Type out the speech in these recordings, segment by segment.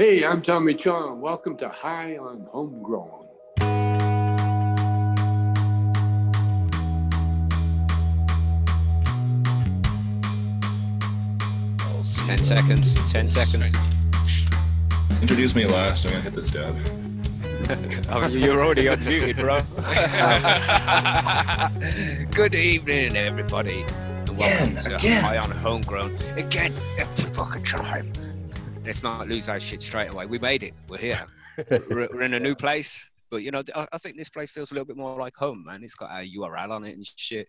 Hey, I'm Tommy Chong. Welcome to High on Homegrown. Ten seconds. Ten seconds. Introduce me last. I'm gonna hit this dab. oh, you're already unmuted, bro. Good evening, everybody. And welcome Again, to again. High on Homegrown. Again, every fucking time. Let's not lose our shit straight away. We made it. We're here. we're, we're in a new place. But, you know, I, I think this place feels a little bit more like home, man. It's got a URL on it and shit.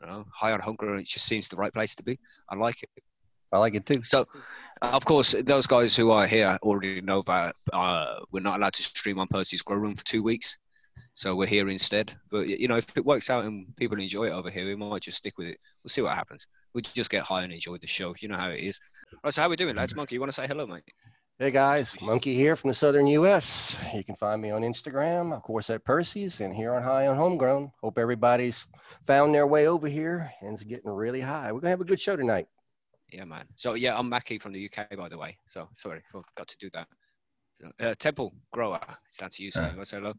You know, High on Homegrown, it just seems the right place to be. I like it. I like it too. So, of course, those guys who are here already know that uh, we're not allowed to stream on Percy's Grow Room for two weeks. So we're here instead. But, you know, if it works out and people enjoy it over here, we might just stick with it. We'll see what happens. We just get high and enjoy the show. You know how it is. Right, so how are we doing, lads? Monkey, you want to say hello, mate? Hey guys, Monkey here from the Southern U.S. You can find me on Instagram, of course, at Percy's, and here on High on Homegrown. Hope everybody's found their way over here and is getting really high. We're gonna have a good show tonight. Yeah, man. So, yeah, I'm Mackie from the UK, by the way. So, sorry, forgot to do that. Uh, Temple Grower, it's down to you. So, Uh. you want to say hello?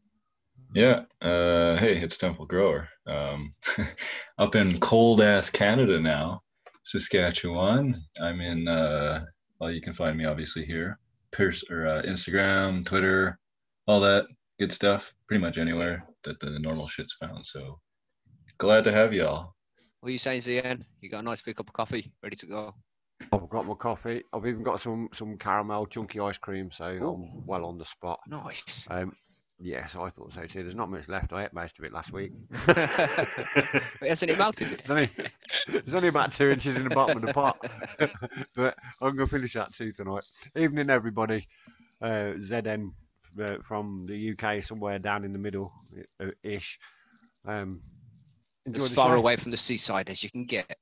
Yeah. Uh, hey, it's Temple Grower. Um, up in cold ass Canada now, Saskatchewan. I'm in. Uh, well, you can find me obviously here, Percy's or uh, Instagram, Twitter, all that good stuff. Pretty much anywhere that the normal shit's found. So glad to have y'all. What are you saying, ZN? You got a nice big cup of coffee ready to go? I've got my coffee. I've even got some some caramel chunky ice cream, so Ooh. I'm well on the spot. Nice. Um, yeah, so I thought so too. There's not much left. I ate most of it last week. Hasn't it melted? There's only, there's only about two inches in the bottom of the pot, but I'm gonna finish that too tonight. Evening, everybody. Uh, ZN uh, from the UK, somewhere down in the middle uh, ish. Um, as far show. away from the seaside as you can get.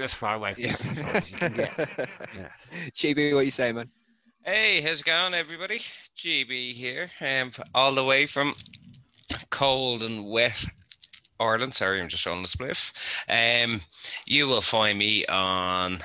As far away from Yeah. the seaside as you can get. Yeah. GB, what you saying, man? Hey, how's it going, everybody? GB here, um, all the way from cold and wet Ireland. Sorry, I'm just on the spliff. Um, you will find me on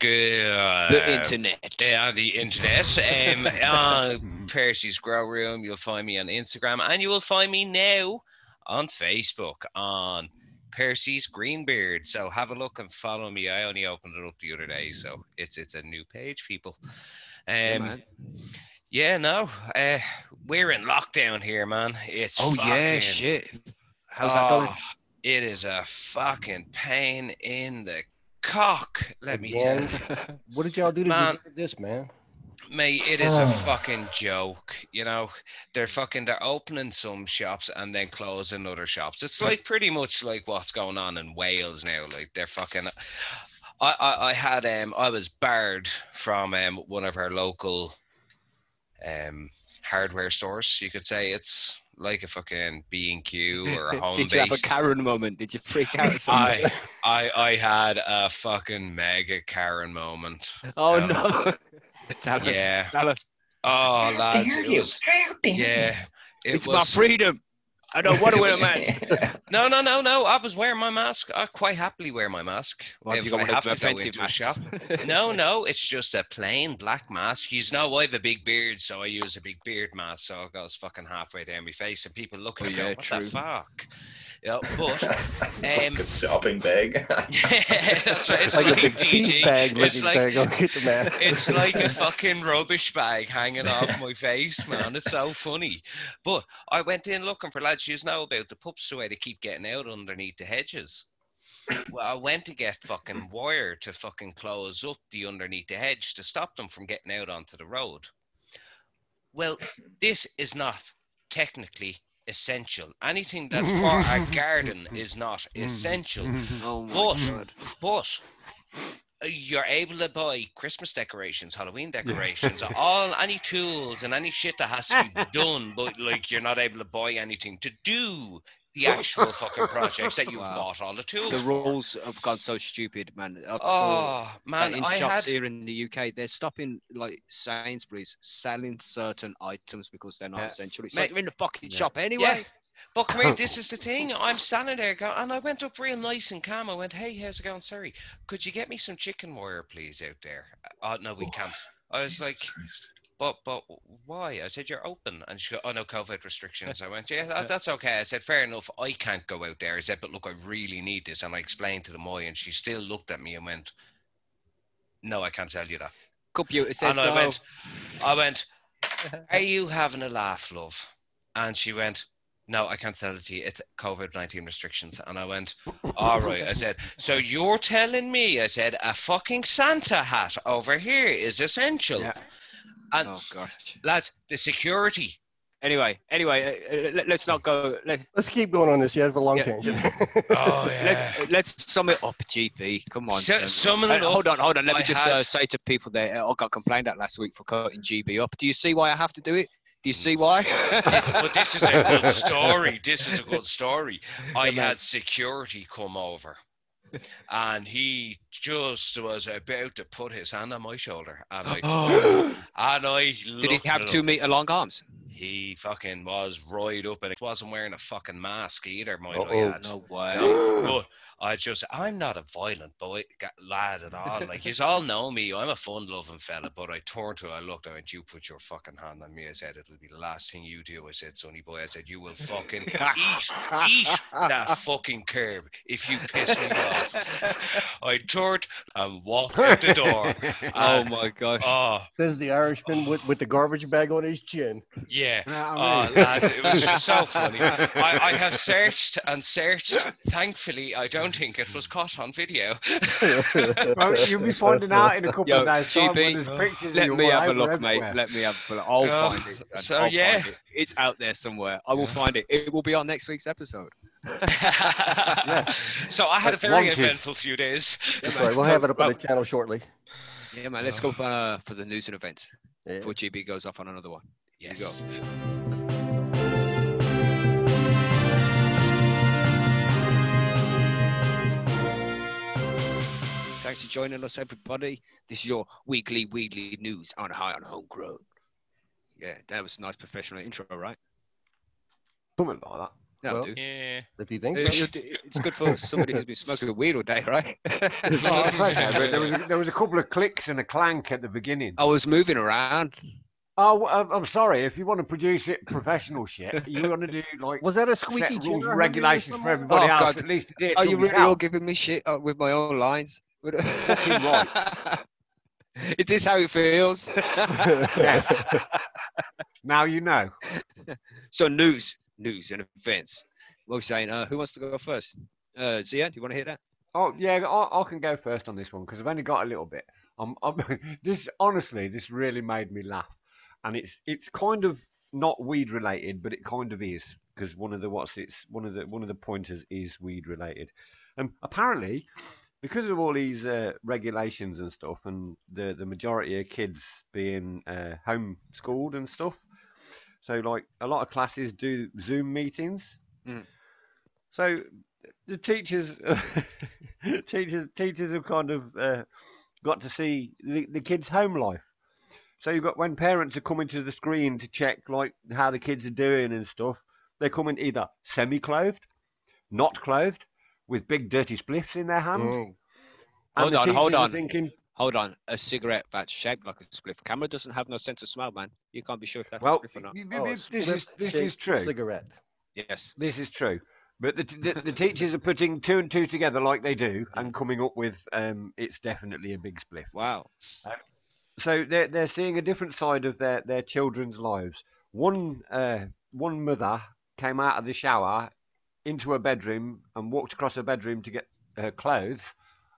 good, The internet. yeah, the internet. Um, on Percy's Grow Room, you'll find me on Instagram, and you will find me now on Facebook on Percy's Greenbeard. So have a look and follow me. I only opened it up the other day, so it's it's a new page, people. Yeah, Um, man. yeah, no, uh, we're in lockdown here, man. It's Oh yeah, shit. How's that going? Oh, It is a fucking pain in the cock. Let me tell you. What did y'all do to Man. this, man? Mate, it is a Oh. fucking joke. You know, they're fucking they're opening some shops and then closing other shops. It's like pretty much like what's going on in Wales now. Like they're fucking. I I, I had um I was barred from um one of our local um hardware stores. You could say it's like a fucking B and Q or a home Did you have a. Karen moment? Did you freak out? I I I had a fucking mega Karen moment. oh um, no. Tell us. Yeah. Tell us. Oh lads, dare it you? was How dare yeah. It it's was, my freedom. I don't want to wear a mask. No, no, no, no. I was wearing my mask. I quite happily wear my mask. Why have if you got I have to go offensive into a shop. masks? No, no, it's just a plain black mask. You know, I have a big beard, so I use a big beard mask, so it goes fucking halfway down my face, and people look at Oh, me, yeah, what true. the fuck? Yeah, but um, like a shopping bag. that's what it's Like, like, a big tea GG. bag It's looking like thing. Go get the mask. it's like a fucking rubbish bag hanging off my face, man. It's so funny. But I went in looking for lads. You know about the pups the way they keep getting out underneath the hedges. Well, I went to get fucking wire to fucking close up the underneath the hedge to stop them from getting out onto the road. Well, this is not technically essential. Anything that's for a garden is not essential. oh But- god. But uh, you're able to buy Christmas decorations, Halloween decorations, all any tools and any shit that has to be done, but like you're not able to buy anything to do the actual fucking projects that you've Wow. bought all the tools. The for. rules have gone so stupid, man. I Oh that man, in I shops had here in the UK, they're stopping like Sainsbury's selling certain items because they're not Yeah. essential. It's Mate- like you're in the fucking Yeah. shop anyway. But come here, this is the thing. I'm standing there, and I went up real nice and calm. I went, "Hey, how's it going? Sorry, could you get me some chicken wire, please, out there?" Uh, oh no, we oh, can't. I was Jesus like, Christ. But but why? I said you're open, and she go, oh no, COVID restrictions. I went, yeah, that, that's okay. I said, fair enough. I can't go out there. I said, but look, I really need this, and I explained to the Moy, and she still looked at me and went, no, I can't tell you that. Computer says and I no. went, I went, are you having a laugh, love? And she went, no, I can't tell it to you. It's COVID 19 restrictions. And I went, all right. I said, so you're telling me, I said, a fucking Santa hat over here is essential. Yeah. And Oh gosh. lads, the security. Anyway, anyway, uh, uh, let, us not go. Let, Let's keep going on this. You have a long Yeah. tangent. Oh, let, let's sum it up, GB. Come on. Su- son. summing Uh, it up, hold on, hold on. Let I me just had- uh, say to people that uh, I got complained at last week for cutting GB up. Do you see why I have to do it? Do you see why? but this is a good story. This is a good story. I had security come over, and he just was about to put his hand on my shoulder, and I and I Did he have at two meter long arms? He fucking was right up, and he wasn't wearing a fucking mask either. Mind I Uh-oh. had. No way. But I just, I'm not a violent boy lad at all. Like, you all know me. I'm a fun loving fella. But I turned to I looked, I went, You put your fucking hand on me. I said, It'll be the last thing you do. I said, Sonny boy, I said, You will fucking eat, eat that fucking curb if you piss me off. I turned and walked out the door. Oh my gosh. oh, Says the Irishman with, with the garbage bag on his chin. yeah. You Oh, I lads, it was just so funny. I, I have searched and searched. Thankfully, I don't think it was caught on video. Well, you'll be finding out in a couple Yo, of days' time GB, there's Let me have a over look, mate. Let me have a look. I'll Yeah. find it. So, I'll yeah. it. It's out there somewhere. I will find it. It will be on next week's episode. So I had a very wanted. eventful few days. That's right. We'll have it up on the channel shortly. Yeah, man. Let's go uh, for the news and events Yeah. before GB goes off on another one. Yes. Thanks for joining us, everybody. This is your weekly, weekly news on High on Homegrown. Yeah, that was a nice professional intro, right? Something like that. That'll Well. Yeah. If you think Uh, so. It's good for somebody who's been smoking weed all day, right? Oh, I suppose so, but there was a, there was a couple of clicks and a clank at the beginning. I was moving around. Oh, I'm- I'm sorry. If you want to produce it professional shit, you want to do like Was that a squeaky rules chair? I and heard there regulations for everybody Oh, else. God. At least do it Are you really yourself. all giving me shit uh, with my own lines? Fucking right. Is this how it feels? Now you know. so news, news and events. What are we saying? Uh, who wants to go first? Uh, do you want to hear that? Oh yeah, I, I can go first on this one because I've only got a little bit. Um, I'm, this honestly, this really made me laugh, and it's it's kind of not weed related, but it kind of is because one of the what's it's one of the one of the pointers is weed related, and apparently because of all these uh, regulations and stuff, and the the majority of kids being uh, homeschooled and stuff, so like a lot of classes do Zoom meetings. Mm. So the teachers, teachers, teachers have kind of uh, got to see the, the kids' home life. So you've got when parents are coming to the screen to check like how the kids are doing and stuff, they're coming either semi-clothed, not clothed, with big dirty spliffs in their hand. Hold the on, hold teachers are on. Thinking, Hold on. A cigarette that's shaped like a spliff. Camera doesn't have no sense of smell, man. You can't be sure if that's well, a spliff or not. y- y- Oh, this is this is true. Cigarette. Yes. This is true. But the, the, the teachers are putting two and two together like they do and coming up with um, it's definitely a big spliff. Wow. so they're they're seeing a different side of their their children's lives. One uh, one mother came out of the shower into her bedroom and walked across her bedroom to get her clothes,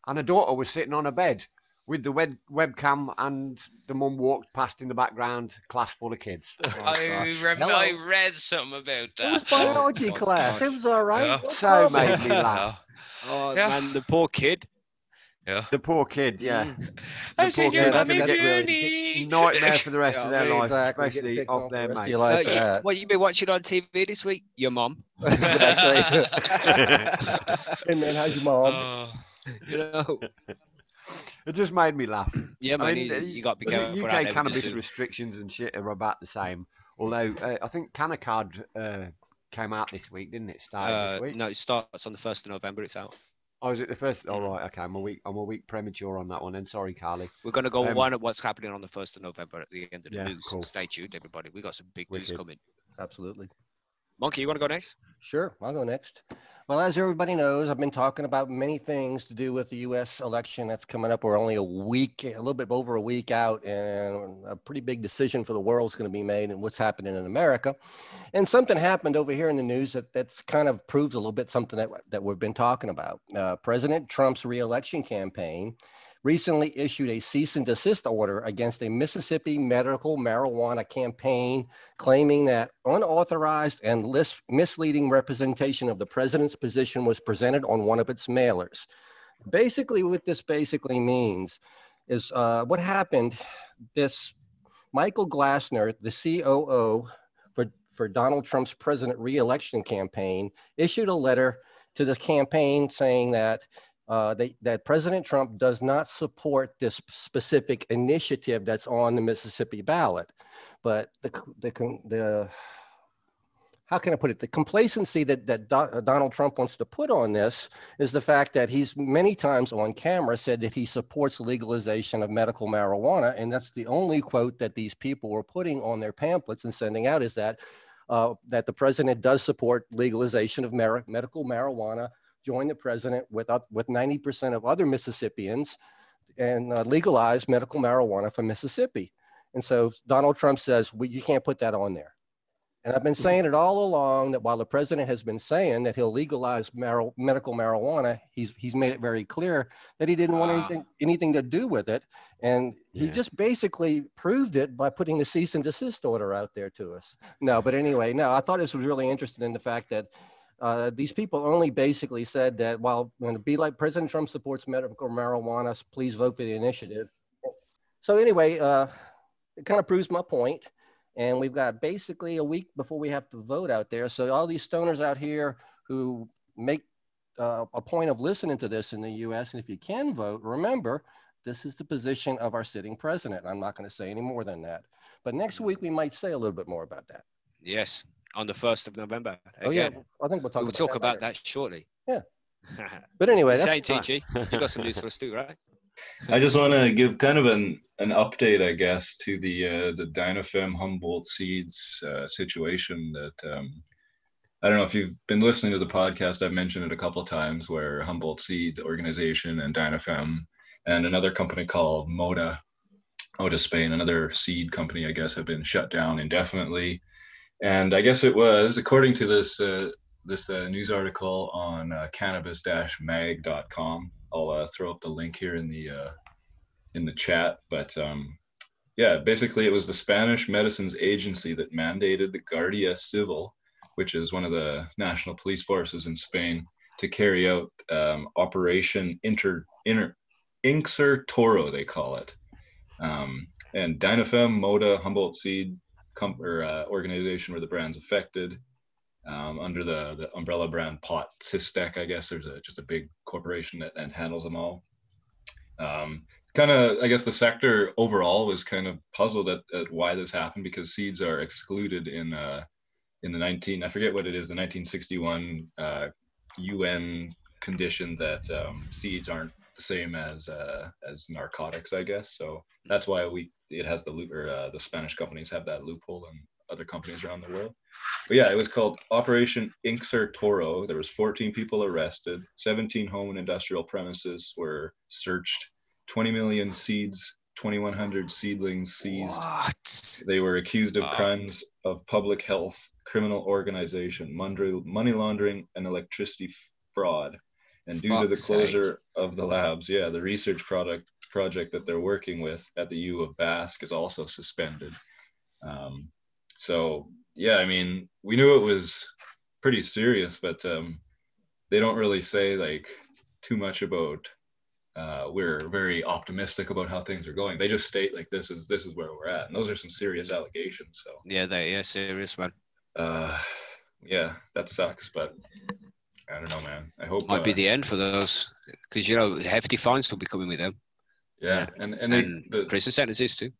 and her daughter was sitting on a bed with the web, webcam, and the mum walked past in the background, class full of kids. I, rem- I read something about that. It was that. biology my class. It was all right. Yeah. So problem. made me laugh. Oh, Yeah. man, the poor kid. Yeah. The poor kid, yeah. I The said, poor "You're kid that's- that's really- Beauty." Nightmare for the rest of their yeah, life, especially picked of on their the rest of mates. your Uh, life for yeah, what you been watching on TV this week? Your mom. exactly. hey man, how's your mom? Oh, you know. It just made me laugh. Yeah, man. I mean, you, uh, you got to be the careful. UK cannabis with restrictions and shit are about the same. Although uh, I think Canacard uh, came out this week, didn't it? Started Uh, this week. no, it starts on the first of November. It's out. Oh, is it the first? All right, okay. I'm a week. I'm a week premature on that one. Then sorry, Carly. We're going to go Um, on at what's happening on the 1st of November at the end of the Yeah, news. cool. Stay tuned, everybody. we got some big news coming. Absolutely. Monkey, you want to go next? Sure, I'll go next. Well, as everybody knows, I've been talking about many things to do with the U.S. election that's coming up. We're only a week, a little bit over a week out, and a pretty big decision for the world is going to be made and what's happening in America. And something happened over here in the news that that's kind of proves a little bit something that that we've been talking about. Uh, President Trump's reelection campaign recently issued a cease and desist order against a Mississippi medical marijuana campaign claiming that unauthorized and misleading representation of the president's position was presented on one of its mailers. Basically, what this basically means is uh, what happened. This Michael Glassner, the COO for, for Donald Trump's president reelection campaign, issued a letter to the campaign saying that uh, they, that President Trump does not support this specific initiative that's on the Mississippi ballot. But the, the, the how can I put it? The complacency that, that Do- uh, Donald Trump wants to put on this is the fact that he's many times on camera said that he supports legalization of medical marijuana. And that's the only quote that these people were putting on their pamphlets and sending out is that, uh, that the president does support legalization of medical marijuana, join the president with, up, with 90% of other Mississippians and uh, legalize medical marijuana for Mississippi. And so Donald Trump says, well, you can't put that on there. And I've been saying it all along that while the president has been saying that he'll legalize mar- medical marijuana, he's he's made it very clear that he didn't want Ah. anything anything to do with it, and he Yeah. just basically proved it by putting the cease and desist order out there to us. No, but anyway, no, I thought this was really interesting in the fact that. Uh, these people only basically said that while to be like President Trump supports medical marijuana, please vote for the initiative. So anyway, uh, it kind of proves my point and we've got basically a week before we have to vote out there. So all these stoners out here who make uh, a point of listening to this in the U.S. and if you can vote, remember this is the position of our sitting president. I'm not going to say any more than that. But next week we might say a little bit more about that. Yes, on the 1st of November. Oh yeah, I think we'll talk. we'll about talk that about later. that shortly. Yeah. But anyway, that's Saying TG, you got some news for us too, right? I just want to give kind of an an update, I guess, to the uh, the Dinafem Humboldt Seeds uh, situation. That um, I don't know if you've been listening to the podcast. I've mentioned it a couple of times, where Humboldt Seed Organization and Dinafem and another company called Moda, out of Spain, another seed company, I guess, have been shut down indefinitely. And I guess it was, according to this uh, this uh, news article on uh, cannabis-mag.com. I'll uh, throw up the link here in the uh, in the chat. But um, yeah, basically, it was the Spanish Medicines Agency that mandated the Guardia Civil, which is one of the national police forces in Spain, to carry out um, Operation Inter Inter Inxer Toro, they call it. Um, and Dinafem, Moda, Humboldt Seed com- or, uh, organization where the brands affected um, under the, the umbrella brand Pot Systec, I guess. There's a, just a big corporation that, handles them all. Um, kind of, I guess the sector overall was kind of puzzled at, at why this happened because seeds are excluded in uh, in the 19, I forget what it is, the 1961 uh, UN condition that um, seeds aren't the same as uh, as narcotics, I guess. So that's why we it has the loop or uh, the Spanish companies have that loophole and other companies around the world. But yeah, it was called Operation Inxer Toro. There was 14 people arrested, 17 home and industrial premises were searched, 20 million seeds, 2,100 seedlings seized. What? They were accused of Wow. crimes of public health, criminal organization, money laundering, and electricity fraud. And due to the Fuck's sake. closure of the labs, yeah, the research product project that they're working with at the U of Basque is also suspended. Um, so yeah, I mean, we knew it was pretty serious, but um, they don't really say like too much about. Uh, we're very optimistic about how things are going. They just state like this is this is where we're at, and those are some serious allegations. So Yeah, they yeah, serious man. uh, yeah, that sucks, but I don't know, man. I hope Might be uh, the end for those because you know hefty fines will be coming with them yeah, and and, they, and the, prison sentences too.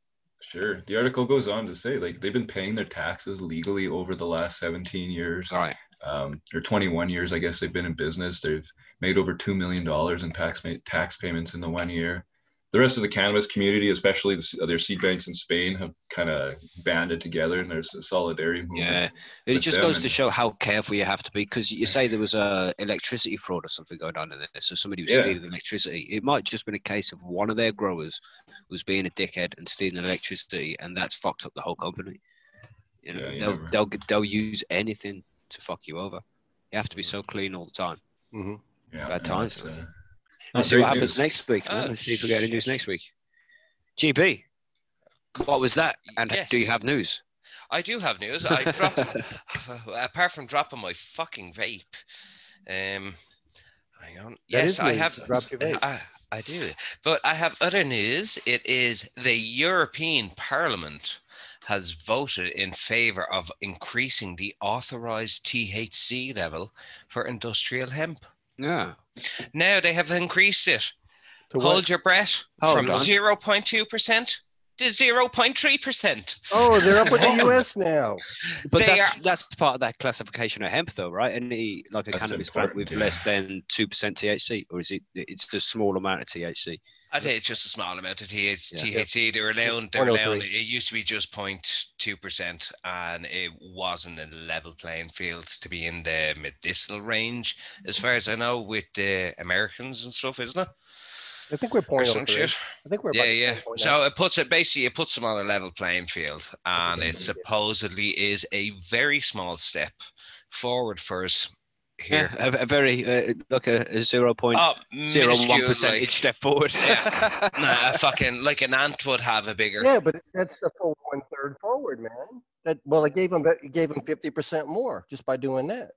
Sure. The article goes on to say like they've been paying their taxes legally over the last 17 years. All right. Um, they're 21 years, I guess they've been in business. They've made over two million dollars in tax tax payments in the one year. The rest of the cannabis community, especially the, their seed banks in Spain, have kind of banded together, and there's a solidarity movement. Yeah, it just them goes to show how careful you have to be because you say there was a electricity fraud or something going on in there, so somebody was Yeah. stealing electricity. It might just been a case of one of their growers was being a dickhead and stealing electricity, and that's fucked up the whole company. You know, Yeah, you they'll never- they'll they'll use anything to fuck you over. You have to be so clean all the time. hmm Yeah, Bad times. it's, uh, Let's see what happens news. next week. man. Uh, Let's see if we get any news next week. GB, what was that? And do you have news? I do have news. I dropped, apart from dropping my fucking vape. Um, hang on. That yes, I have. Dropped your vape. I, I do, but I have other news. It is the European Parliament has voted in favor of increasing the authorized THC level for industrial hemp. Yeah. Now they have increased it. Hold your breath Hold from on. 0.2% to 0.3%. Oh, they're up with the U.S. now. But They that's are- that's part of that classification of hemp, though, right? Any like a That's cannabis plant with yeah. less than two percent THC, or is it? It's the small amount of THC. I think it's just a small amount of TH- Yeah. THC. They're allowing, they're 103. allowing, it used to be just 0.2%, and it wasn't a level playing field to be in the medicinal range, as far as I know, with the Americans and stuff, isn't it? I think we're Or point some three. shit. I think we're Yeah, yeah. same point now. So it puts it basically, it puts them on a level playing field, and it supposedly is a very small step forward for us here. Yeah, a, a very uh, like a, a zero point Oh, zero one minuscule, percentage like, step forward. Yeah. nah, fucking like an ant would have a bigger. Yeah, but that's the full one third forward, man. That well, it gave them it gave them fifty percent more just by doing that.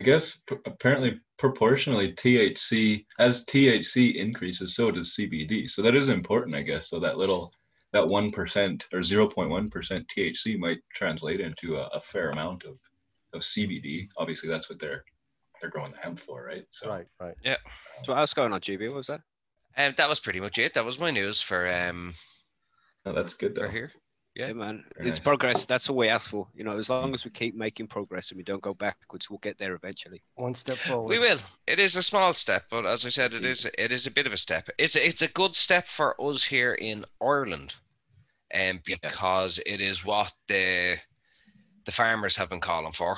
I guess p- apparently proportionally THC as THC increases, so does CBD. So that is important, I guess. So that little that one percent or zero point one percent THC might translate into a, a fair amount of, of CBD. Obviously, that's what they're they're growing the hemp for, right? So Right, right. Yeah. So what was going on, GB? What was that? And that was pretty much it. That was my news for um no, that's good for though. here. Yeah, Yeah. man. Very It's nice. progress. That's all we ask for. You know, as long as we keep making progress and we don't go backwards, we'll get there eventually. One step forward. We will. It is a small step, but as I said, it is it is a bit of a step. It's a, it's a good step for us here in Ireland, and Yeah. because it is what the the farmers have been calling for,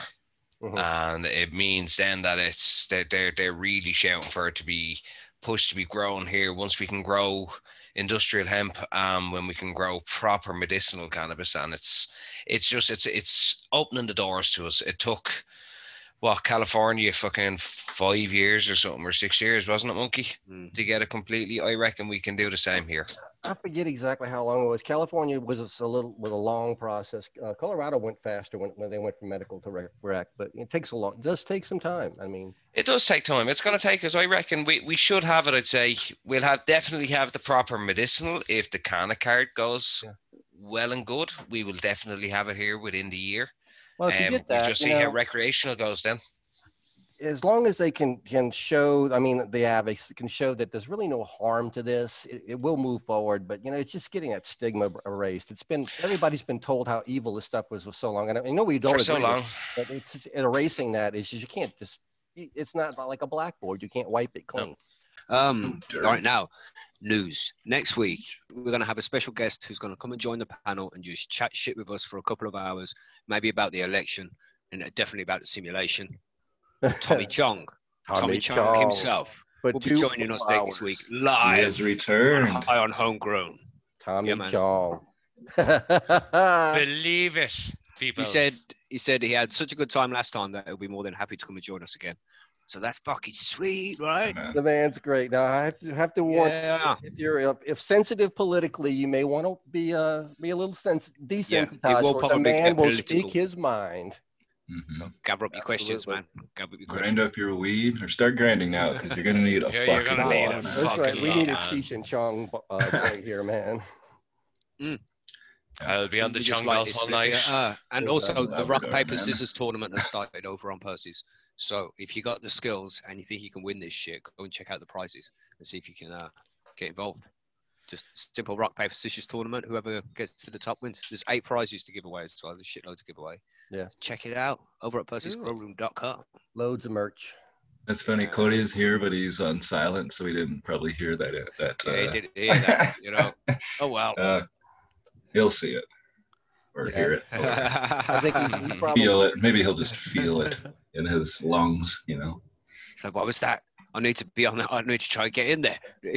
Mhm. and it means then that it's they're they're, they're really shouting for it to be pushed to be grown here. Once we can grow industrial hemp, um, when we can grow proper medicinal cannabis, and it's it's just it's it's opening the doors to us. It took what California fucking five years or something or six years, wasn't it, Monkey, Mm. to get it completely? I reckon we can do the same here. I forget exactly how long it was. California was a little with a long process. Uh, Colorado went faster when, when they went from medical to rec, rec, but it takes a long. It does take some time. I mean, It does take time. It's going to take us. I reckon we, we should have it. I'd say we'll have definitely have the proper medicinal if the Canna card goes Yeah. well and good. We will definitely have it here within the year. Well, if you Um, get we'll that, just you see how recreational goes then. as long as they can can show, I mean, the advocates can show that there's really no harm to this, it, it will move forward. But you know, it's just getting that stigma erased. It's been everybody's been told how evil this stuff was for so long, and I know we don't For so long. it, but it's just erasing that is just, you can't just. It's not like a blackboard. You can't wipe it clean. Um, right now, news. Next week, we're going to have a special guest who's going to come and join the panel and just chat shit with us for a couple of hours, maybe about the election and definitely about the simulation. Tommy Chong, Tommy, Chong, himself, for will be joining us full next hours. week He live has on returned. High on Homegrown. Tommy Yeah. Chong. Believe it, people. He said he said he had such a good time last time that he'll be more than happy to come and join us again. So that's fucking sweet, right? Man. the man's great. Now I have to have to warn Yeah. if you're uh, if sensitive politically, you may want to be uh be a little sens- desensitized. will the man will speak his mind. Mhm. So gather up your questions, man. Gather up your Grind questions. up your weed or start grinding now because you're gonna need a Yeah, you're fucking gonna need lot, a man. That's right. Fucking We need a lot, man. Cheech and Chong uh, right here, man. I'll be on the We just Chung like all night. Uh, and Yeah, also, the rock, paper, man. scissors tournament has started over on Percy's. So if you got the skills and you think you can win this shit, go and check out the prizes and see if you can uh, get involved. Just simple rock paper scissors tournament. Whoever gets to the top wins. There's eight prizes to give away as well. There's shitloads to give away. Yeah. Check it out over at percysgrowroom.com. Loads of merch. That's funny. Cody is here, but he's on silent, so he didn't probably hear that. That Yeah, uh, he did hear that, you know. Oh well. uh, he'll see it or Yeah. hear it. Or I think he's, he probably feel it. Maybe he'll just feel it in his lungs. You know, so what was that? I need to be on that. I need to try and get in there.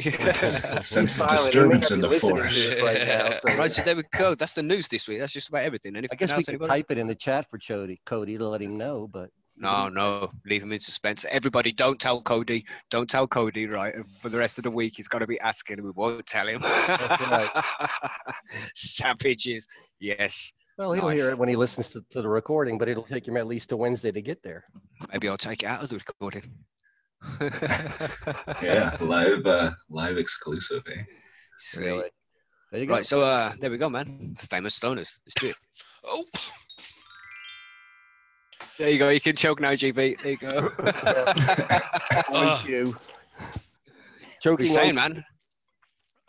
sense of silent. He may not disturbance in the listening to force. it right now, so- right, so there we go. That's the news this week. That's just about everything. Anything I guess we can anybody? type it in the chat for Cody, Cody to let him know, but No, no, leave him in suspense. Everybody, don't tell Cody. Don't tell Cody, right? For the rest of the week, he's got to be asking, and we won't tell him. That's right. Savages. Yes. Well, he'll hear it when he listens to, to the recording, but it'll take him at least a Wednesday to get there. Maybe I'll take it out of the recording. Yeah, live, uh, live exclusive. Eh? Sweet. Really. There you go. Right, so uh, there we go, man. Famous stoners. Let's do it. Oh, There you go. You can choke now, GB. There you go. Thank you. What Choking are you saying, on- man?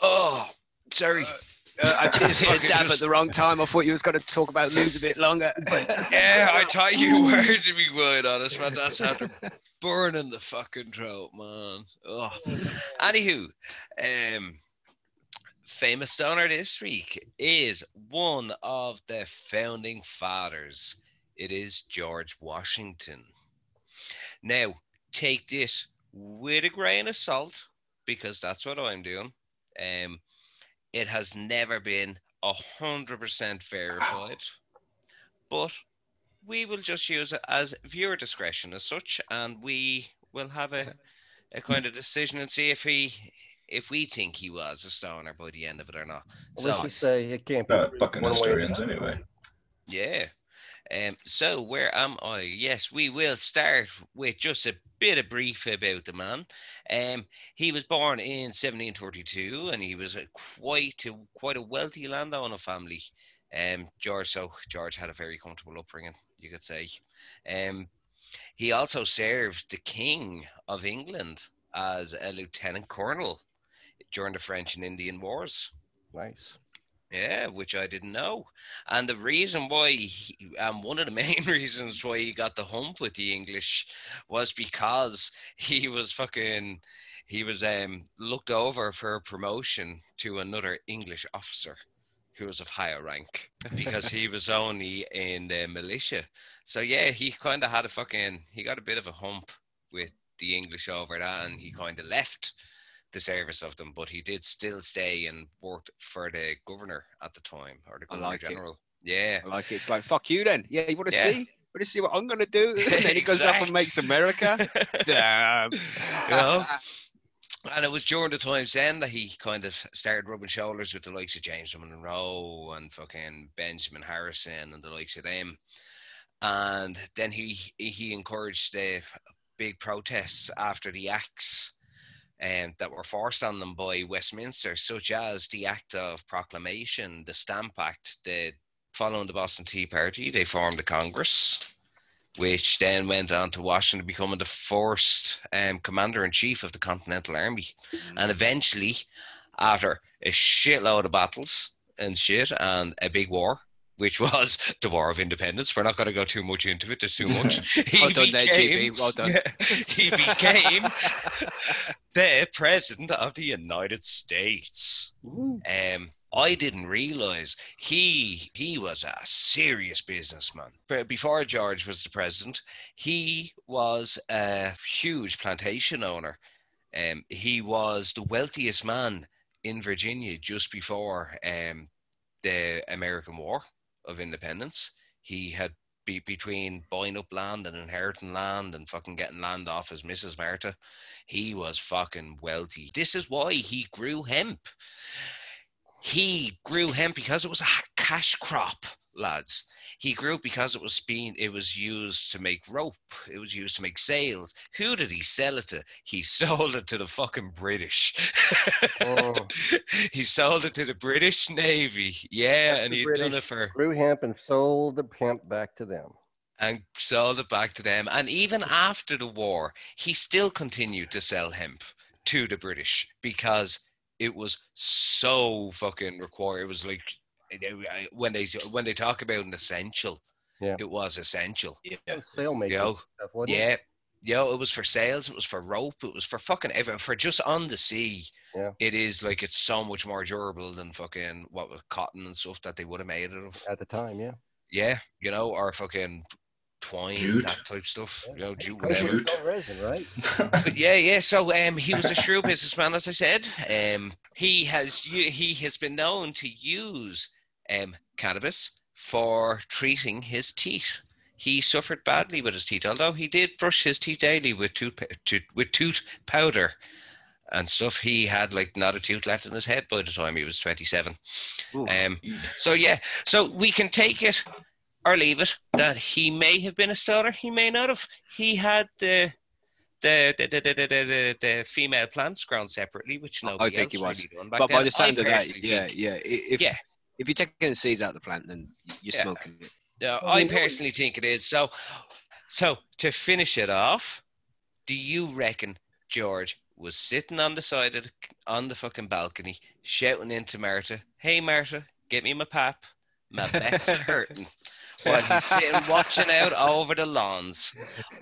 oh, sorry. Uh, I just hit a Fucking dab at the wrong time. I thought you was going to talk about news a bit longer. Yeah, I thought you were to be quite honest, man. That's after burning the fucking throat, man. Oh. Anywho, um, famous stoner this week is one of the founding fathers. It is George Washington. Now, take this with a grain of salt because that's what I'm doing. Um, it has never been a hundred percent verified, but we will just use it as viewer discretion as such, and we will have a, a kind of decision and see if he if we think he was a stoner by the end of it or not. Well, Let's So just say it can't be Uh, fucking one way or historians, anyway. yeah. Um, so where am I? Yes, we will start with just a bit of brief about the man. Um, he was born in 1732, and he was a quite a, quite a wealthy landowner family. Um, George, so George had a very comfortable upbringing, you could say. Um, he also served the King of England as a lieutenant colonel during the French and Indian Wars. Nice. Yeah, which I didn't know. And the reason why, he, um, one of the main reasons why he got the hump with the English was because he was fucking, he was um looked over for promotion to another English officer who was of higher rank because he was only in the militia. So yeah, he kind of had a fucking, he got a bit of a hump with the English over that, and he kind of left the service of them, but he did still stay and worked for the governor at the time or the governor like it. general. Yeah. I like it. It's like fuck you then. Yeah, you want to Yeah. see? Want to see what I'm gonna do? And then he goes up and makes America. Damn. You know? And it was during the times then that he kind of started rubbing shoulders with the likes of James Monroe and fucking Benjamin Harrison and the likes of them. And then he he encouraged the big protests after the acts um, that were forced on them by Westminster, such as the Act of Proclamation, the Stamp Act, the following the Boston Tea Party, they formed a Congress, which then went on to Washington becoming the first um, commander in chief of the Continental Army. And eventually, after a shitload of battles and shit and a big war, which was the War of Independence. We're not going to go too much into it. There's too much. He Well done there, GB. Well done. he became the president of the United States. Um, I didn't realize he he was a serious businessman. Before George was the president, he was a huge plantation owner. Um, he was the wealthiest man in Virginia just before um, the American War of Independence. He had be between buying up land and inheriting land and fucking getting land off his Mrs. Martha. He was fucking wealthy. This is why he grew hemp. He grew hemp because it was a cash crop, lads. He grew because it was being it was used to make rope. It was used to make sails. Who did he sell it to? He sold it to the fucking British. Oh. he sold it to the British Navy. Yeah, That's and he'd done it for Grew hemp and sold the hemp back to them. and sold it back to them. And even after the war, he still continued to sell hemp to the British because it was so fucking required. It was like when they when they talk about an essential, Yeah. it was essential. Yeah. Sail making You know, stuff, wasn't it? yeah, yeah. It was for sales. It was for rope. It was for fucking everything. For just on the sea. Yeah. It is like it's so much more durable than fucking what was cotton and stuff that they would have made it of. At the time, yeah. Yeah, you know, or fucking twine, Jute. that type stuff. You know, jute, Coke whatever. was resin, right? But yeah, yeah. So um, he was a shrewd businessman, as I said. Um, he has he has been known to use um cannabis for treating his teeth. He suffered badly with his teeth, although he did brush his teeth daily with tooth to, with tooth powder and stuff. He had like not a tooth left in his head by the time he was twenty seven. Um, so yeah, so we can take it or leave it that he may have been a stoner, he may not have. He had the the the the, the, the, the, female plants grown separately, which I nobody think he else was. really done back but by then. the sound I of that, yeah, think- yeah. If Yeah. If you're taking the seeds out of the plant, then you're Yeah. smoking it. Yeah, Well, I we know personally think it is. So, so to finish it off, do you reckon George was sitting on the side of the, on the fucking balcony, shouting into Martha, "Hey Martha, get me my pap, my back's hurting," while he's sitting watching out over the lawns?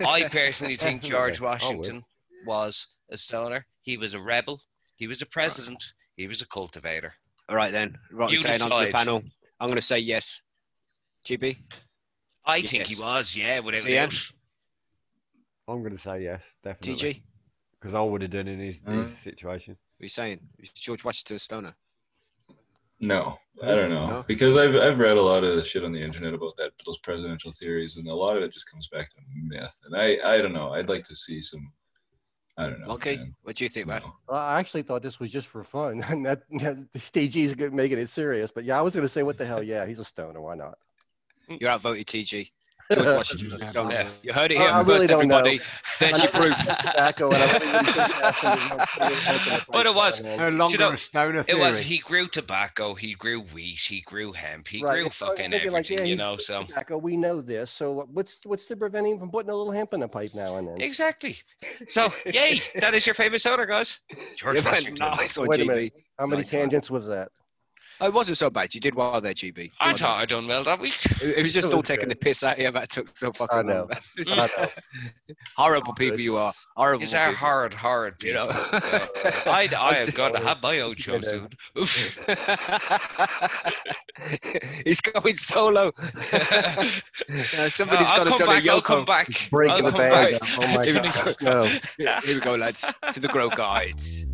I personally think George Definitely. I. Washington was a stoner. He was a rebel. He was a president. He was a cultivator. All right then. Right, You saying on the panel. I'm going to say yes. GB. I think he was, yeah, without a CM? doubt. I'm going to say yes, definitely. TG. Because I would have done in his, Uh, his situation. What are you saying? Is George Washington a stoner? No, I don't know No? because I've I've read a lot of shit on the internet about that those presidential theories, and a lot of it just comes back to myth. And I I don't know. I'd like to see some. I don't know. Monkey, man. what do you think, man? No. Well, I actually thought this was just for fun, and that, that the stage is making it serious. But yeah, I was going to say, what the hell? Yeah, he's a stoner. Why not? You're outvoted, TG. George Washington's a stoner. Yeah. You heard it here I first, really don't know. everybody. There's your proof. Tobacco, and I really wouldn't think that's gonna be much better than the But it was- No longer know, a stoner It was he grew tobacco, he grew wheat, he grew hemp, he Right, grew it's fucking thinking everything, like, yeah, you know. So tobacco. We know this. So what's what's to prevent him from putting a little hemp in a pipe now and then? exactly. So yay, that is your favorite soda, guys. George Yeah, Washington. nice one, Wait a minute. How many Nice one. tangents was that? Oh, it wasn't so bad. You did well there, GB. I thought I'd done well that week. It it was just It all was taking good. the piss out of you. That took so fucking I know. long. I know. Horrible people you are. Horrible These are people. hard, hard You people. know. I, I I'm have just got to have my own show Yeah. soon. Oof. He's going solo. Uh, somebody's I'll got to come do a back. I'll come back. Breaking I'll the come bag. back. Oh my god. No. Here we go, lads. To the Grow Guides.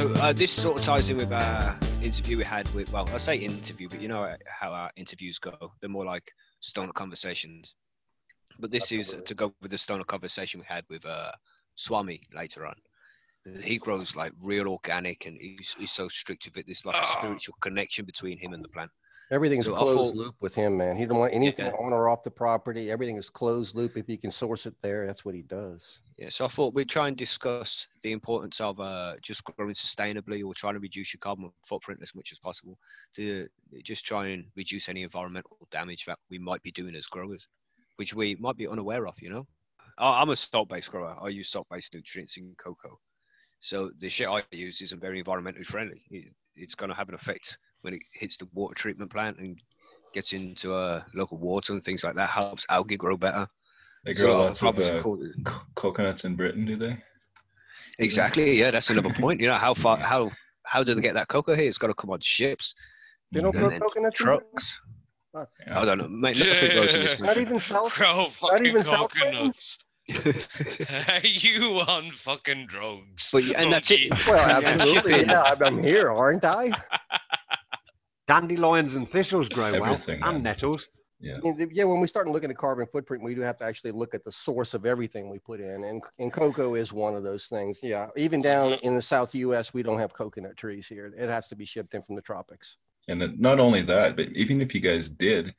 So uh, this sort of ties in with our interview we had with, well, I say interview, but you know how our interviews go. They're more like stoner conversations. But this is to go with the stoner conversation we had with uh, Swami later on. He grows like real organic and he's, he's so strict with it. There's like a Oh. spiritual connection between him and the plant. Everything's So closed loop with him, man. He don't want anything Yeah. on or off the property. Everything is closed loop. If he can source it there, that's what he does. Yeah, so I thought we'd try and discuss the importance of uh, just growing sustainably or trying to reduce your carbon footprint as much as possible to just try and reduce any environmental damage that we might be doing as growers, which we might be unaware of, you know? I'm a salt-based grower. I use salt-based nutrients in coco. So the shit I use isn't very environmentally friendly. It's going to have an effect when it hits the water treatment plant and gets into uh, local water and things like that. Helps algae grow better. They grow I'll lots of uh, co- coconuts in Britain, do they? Exactly. Yeah, that's another point. You know how far how how do they get that coco here? It's got to come on ships, They don't grow then coconuts. in Britain? Yeah. I don't know. Mate, nothing grows in this Not even South. Bro, fucking even South Britain? coconuts. you on fucking drugs. But you- and that's it. Well, absolutely. Yeah, I'm- I'm here, aren't I? Dandelions and thistles grow well, Everything, and man. nettles. Yeah. Yeah, when we start looking at carbon footprint, we do have to actually look at the source of everything we put in, and and coco is one of those things. Yeah, even down in the South U.S., we don't have coconut trees here. It has to be shipped in from the tropics. And not only that, but even if you guys did,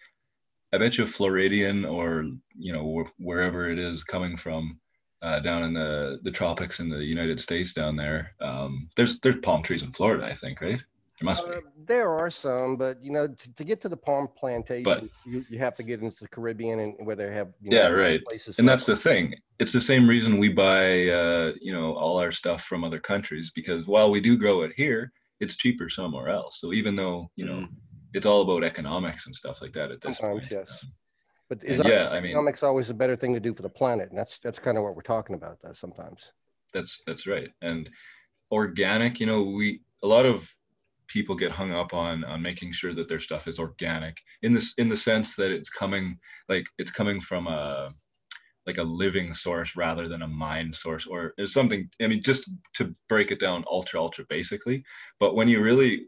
I bet you Floridian or you know wherever it is coming from, uh, down in the the tropics in the United States down there, um, there's there's palm trees in Florida, I think, right? There must be. Uh, There are some, but you know, to, to get to the palm plantation, you, you have to get into the Caribbean and where they have you know, Yeah, right. places. And that's the thing. It's the same reason we buy, uh, you know, all our stuff from other countries because while we do grow it here, it's cheaper somewhere else. So even though you know, Mm. it's all about economics and stuff like that at this Sometimes, point. yes. Um, But is yeah, I mean, economics always a better thing to do for the planet? And that's that's kind of what we're talking about. That sometimes. that's that's right and organic you know we a lot of people get hung up on on making sure that their stuff is organic in this in the sense that it's coming like it's coming from a like a living source rather than a mind source or something i mean just to break it down ultra ultra basically but when you really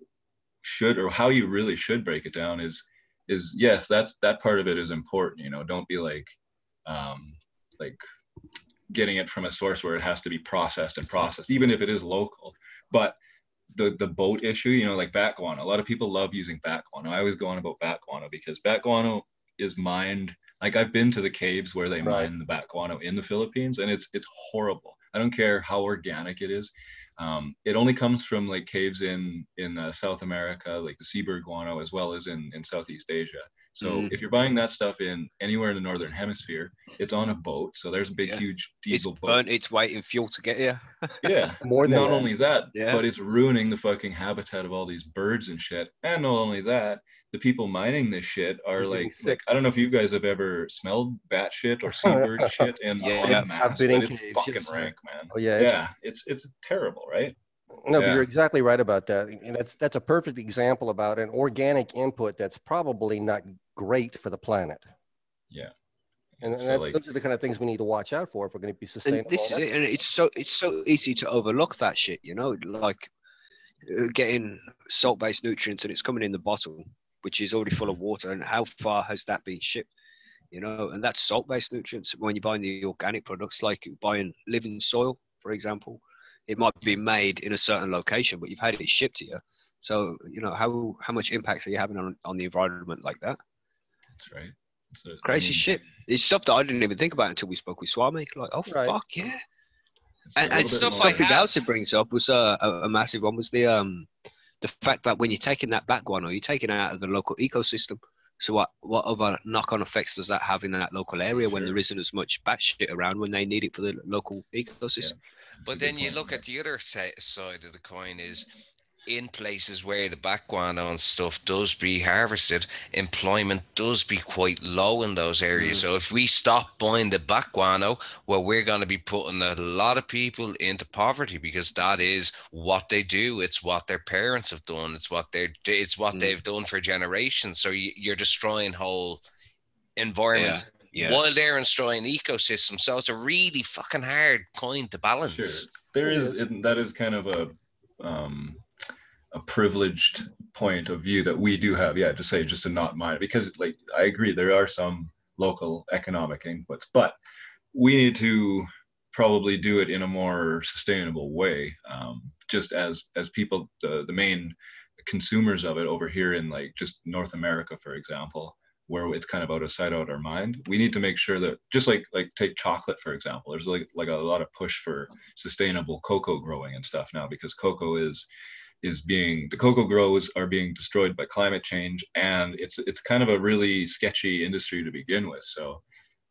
should or how you really should break it down is is yes that's that part of it is important you know don't be like um like getting it from a source where it has to be processed and processed, even if it is local. But the the boat issue, you know, like bat guano. A lot of people love using bat guano. I always go on about bat guano because bat guano is mined. Like I've been to the caves where they Right. mine the bat guano in the Philippines, and it's it's horrible. I don't care how organic it is. Um, it only comes from like caves in in uh, South America, like the seabird guano, as well as in in Southeast Asia. So Mm. if you're buying that stuff in anywhere in the northern hemisphere, it's on a boat. So there's a big, Yeah. huge It's diesel boat. burnt its weight in fuel to get here. Yeah. More than not that. only that, Yeah. but it's ruining the fucking habitat of all these birds and shit. And not only that, the people mining this shit are They're like, sick. I don't know if you guys have ever smelled bat shit or seabird shit in Yeah. en I've been in it's fucking yes, rank, man. Oh yeah. it's- Yeah, it's it's terrible, right? No, but you're exactly right about that. And that's that's a perfect example about an organic input that's probably not great for the planet. Yeah. And, and So, that's, like- those are the kind of things we need to watch out for if we're going to be sustainable. And this is And it, and it's so it's so easy to overlook that shit, you know, like uh, getting salt-based nutrients and it's coming in the bottle, which is already full of water. And how far has that been shipped? You know, and that's salt-based nutrients. When you're buying the organic products, like buying living soil, for example, it might be made in a certain location, but you've had it shipped here. So you know how how much impact are you having on on the environment like that? That's right. It's a- I Crazy mean, shit. It's stuff that I didn't even think about until we spoke with Swami. Like, oh Right. fuck yeah. it's And, little and bit stuff more- like something else it brings up was uh, a, a massive one was the um the fact that when you're taking that back one or you're taking it out of the local ecosystem. So what what other knock-on effects does that have in that local area when there isn't as much bat shit around when they need it for the local ecosystem? That's a But then you look at the other si- side of the coin is in places where the bat guano and stuff does be harvested, employment does be quite low in those areas. So if we stop buying the bat guano, well, we're going to be putting a lot of people into poverty because that is what they do. It's what their parents have done. It's what they're. It's what Mm. they've done for generations. So you, you're destroying whole environments Yeah. while they're destroying ecosystems. So it's a really fucking hard point to balance. Sure. There It is is. it, that is kind of a um, a privileged point of view that we do have. Yeah, to say just to not mind because like I agree there are some local economic inputs, but we need to probably do it in a more sustainable way. Um, just as as people the the main consumers of it over here in like just North America, for example, where it's kind of out of sight, out of our mind. We need to make sure that just like like take chocolate for example. There's like like a lot of push for sustainable cocoa growing and stuff now because cocoa is is being the cocoa grows are being destroyed by climate change and it's it's kind of a really sketchy industry to begin with. So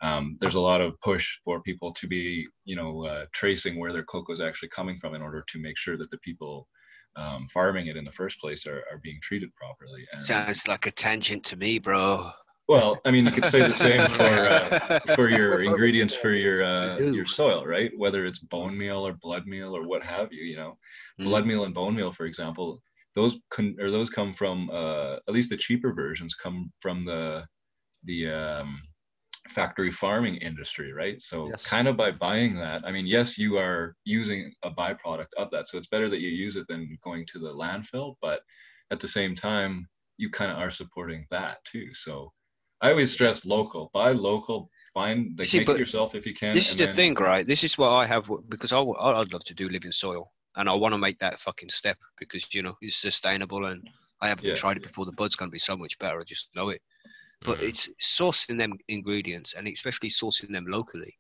um, there's a lot of push for people to be you know uh, tracing where their cocoa is actually coming from in order to make sure that the people um, farming it in the first place are, are being treated properly. And, Sounds like a tangent to me, bro. Well, I mean, you could say the same for uh, for your ingredients for your uh, your soil, right? Whether it's bone meal or blood meal or what have you, you know, Mm. blood meal and bone meal, for example, those con- or those come from uh, at least the cheaper versions come from the the um, factory farming industry, right? So Yes. kind of by buying that, I mean, yes, you are using a byproduct of that, so it's better that you use it than going to the landfill, but at the same time, you kind of are supporting that too. So I always stress local, buy local, find like See, make but it yourself if you can. This is the then- thing, right? This is what I have because I would love to do living soil and I want to make that fucking step because you know it's sustainable and I haven't Yeah, tried it before. The bud's gonna be so much better. I just know it. But Mhm. it's sourcing them ingredients and especially sourcing them locally.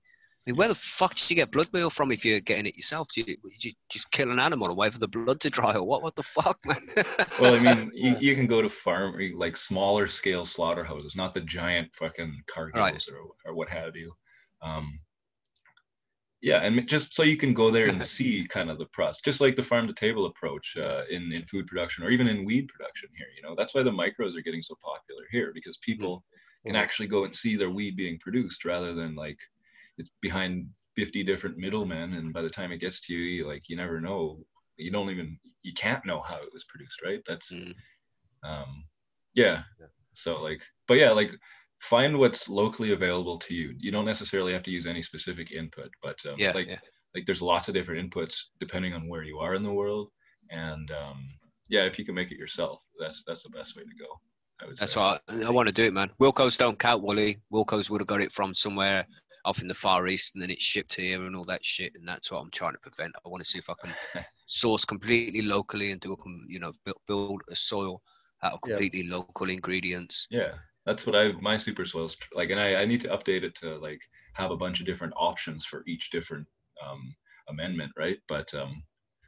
Mean, where the fuck did you get blood meal from if you're getting it yourself? Do you, you just kill an animal and wait for the blood to dry or what? What the fuck, man? Well, I mean, you, you can go to farm like smaller scale slaughterhouses, not the giant fucking Cargills Right. or or what have you. Um, yeah, and just so you can go there and see kind of the process, just like the farm to table approach uh, in in food production or even in weed production here. You know, that's why the micros are getting so popular here because people can Mhm. actually go and see their weed being produced rather than like it's behind 50 different middlemen and by the time it gets to you, you like you never know you don't even you can't know how it was produced right that's Mm. um yeah Yeah. so like but yeah like find what's locally available to you you don't necessarily have to use any specific input but um, yeah, like yeah. like there's lots of different inputs depending on where you are in the world and um yeah if you can make it yourself that's that's the best way to go I would That's say. why I, I want to do it, man. Wilko's don't count, Wally. Wilko's would have got it from somewhere off in the Far East and then it's shipped here and all that shit. And that's what I'm trying to prevent. I want to see if I can source completely locally and do a, you know, build, a soil out of Yeah. completely local ingredients. Yeah, that's what I my super soils like, and I I need to update it to like have a bunch of different options for each different um amendment, right? But um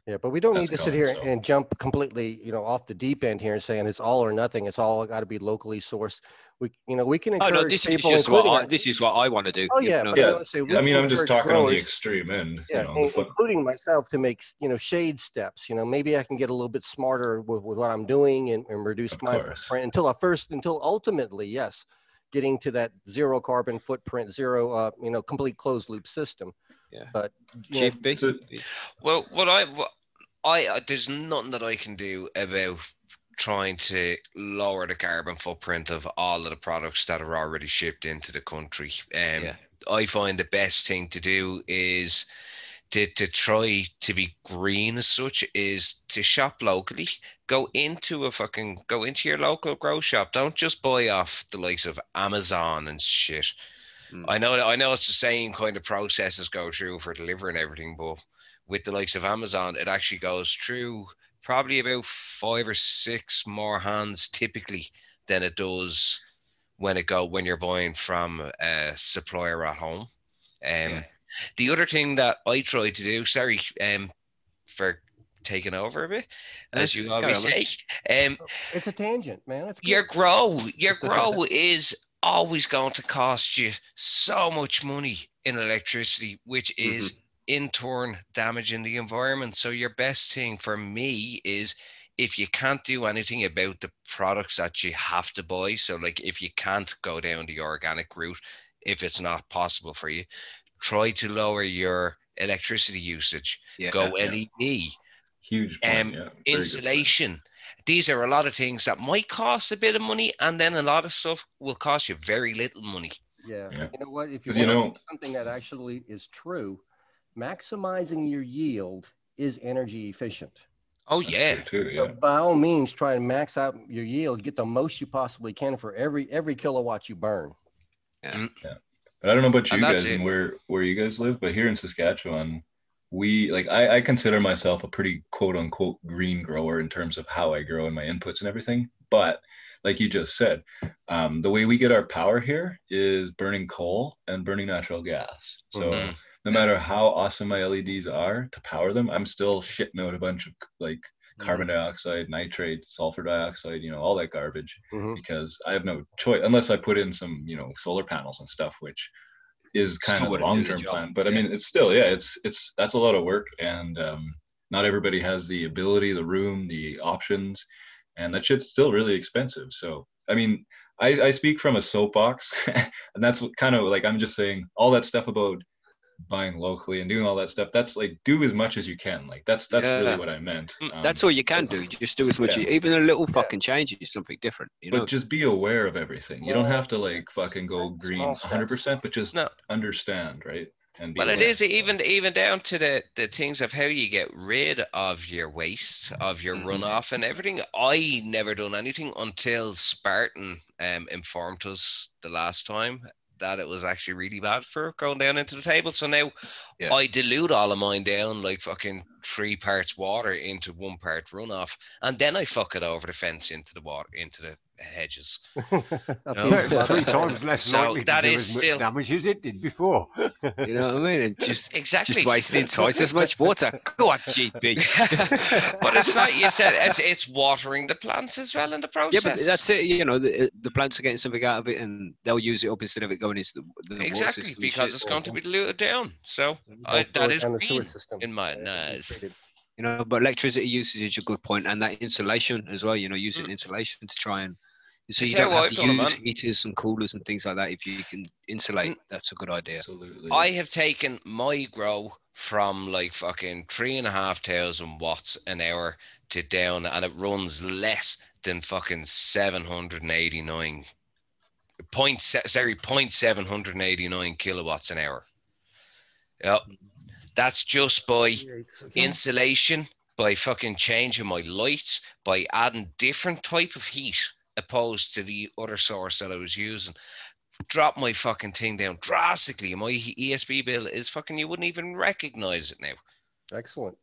Yeah, but we don't need That's to sit coming, here so- and jump completely, you know, off the deep end here and saying it's all or nothing. It's all got to be locally sourced. We, you know, we can Oh encourage no, this is just what I, our- this is what I want to do. oh you yeah, know. but Yeah. I, say we I mean, I'm just encourage talking on the extreme end. yeah, you know, in- the including myself to make you know shade steps. You know, maybe I can get a little bit smarter with, with what I'm doing and, and reduce Of my course. footprint until I first, until ultimately, yes, getting to that zero carbon footprint, zero, uh, you know, complete closed loop system. Yeah. But you know, So- Well, what I, what I, uh, there's nothing that I can do about trying to lower the carbon footprint of all of the products that are already shipped into the country. Um, Yeah. I find the best thing to do is to, to try to be green as such is to shop locally. Go into a fucking go into your local grow shop. Don't just buy off the likes of Amazon and shit. Mm. I know I know it's the same kind of processes go through for delivering everything, but with the likes of Amazon, it actually goes through probably about five or six more hands typically than it does when it go when you're buying from a supplier at home. Um, Yeah. The other thing that I try to do, sorry, um, for taking over a bit, as That's- you always say, um, it's a tangent, man. It's your grow your grow is always going to cost you so much money in electricity which is in turn damaging the environment. So your best thing for me is if you can't do anything about the products that you have to buy. So like if you can't go down the organic route if it's not possible for you try to lower your electricity usage Yeah. go yeah. led huge point, Um, yeah, very good point. insulation. These are a lot of things that might cost a bit of money, and then a lot of stuff will cost you very little money. Yeah. Yeah. You know what? If you, 'Cause, you wanna know- do something that actually is true, maximizing your yield is energy efficient. Oh That's yeah, true too, So yeah. by all means, try and max out your yield, get the most you possibly can for every every kilowatt you burn. But I don't know about you guys and where where you guys live, but here in Saskatchewan, we like I, I consider myself a pretty quote unquote green grower in terms of how I grow and my inputs and everything. But like you just said, um, the way we get our power here is burning coal and burning natural gas. So Mhm. no matter how awesome my LEDs are to power them, I'm still shitting out a bunch of like carbon dioxide, nitrate, sulfur dioxide, you know, all that garbage Mhm. because I have no choice unless I put in some, you know, solar panels and stuff, which is kind Still of a long-term plan. But I mean, it's still, yeah, it's it's that's a lot of work, and um, not everybody has the ability, the room, the options, and that shit's still really expensive. So I mean, I, I speak from a soapbox, and that's what kind of like I'm just saying all that stuff about buying locally and doing all that stuff. That's like do as much as you can. Like that's that's Yeah. really what I meant. Mm, Um, That's all you can do. Just do as much. yeah. as- even a little fucking change is something different. You know. but just be aware of everything. You don't have to like fucking go green 100%, but just No. understand, right? And be Well, it aware. is even even down to the the things of how you get rid of your waste, of your Mhm. runoff, and everything. I never done anything until Spartan um, informed us the last time that it was actually really bad for going down into the table. So now Yeah. I dilute all of mine down like fucking three parts water into one part runoff, and then I fuck it over the fence into the water into the hedges. Up No. here. Three times less So likely to that do is as much still- damage as it did before. You know what I mean? And just Exactly. just wasting twice as much water. Go on, GB. but it's like you said, it's it's watering the plants as well in the process. Yeah, but that's it. You know, the, the plants are getting something out of it, and they'll use it up instead of it going into the, the exactly system because it's going to be diluted down. So Don't I, throw that it is down the sewer green system. in my Yeah, eyes. Treated. you know. But electricity usage is a good point, and that insulation as well. You know, Mm. using insulation to try and so It's you don't have I've to use man. heaters and coolers and things like that. If you can insulate, Mm. that's a good idea. Absolutely. I have taken my grow from like fucking three and a half thousand watts an hour to down, and it runs less than fucking seven hundred and eighty nine point sorry point seven hundred and eighty nine kilowatts an hour. Yep, that's just by insulation by fucking changing my lights by adding different type of heat opposed to the other source that I was using. Drop my fucking thing down drastically. My ESB bill is fucking you wouldn't even recognize it now. Excellent.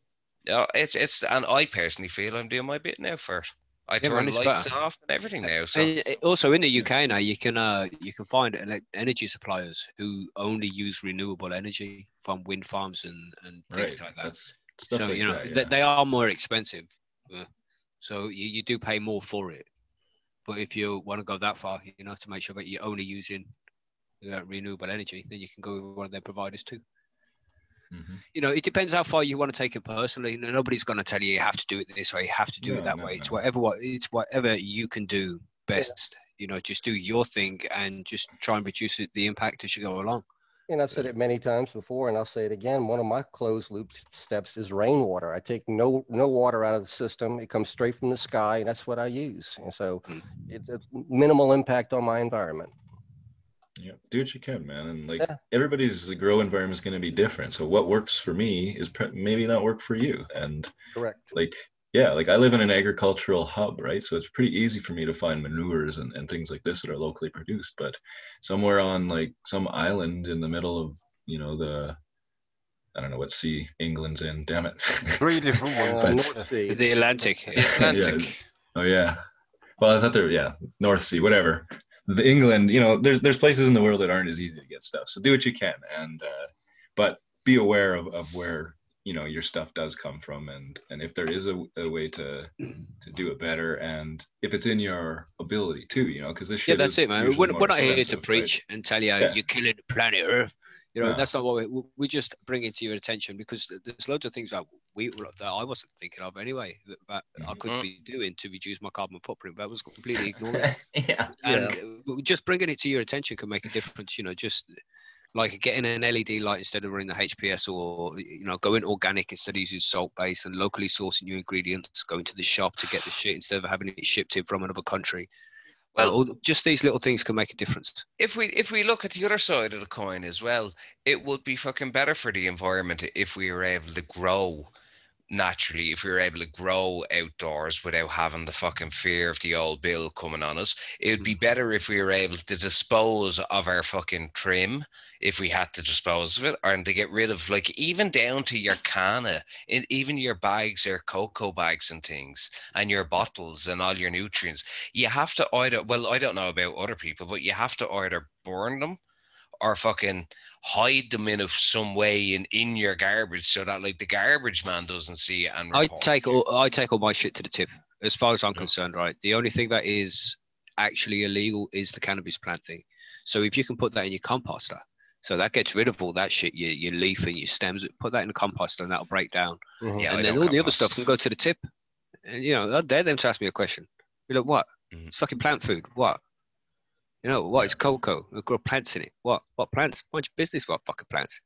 Yeah, it's it's and I personally feel I'm doing my bit now for it. I Yeah, turn lights better. off and everything now. So And uh, also in the UK now, you can uh, you can find energy suppliers who only use renewable energy from wind farms and, and things right. like that. That's so like you know that. yeah. they are more expensive, uh, so you, you do pay more for it. But if you want to go that far, you know, to make sure that you're only using uh, renewable energy, then you can go with one of their providers too. Mhm. You know, it depends how far you want to take it personally. You know, nobody's going to tell you you have to do it this way, you have to do No, it that no, way. It's whatever what it's whatever you can do best. You know, just do your thing and just try and reduce it, the impact as you go along. And I've said it many times before, and I'll say it again. One of my closed loop steps is rainwater. I take no no water out of the system. It comes straight from the sky, and that's what I use. And so, Mm. it's a minimal impact on my environment. Yeah, do what you can, man. And like Yeah. everybody's grow environment is going to be different. So what works for me is pre- maybe not work for you. And Correct. like, yeah, like I live in an agricultural hub, right? So it's pretty easy for me to find manures and, and things like this that are locally produced. But somewhere on like some island in the middle of, you know, the, I don't know what sea England's in, damn it. Three different ones. North Sea. The Atlantic. Atlantic. Oh yeah. Well, I thought there, yeah, North Sea, whatever. The England, you know, there's there's places in the world that aren't as easy to get stuff. So do what you can, and uh, but be aware of, of where you know your stuff does come from, and and if there is a, a way to to do it better, and if it's in your ability too, you know, because this Yeah, that's it, man. We're, we're not here to expensive, right? preach and tell you Yeah. you're killing the planet Earth. You know, No. that's not what we, we- we just bring it to your attention because there's loads of things that we that I wasn't thinking of anyway that, that I could be doing to reduce my carbon footprint, but I was completely ignoring. yeah. and uh, just bringing it to your attention can make a difference. You know, just like getting an LED light instead of running the HPS, or you know, going organic instead of using salt base, and locally sourcing your ingredients, going to the shop to get the shit instead of having it shipped in from another country. Well- Well, all, just these little things can make a difference. if we if we look at the other side of the coin as well, it would be fucking better for the environment if we were able to grow naturally, if we were able to grow outdoors without having the fucking fear of the old bill coming on us. It would be mm-hmm. better if we were able to dispose of our fucking trim if we had to dispose of it, and to get rid of like even down to your canna, in, even your bags, your cocoa bags and things, and your bottles and all your nutrients you have to either well i don't know about other people but you have to either burn them or fucking hide them in a, some way in in your garbage so that like the garbage man doesn't see it and I take all I take all my shit to the tip. As far as I'm Yeah. concerned, right? The only thing that is actually illegal is the cannabis plant thing. So if you can put that in your composter, so that gets rid of all that shit, your your leaf and your stems. Put that in the composter, and that'll break down. Mhm. Yeah, I and then don't all the other stuff can go to the tip. And you know, I dare them to ask me a question. You're like, what? Mhm. It's fucking plant food. What? You know, what is cocoa. We grow plants in it. What? What plants? Mind your business. What fucking plants?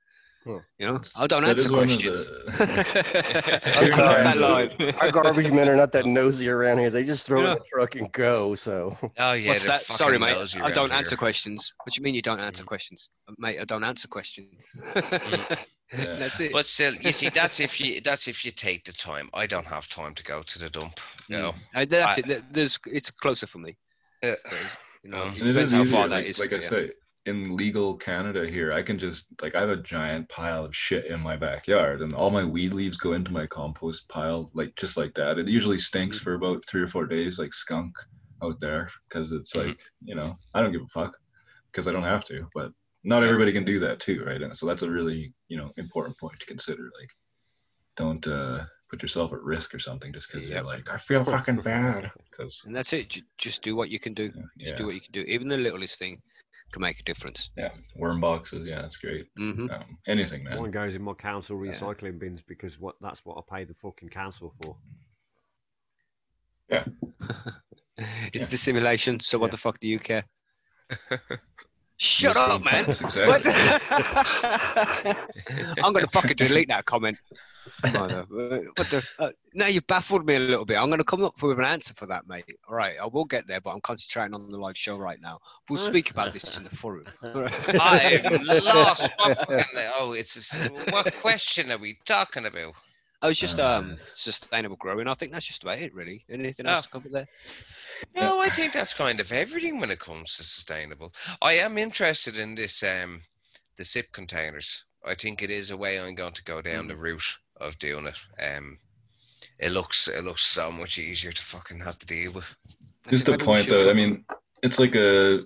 Hmm. You know, I don't that answer is one of questions. the- I love sorry. that line. Our garbage men are not that nosy around here. They just throw it in the truck and go. So oh yeah What's that? Sorry, mate. I don't here. answer questions. What do you mean you don't answer Mm. questions, mate? I don't answer questions. Yeah. That's it. but still you see that's if you that's if you take the time i don't have time to go to the dump you know Uh, that's I- it. There's, it's closer for me. Uh, There's- You know, um, it And it how easier. far that Like, is like I say, in legal Canada here, I can just like I have a giant pile of shit in my backyard, and all my weed leaves go into my compost pile, like just like that. It usually stinks for about three or four days, like skunk. out there because it's Mhm. like you know I don't give a fuck because I don't have to, but not everybody can do that too, right? And so that's a really you know important point to consider. Like, don't uh, put yourself at risk or something just because Yep. you're like I feel fucking bad because And that's it. Just do what you can do. Just yeah, do what you can do. Even the littlest thing can make a difference. yeah, worm boxes, yeah, that's great. hmm Um, anything, One goes in my council Yeah. recycling bins because what that's what I pay the fucking council for. Yeah. it's Yeah. the simulation. So what Yeah. the fuck do you care? Shut Yes, up, man. Exactly. I'm gonna fucking delete that comment. Mother- What the? Uh, now you've baffled me a little bit. I'm gonna come up with an answer for that, mate. All right, I will get there, but I'm concentrating on the live show right now. We'll speak about this in the forum. I'm lost. Fucking, oh, it's just, what question are we talking about? I was just Uh, um sustainable growing. I think that's just about it, really. Anything Oh. else to cover there? No, I think that's kind of everything when it comes to sustainable. I am interested in this um the SIP containers. I think it is a way I'm going to go down the route of doing it. Um it looks it looks so much easier to fucking have to deal with. just a Maybe we point though i mean it's like a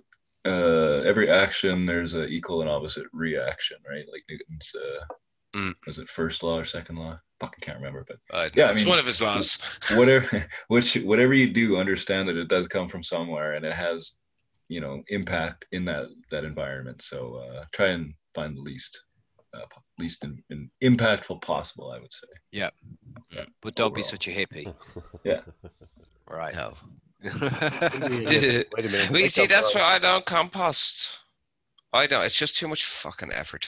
uh every action there's an equal and opposite reaction right like newton's uh Mm. was it first law or second law fucking can't remember but Uh, Yeah, I it's mean- one of his laws. whatever which whatever you do understand that it does come from somewhere and it has you know impact in that that environment so uh try and find the least uh, least in, in impactful possible i would say Yeah. But don't be such a hippie. Yeah. Right. No. Wait a minute. Well, you see, that's why I don't compost. I don't. It's just too much fucking effort.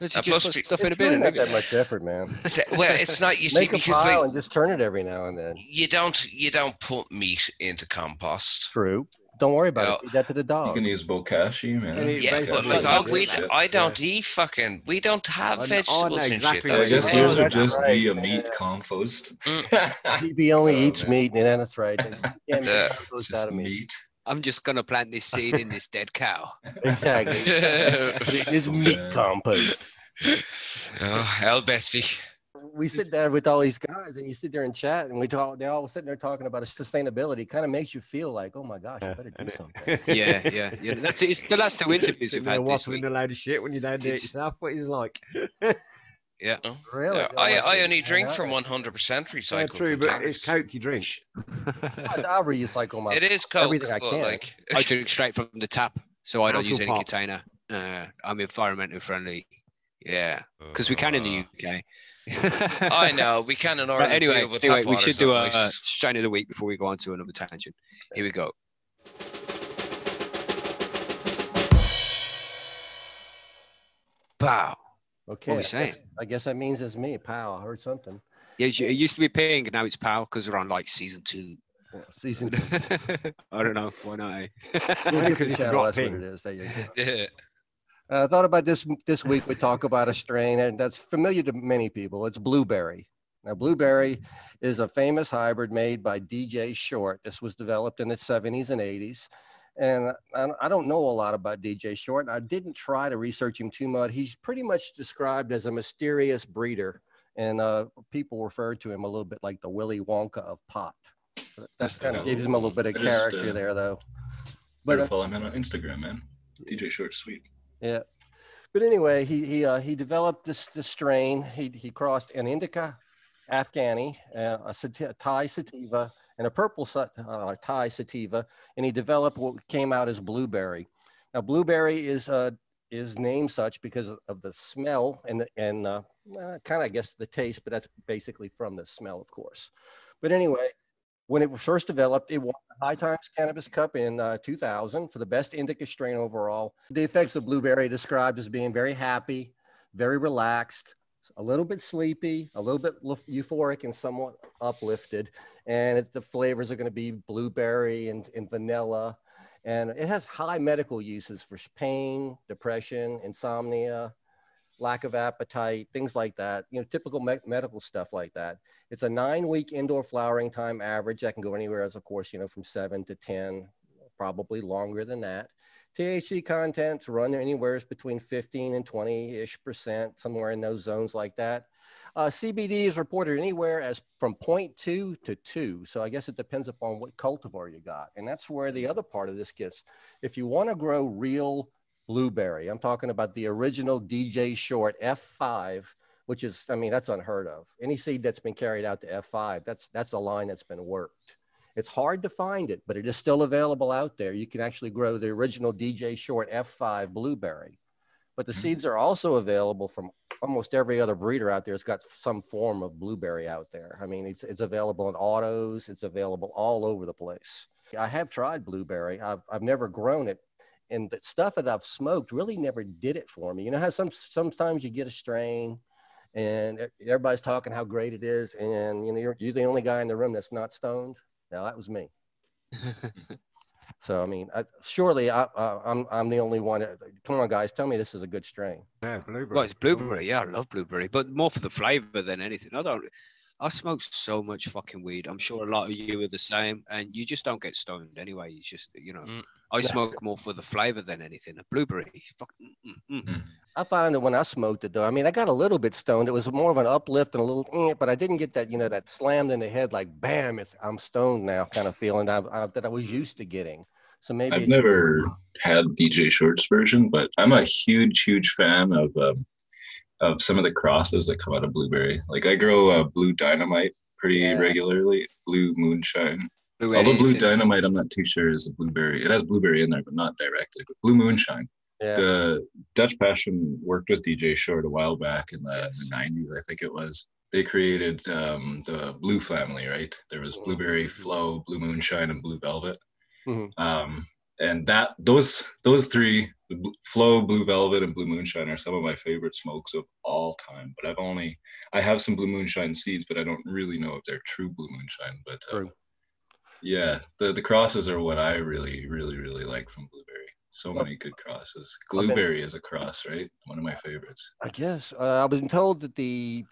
Let's Uh, just plus put we- stuff in a It's really bin. not and that much effort, man. Well, it's not. You see, Make a because pile like, and just turn it every now and then. you don't you don't put meat into compost. True. Don't worry about No. it. Feed that to the dog. you dog. can use bokashi man Yeah, but like Yeah, I, we. I don't eat fucking. We don't have I know- I know vegetables and shit. Yeah, I what That's you're guess it. yours Oh, would just right, be a yeah. meat compost. GB only Oh, eats man. meat, and that's right. You can't Yeah. make compost out Just of meat. meat. I'm just gonna plant this seed in this dead cow. Exactly. But it is meat Yeah. compost. oh, hell, Betsy. We sit there with all these guys, and you sit there and chat, and we talk. They're all sitting there talking about sustainability. Kind of makes you feel like, oh my gosh, I better do something. Yeah, yeah, yeah. That's it. It's the last two interviews Sitting we've there had this waffling week. a load of shit when you don't do it It's- yourself. What he's like. Yeah. Really? Yeah, Oh, I. I only drink I- from 100% Yeah, recycled true, but it's. Coke you drink. I, I recycle my. It is Coke, everything I can. like I drink straight from the tap, so I don't use any pot. container. Uh, I'm environmentally friendly. Yeah, because we can in the UK. I know we can in But Ireland anyway, too, but anyway, we should do not a nice. strain of the week before we go on to another tangent. Here we go. Wow. Okay. we I saying? guess, I guess that means it's me. Pow. I heard something. Yeah, it used to be pink, now it's PAL because we're on like season two. Yeah, season two. I don't know. Why not? Eh? Because you channel, that's what it is. There you go. Yeah. Uh, I thought about this this week. We talk about a strain and that's familiar to many people. It's blueberry. Now, blueberry is a famous hybrid made by DJ Short. This was developed in the 70s and 80s. And I, don't know a lot about DJ Short. I didn't try to research him too much. He's pretty much described as a mysterious breeder, and uh, people refer to him a little bit like the Willy Wonka of pot. That kind of gives him a little bit of I just, character uh, there, though. But uh, follow him on Instagram, man. DJ Short Sweet. Yeah. But anyway, he he uh, he developed this this strain. He he crossed an indica Afghani, uh, a, sati- a Thai sativa, and a purple uh, Thai sativa, and he developed what came out as blueberry. Now, blueberry is uh, is named such because of the smell and the, and uh, kind of I guess the taste, but that's basically from the smell, of course. But anyway, when it was first developed, it won the High Times Cannabis Cup in uh, 2000 for the best indica strain overall. The effects of blueberry described as being very happy, very relaxed, a little bit sleepy, a little bit euphoric, and somewhat uplifted. And it, the flavors are going to be blueberry and, and vanilla. And it has high medical uses for pain, depression, insomnia, lack of appetite, things like that. You know, typical me- medical stuff like that. It's a nine week indoor flowering time average. That can go anywhere, as of course, you know, from seven to 10, probably longer than that. THC contents run anywhere between 15 and 20 ish percent, somewhere in those zones like that. Uh, CBD is reported anywhere as from 0.2 to 2. So I guess it depends upon what cultivar you got. And that's where the other part of this gets. If you want to grow real blueberry, I'm talking about the original DJ Short F5, which is, I mean, that's unheard of. Any seed that's been carried out to F5, that's, that's a line that's been worked. It's hard to find it, but it is still available out there. You can actually grow the original DJ Short F5 blueberry. But the mm-hmm. seeds are also available from almost every other breeder out there It's got some form of blueberry out there. I mean, it's it's available in autos, it's available all over the place. I have tried blueberry. I've I've never grown it. And the stuff that I've smoked really never did it for me. You know how some sometimes you get a strain and everybody's talking how great it is, and you know you're, you're the only guy in the room that's not stoned. Now that was me. So I mean, I, surely I, I, I'm I'm the only one. Come on, guys, tell me this is a good strain. Yeah, blueberry. Well, it's blueberry. Yeah, I love blueberry, but more for the flavor than anything. I don't. I smoke so much fucking weed. I'm sure a lot of you are the same, and you just don't get stoned anyway. It's just you know, Mm. I Yeah. smoke more for the flavor than anything. A blueberry, fuck. mm, mm, mm. I find that when I smoked it, though, I mean, I got a little bit stoned. It was more of an uplift and a little, eh, but I didn't get that, you know, that slammed in the head, like bam, it's I'm stoned now kind of feeling I, I, that I was used to getting. So maybe I've never had DJ Short's version, but I'm a huge, huge fan of um, of some of the crosses that come out of blueberry. Like I grow uh, blue dynamite pretty Yeah. regularly, blue moonshine. Blue Although blue dynamite, I'm not too sure is a blueberry. It has blueberry in there, but not directly. But blue moonshine. yeah, The Dutch Passion worked with DJ Short a while back in the, Yes. the 90s, I think it was. They created um, the Blue family, right? There was Blueberry Flo, Blue Moonshine, and Blue Velvet. Mhm. Um, and that those those three, Flo, Blue Velvet, and Blue Moonshine, are some of my favorite smokes of all time. But I've only I have some Blue Moonshine seeds, but I don't really know if they're true Blue Moonshine. But uh, True. yeah, the the crosses are what I really, really, really like from Blueberry. So many good crosses. I've Blueberry is a cross, right? One of my favorites. I guess uh, I was told that the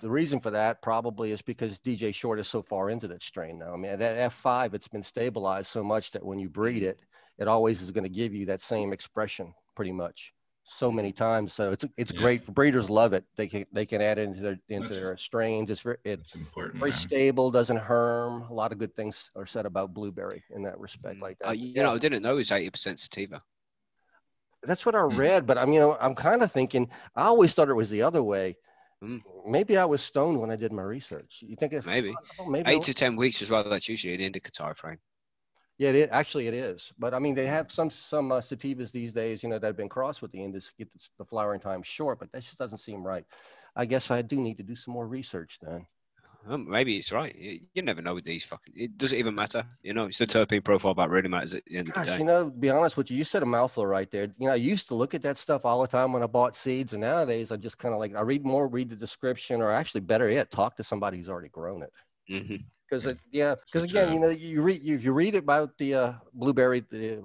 the reason for that probably is because DJ Short is so far into that strain now. I mean, that F5, it's been stabilized so much that when you breed it, it always is going to give you that same expression pretty much so many times. So it's it's Yeah. great. Breeders love it. They can they can add it into their into That's- their strains. It's very It's important. very man. stable, doesn't harm. A lot of good things are said about blueberry in that respect, like that. Uh, you know, I didn't know it was 80% sativa. That's what I Mm. read, but I'm you know I'm kind of thinking. I always thought it was the other way. Mm. Maybe I was stoned when I did my research. You think it's Maybe. possible? Maybe. Eight to 10 weeks as well. That's usually an indica time frame. Yeah, it is. actually it is. But I mean, they have some some uh, sativas these days, you know, that have been crossed with the Indus get the, the flowering time short, but that just doesn't seem right. I guess I do need to do some more research then. Um, maybe it's right. You, you never know with these fucking. It doesn't even matter. You know, it's the terpene profile that really matters at the end of the Gosh, day. you know, be honest with you, you said a mouthful right there. You know, I used to look at that stuff all the time when I bought seeds, and nowadays I just kind of like I read more, read the description, or actually better yet, talk to somebody who's already grown it. hmm because it, yeah, because again, you know, you read you, you read about the uh, blueberry, the,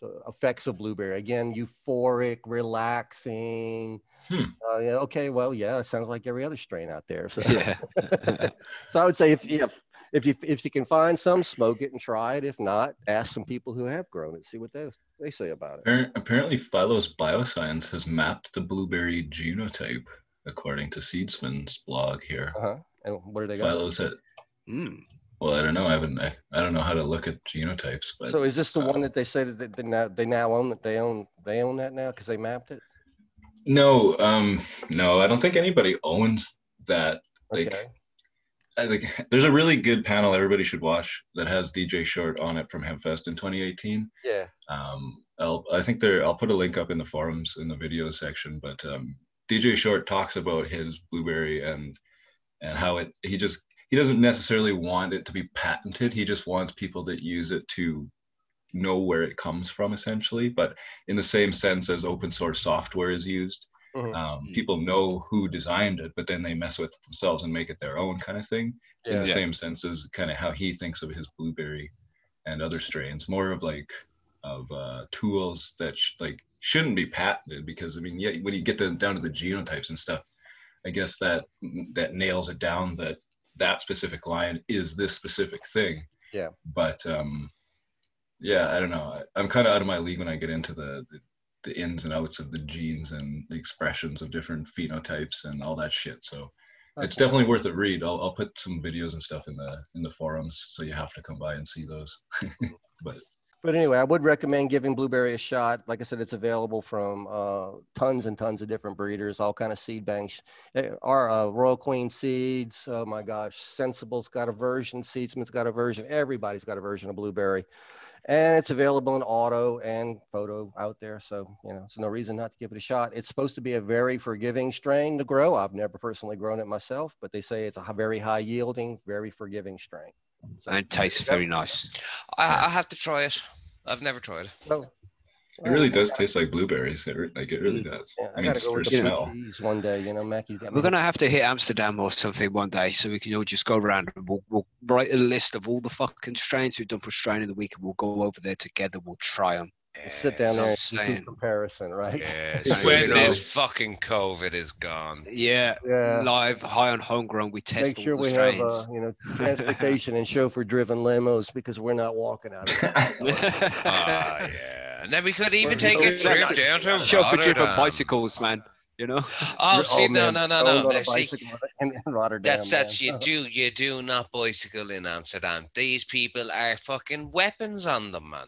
the effects of blueberry. Again, euphoric, relaxing. Hmm. Uh, yeah, okay, well, yeah, it sounds like every other strain out there. So, Yeah. so I would say if if if you if you can find some, smoke it and try it. If not, ask some people who have grown it, see what they they say about it. Apparently, Phylos Bioscience has mapped the blueberry genotype according to Seedsman's blog here. Uh huh. And what do they got? Phylos had, Mm. well, I don't know. I haven't. I, I don't know how to look at genotypes, but So is this the uh, one that they say that they, they now they now own that they own they own that now because they mapped it? no, um, no, I don't think anybody owns that. Like, Okay. I think there's a really good panel everybody should watch that has DJ Short on it from Hempfest in 2018. Yeah. Um, I'll, I think there, I'll put a link up in the forums in the video section, but um, DJ Short talks about his blueberry and and how it he just he doesn't necessarily want it to be patented. He just wants people that use it to know where it comes from, essentially. But in the same sense as open source software is used, Mhm. um, Mm. people know who designed it, but then they mess with it themselves and make it their own kind of thing. In the Yeah. same sense as kind of how he thinks of his blueberry and other strains, more of like of uh, tools that sh- like shouldn't be patented because I mean, yeah, when you get to, down to the genotypes and stuff, I guess that that nails it down that that specific line is this specific thing. Yeah. But um, yeah, I don't know. I, I'm kind of out of my league when I get into the, the the ins and outs of the genes and the expressions of different phenotypes and all that shit. So it's definitely worth a read. I'll, I'll put some videos and stuff in the in the forums, so you have to come by and see those. but But anyway, I would recommend giving blueberry a shot. Like I said, it's available from uh, tons and tons of different breeders, all kind of seed banks. Eh, Our uh, Royal Queen seeds, oh my gosh, Sensible's got a version, Seedsman's got a version, everybody's got a version of blueberry. And it's available in auto and photo out there. So, you know, it's no reason not to give it a shot. It's supposed to be a very forgiving strain to grow. I've never personally grown it myself, but they say it's a very high yielding, very forgiving strain. So, And it tastes very nice. I, I have to try it. I've never tried. so, it really does taste like blueberries. It, re- like it really mm, does. Yeah, I mean, gotta it's go for with the smell. cheese one day. You know, Mackey's got. We're gonna have to hit Amsterdam or something one day, so we can all just go around and we'll, we'll write a list of all the fucking strains we've done for strain of the week, and we'll go over there together. We'll try them. Hooked. sit down there and Yes. do comparison, right? Yes. Yes. when You know. this fucking COVID is gone. Yeah, Yeah. live, high on homegrown. We test Make sure all the we have, uh, you know, transportation and chauffeur-driven limos because we're not walking out of it. Ah, yeah. And then we could even take a trip that's- down to Chauffeur driven bicycles, man. You know. Oh, see, no, no, no, no. no see, in, in Rotterdam. That's that's man. you do you do not bicycle in Amsterdam. These people are fucking weapons on them, man.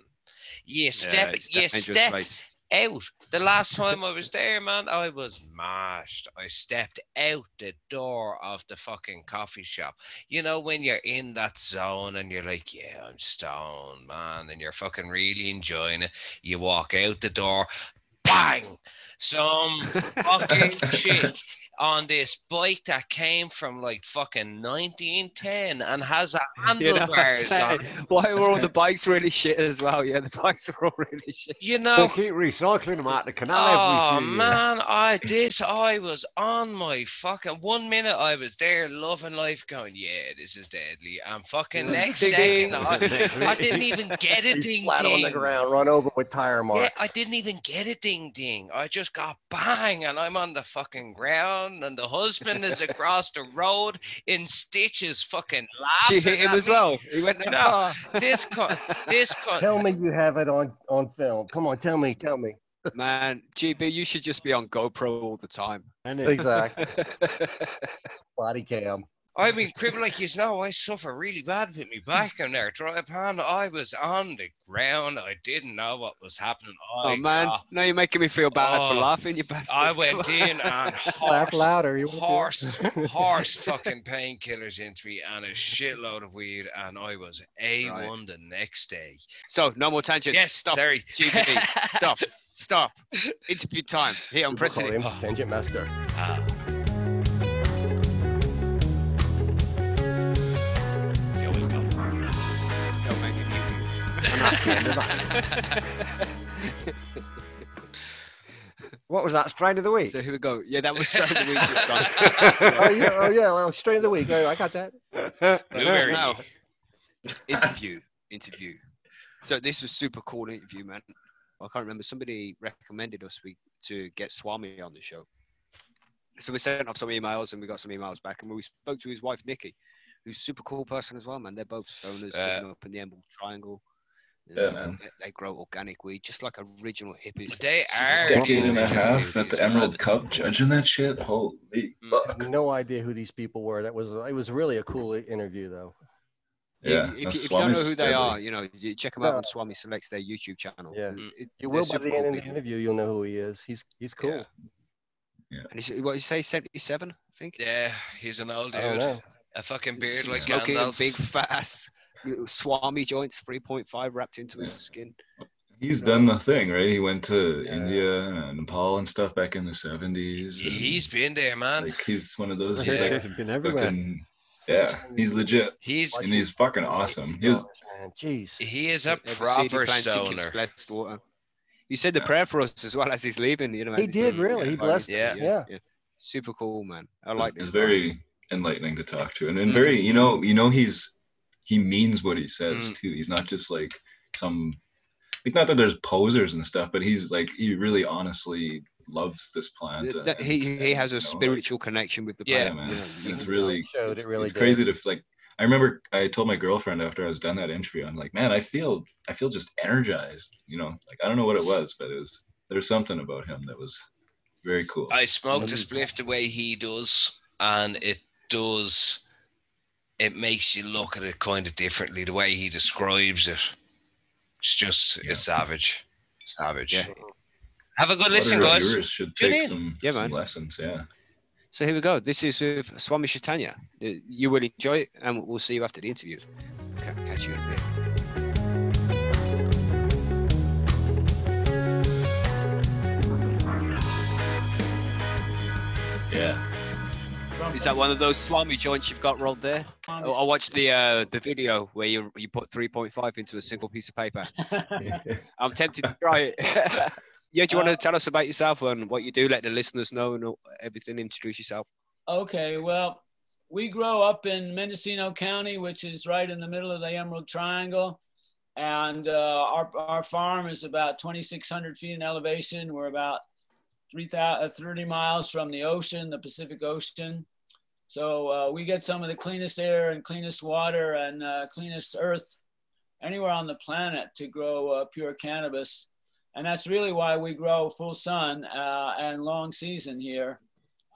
You step a you step place. out. The last time I was there, man, I was mashed. I stepped out the door of the fucking coffee shop. You know, when you're in that zone and you're like, yeah, I'm stoned, man, and you're fucking really enjoying it. You walk out the door, bang! Some fucking chick on this bike that came from like fucking 1910 and has a You know, handlebars on. why were all the bikes really shit as well? Yeah, the bikes were all really shit. You know, They know, keep recycling them out the canal Oh every few years. man, I this I was on my fucking one minute I was there loving life, going, yeah, this is deadly. And fucking next Ding, second. I, I didn't even get a He's ding flat on the ground, run over with tire marks. Yeah, I didn't even get a ding ding. I just got bang, and I'm on the fucking ground, and the husband is across the road in stitches, fucking laughing. She hit him at as me. well. He went no. No, This cunt, this cunt. Tell me you have it on on film. Come on, tell me, tell me. Man, GB, you should just be on GoPro all the time. And it- Exactly. Body cam. I mean, cripple like you know, I suffer really bad with me back in there. Dry pan, I was on the ground. I didn't know what was happening. I oh man, got- now you're making me feel bad for Oh, laughing, you bastard. I went in and Laugh horse, louder. You won't horse, horse fucking painkillers into me and a shitload of weed, and I was a one the next day. So no more tangents. Yes, stop. sorry. GB, stop, stop. Interview time here I'm pressing it. Tangent Master. Ah. What was that strain of the week? So here we go. Yeah, that was strain of the week just gone. oh yeah, oh yeah. Well, straight of the week. Oh, I got that. Blueberry. Now, interview, interview. So this was super cool interview, man. I can't remember. Somebody recommended us we to get Swami on the show. So we sent off some emails and we got some emails back, and we spoke to his wife Nikki, who's a super cool person as well, man. They're both stoners Uh, up in the Emerald Triangle. Yeah, man. They, they grow organic weed, just like original hippies. They are cool. Decade and a Original half at the Emerald. Cup judging that shit. Holy Mm. Fuck. no idea who these people were. That was it was really a cool interview though. Yeah. if, no, you- if you don't know Swami's who they deadly. are, you know, you check them out No. on Swami Selects their YouTube channel. Yeah. It- it- You will by super the end of the interview, you'll know who he is. He's he's cool. Yeah. And he's, what you say, 77, I think? Yeah, he's an old dude. know. A fucking beard S- like Smoking a Gandalf. big fat ass Swami joints, 3.5 wrapped into his skin. He's done the thing, right? He went to Yeah. India and Nepal and stuff back in the 70s. and, He's been there, man. like he's one of those. Yeah. He's like He's been everywhere. fucking yeah. He's legit He's and he's fucking awesome. He was. Jeez. he is a Ever see the proper stoner. blessed water? You said the Yeah. prayer for us as well as he's leaving. You know, He did leaving, really. He blessed. Yeah. us. Yeah. Super cool, man. I like this. it's guy. very enlightening to talk to, and, and Mm. very you know you know he's he means what he says Mm. too. He's not just like some like not that there's posers and stuff, but he's like he really honestly loves this plant. Th- that and- he he has a you know, like, spiritual connection with the plant. Yeah, man. you know, you it's really Showed it's, it really it's did. crazy to like i remember i told my girlfriend after i was done that interview i'm like man i feel i feel just energized you know like i don't know what it was but it was there's something about him that was very cool I smoked a spliff the way he does, and it does. It makes you look at it kind of differently. The way he describes it, it's just Yeah. it's savage, savage. Yeah. Have a good listen, guys. reviewers should take some, Yeah, some man. lessons. Yeah. So here we go. This is with Swami Chaitanya. Uh, You will enjoy it, and we'll see you after the interview. Ca- Catch you in a bit. Yeah. Is that one of those Swami joints you've got rolled there? I I watched the uh, the video where you you put 3.5 into a single piece of paper. I'm tempted to try it. yeah, do you want to tell us about yourself and what you do? Let the listeners know and everything. Introduce yourself. Okay, well, we grow up in Mendocino County, which is right in the middle of the Emerald Triangle. And uh, our, our farm is about 2,600 feet in elevation. We're about 3,000 uh, 30 miles from the ocean, the Pacific Ocean. So uh, we get some of the cleanest air and cleanest water and uh, cleanest earth anywhere on the planet to grow uh, pure cannabis. And that's really why we grow full sun uh, and long season here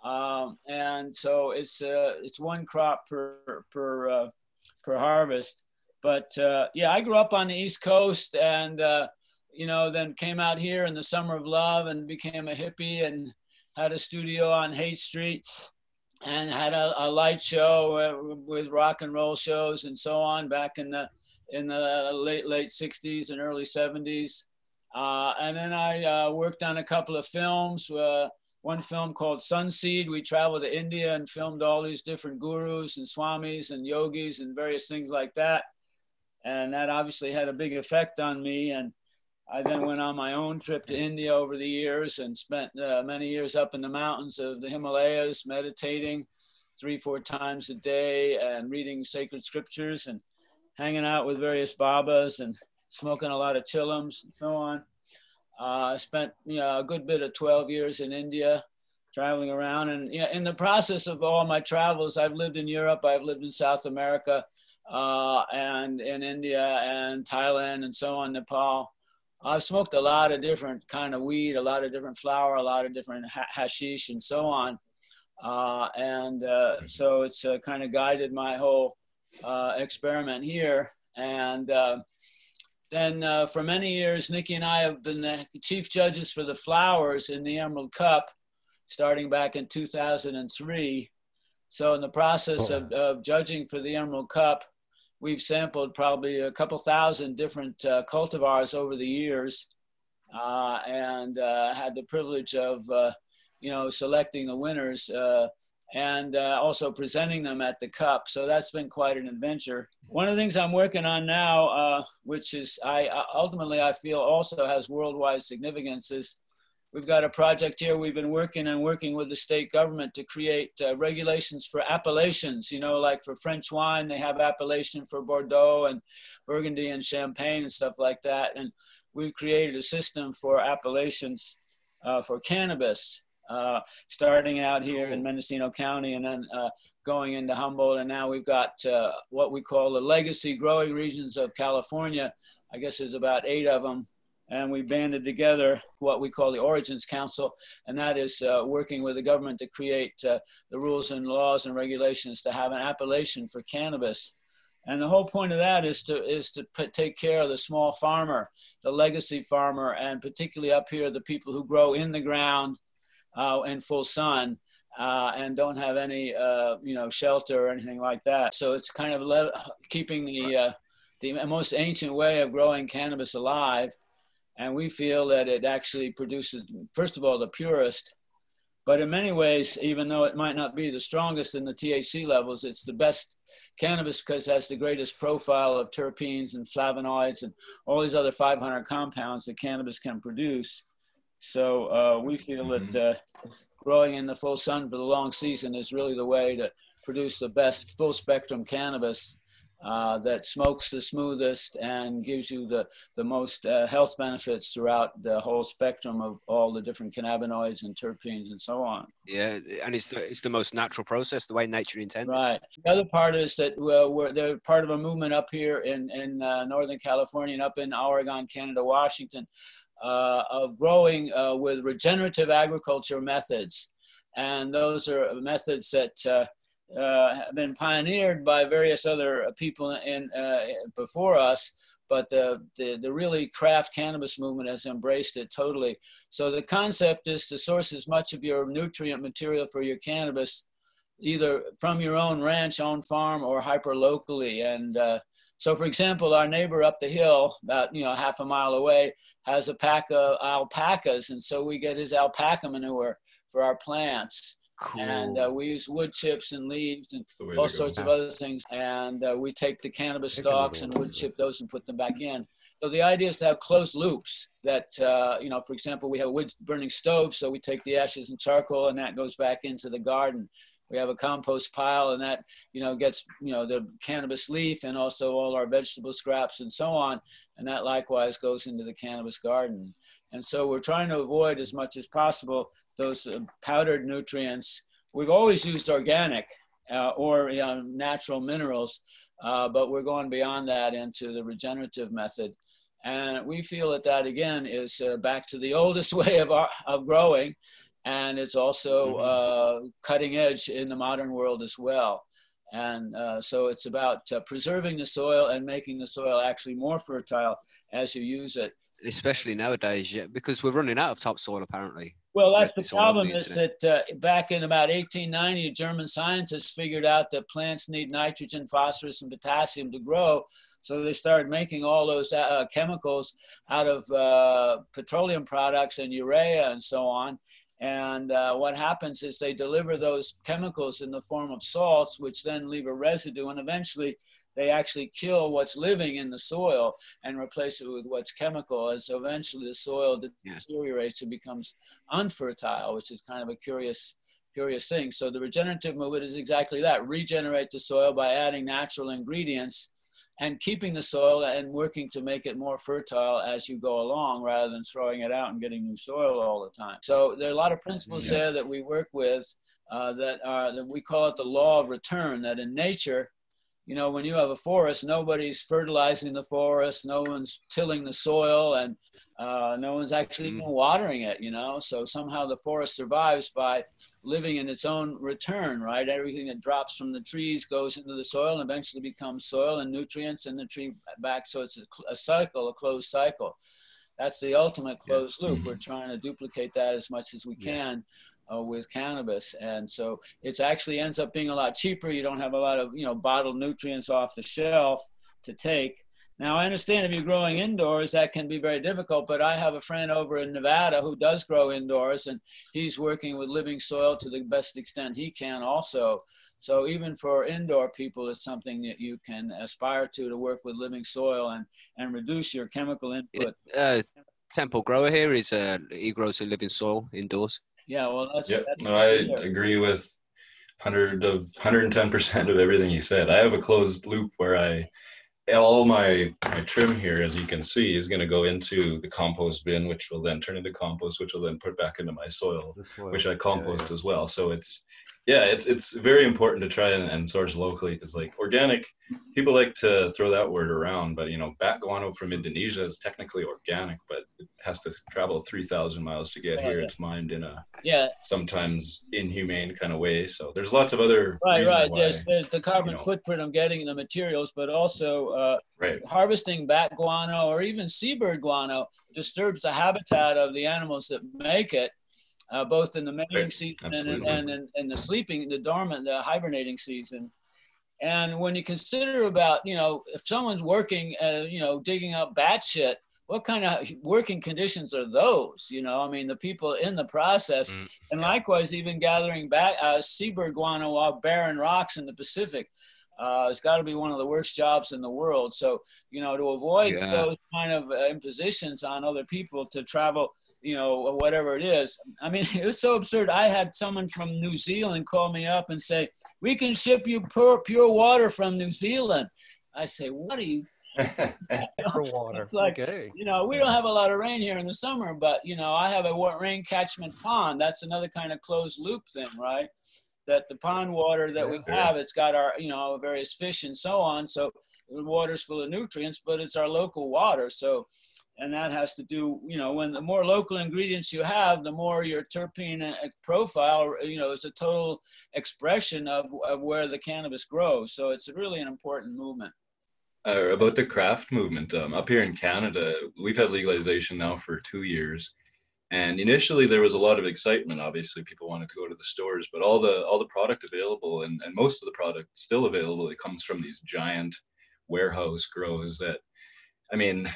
um, and so it's uh, it's one crop per per uh, per harvest. But yeah, I grew up on the East Coast, and you know, then came out here in the summer of love and became a hippie and had a studio on Haight Street and had a, a light show uh, with rock and roll shows and so on back in the in the late late 60s and early 70s. Uh, and then I uh, worked on a couple of films. Uh, one film called Sunseed. We traveled to India and filmed all these different gurus and swamis and yogis and various things like that. And that obviously had a big effect on me. And I then went on my own trip to India over the years and spent uh, many years up in the mountains of the Himalayas, meditating three, four times a day and reading sacred scriptures and hanging out with various babas and smoking a lot of chillums and so on. Uh, I spent you know, a good bit of 12 years in India, traveling around. And you know, in the process of all my travels, I've lived in Europe, I've lived in South America, uh, and in India and Thailand and so on, Nepal. I've smoked a lot of different kind of weed, a lot of different flower, a lot of different ha- hashish and so on. Uh, and uh, so it's uh, kind of guided my whole uh, experiment here. And uh, then uh, for many years, Nikki and I have been the chief judges for the flowers in the Emerald Cup, starting back in 2003. So in the process of, of judging for the Emerald Cup, we've sampled probably a couple thousand different uh, cultivars over the years, uh, and uh, had the privilege of, uh, you know, selecting the winners uh, and uh, also presenting them at the cup. So that's been quite an adventure. One of the things I'm working on now, which is I- ultimately I feel also has worldwide significance, is we've got a project here. We've been working and working with the state government to create uh, regulations for appellations. You know, like for French wine, they have appellation for Bordeaux and Burgundy and Champagne and stuff like that. And we've created a system for appellations uh, for cannabis uh, starting out here in Mendocino County and then uh, going into Humboldt. And now we've got uh, what we call the legacy growing regions of California. I guess there's about eight of them. And we banded together what we call the Origins Council, and that is uh, working with the government to create uh, the rules and laws and regulations to have an appellation for cannabis. And the whole point of that is to is to put, take care of the small farmer, the legacy farmer, and particularly up here, the people who grow in the ground uh, in full sun uh, and don't have any uh, you know shelter or anything like that. So it's kind of le- keeping the uh, the most ancient way of growing cannabis alive, and we feel that it actually produces first of all the purest. But in many ways, even though it might not be the strongest in the THC levels, it's the best cannabis because it has the greatest profile of terpenes and flavonoids and all these other 500 compounds that cannabis can produce. So uh, we feel that uh, growing in the full sun for the long season is really the way to produce the best full spectrum cannabis uh, that smokes the smoothest and gives you the, the most uh, health benefits throughout the whole spectrum of all the different cannabinoids and terpenes and so on. Yeah, and it's the, it's the most natural process, the way nature intended. Right. The other part is that we're they're part of a movement up here in in uh, Northern California and up in Oregon, Canada, Washington, uh, of growing uh, with regenerative agriculture methods, and those are methods that uh, been pioneered by various other people in uh, before us, but the, the, the really craft cannabis movement has embraced it totally. So the concept is to source as much of your nutrient material for your cannabis either from your own ranch, own farm, or hyper locally. And uh, so, for example, our neighbor up the hill, about you know half a mile away, has a pack of alpacas, and so we get his alpaca manure for our plants. Cool. And uh, we use wood chips and leaves and That's the way all sorts of other things. And uh, we take the cannabis Take stalks and wood chip those and put them back in. So the idea is to have closed loops that, uh, you know, for example, we have a wood burning stove. So we take the ashes and charcoal and that goes back into the garden. We have a compost pile and that, you know, gets, you know, the cannabis leaf and also all our vegetable scraps and so on. And that likewise goes into the cannabis garden. And so we're trying to avoid as much as possible those uh, powdered nutrients. We've always used organic uh, or you know, natural minerals, uh, but we're going beyond that into the regenerative method. And we feel that that again is uh, back to the oldest way of, our, of growing. And it's also uh, cutting edge in the modern world as well. And uh, so it's about preserving the soil and making the soil actually more fertile as you use it. Especially nowadays, yeah, because we're running out of topsoil apparently. Well, that's the this all over problem the is that uh, back in about 1890, German scientists figured out that plants need nitrogen, phosphorus, and potassium to grow. So they started making all those uh, chemicals out of uh, petroleum products and urea and so on. And uh, what happens is they deliver those chemicals in the form of salts, which then leave a residue, and eventually they actually kill what's living in the soil and replace it with what's chemical. And so eventually the soil deteriorates and becomes unfertile, which is kind of a curious, curious thing. So the regenerative movement is exactly that: regenerate the soil by adding natural ingredients and keeping the soil and working to make it more fertile as you go along, rather than throwing it out and getting new soil all the time. So there are a lot of principles Yeah. there that we work with uh, that are that we call it the law of return. That in nature. You know, when you have a forest, nobody's fertilizing the forest, no one's tilling the soil, and uh, no one's actually Mm. even watering it, you know. So somehow the forest survives by living in its own return, right? Everything that drops from the trees goes into the soil and eventually becomes soil and nutrients in the tree back. So it's a, a cycle, a closed cycle. That's the ultimate closed loop. We're trying to duplicate that as much as we can uh, with cannabis. And so it's actually ends up being a lot cheaper. You don't have a lot of, you know, bottled nutrients off the shelf to take. Now, I understand if you're growing indoors, that can be very difficult, but I have a friend over in Nevada who does grow indoors and he's working with living soil to the best extent he can also. So even for indoor people, it's something that you can aspire to, to work with living soil and, and reduce your chemical input. Uh, Temple grower here is uh, he grows in living soil indoors. Yeah, well, that's, Yep. that's No, I agree with hundred of hundred and ten percent of everything you said. I have a closed loop where I all my my trim here, as you can see, is going to go into the compost bin, which will then turn into compost, which will then put back into my soil, soil. which I Yeah, compost yeah. as well. So it's yeah, it's it's very important to try and, and source locally because like organic, people like to throw that word around, but you know, bat guano from Indonesia is technically organic, but it has to travel three thousand miles to get Oh, here. yeah. It's mined in a yeah, sometimes inhumane kind of way. So there's lots of other right, right. why. There's, there's the carbon you know. footprint of getting the materials, but also uh, Right. harvesting bat guano or even seabird guano disturbs the habitat of the animals that make it, uh, both in the mating season and, Absolutely. and in, in the sleeping, the dormant, the hibernating season. And when you consider about, you know, if someone's working, uh, you know, digging up bat shit, what kind of working conditions are those? You know, I mean, the people in the process, Mm, and likewise, even gathering bat, uh, seabird guano off barren rocks in the Pacific. Uh, it's got to be one of the worst jobs in the world. So, you know, to avoid Yeah. those kind of uh, impositions on other people to travel, you know, whatever it is. I mean, it was so absurd. I had someone from New Zealand call me up and say, "We can ship you pure, pure water from New Zealand." I say, "What are you For water. It's like- okay. you know, we don't have a lot of rain here in the summer, but you know, I have a rain catchment pond. That's another kind of closed loop thing, right? That the pond water that we Yeah. have, it's got our, you know, various fish and so on. So the water's full of nutrients, but it's our local water. So and that has to do, you know, when the more local ingredients you have, the more your terpene profile, you know, is a total expression of, of where the cannabis grows. So it's really an important movement. Uh, about the craft movement, um, up here in Canada, we've had legalization now for two years. And initially there was a lot of excitement. Obviously, people wanted to go to the stores, but all the all the product available and, and most of the product still available, it comes from these giant warehouse grows that I mean,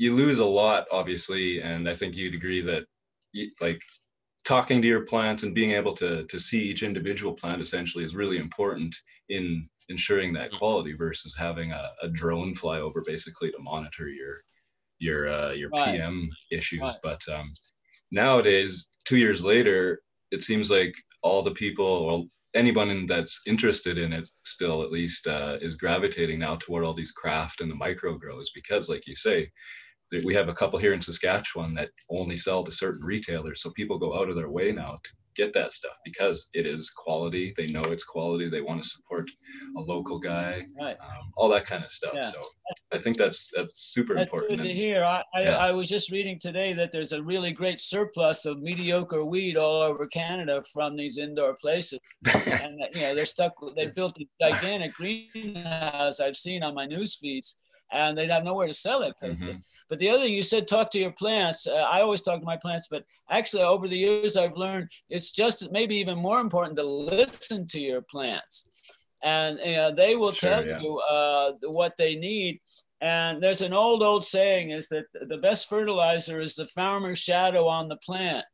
you lose a lot, obviously, and I think you'd agree that, you, like, talking to your plants and being able to to see each individual plant essentially is really important in ensuring that quality versus having a, a drone fly over basically to monitor your your uh, your Right. PM issues. Right. But um, nowadays, two years later, it seems like all the people, well, anyone that's interested in it still at least uh, is gravitating now toward all these craft and the micro grows because like you say we have a couple here in saskatchewan that only sell to certain retailers so people go out of their way now to get that stuff because it is quality they know it's quality they want to support a local guy Right. um, all that kind of stuff Yeah. so i think that's that's super That's important good to hear. I, I, Yeah. I was just reading today that there's a really great surplus of mediocre weed all over Canada from these indoor places. and you know they're stuck. with- They built a gigantic greenhouse I've seen on my news feeds, and they'd have nowhere to sell it. Mhm. But the other thing you said, talk to your plants. Uh, I always talk to my plants, but actually over the years I've learned it's just maybe even more important to listen to your plants, and you know, they will Sure, tell yeah. you uh, what they need. And there's an old old saying is that the best fertilizer is the farmer's shadow on the plant.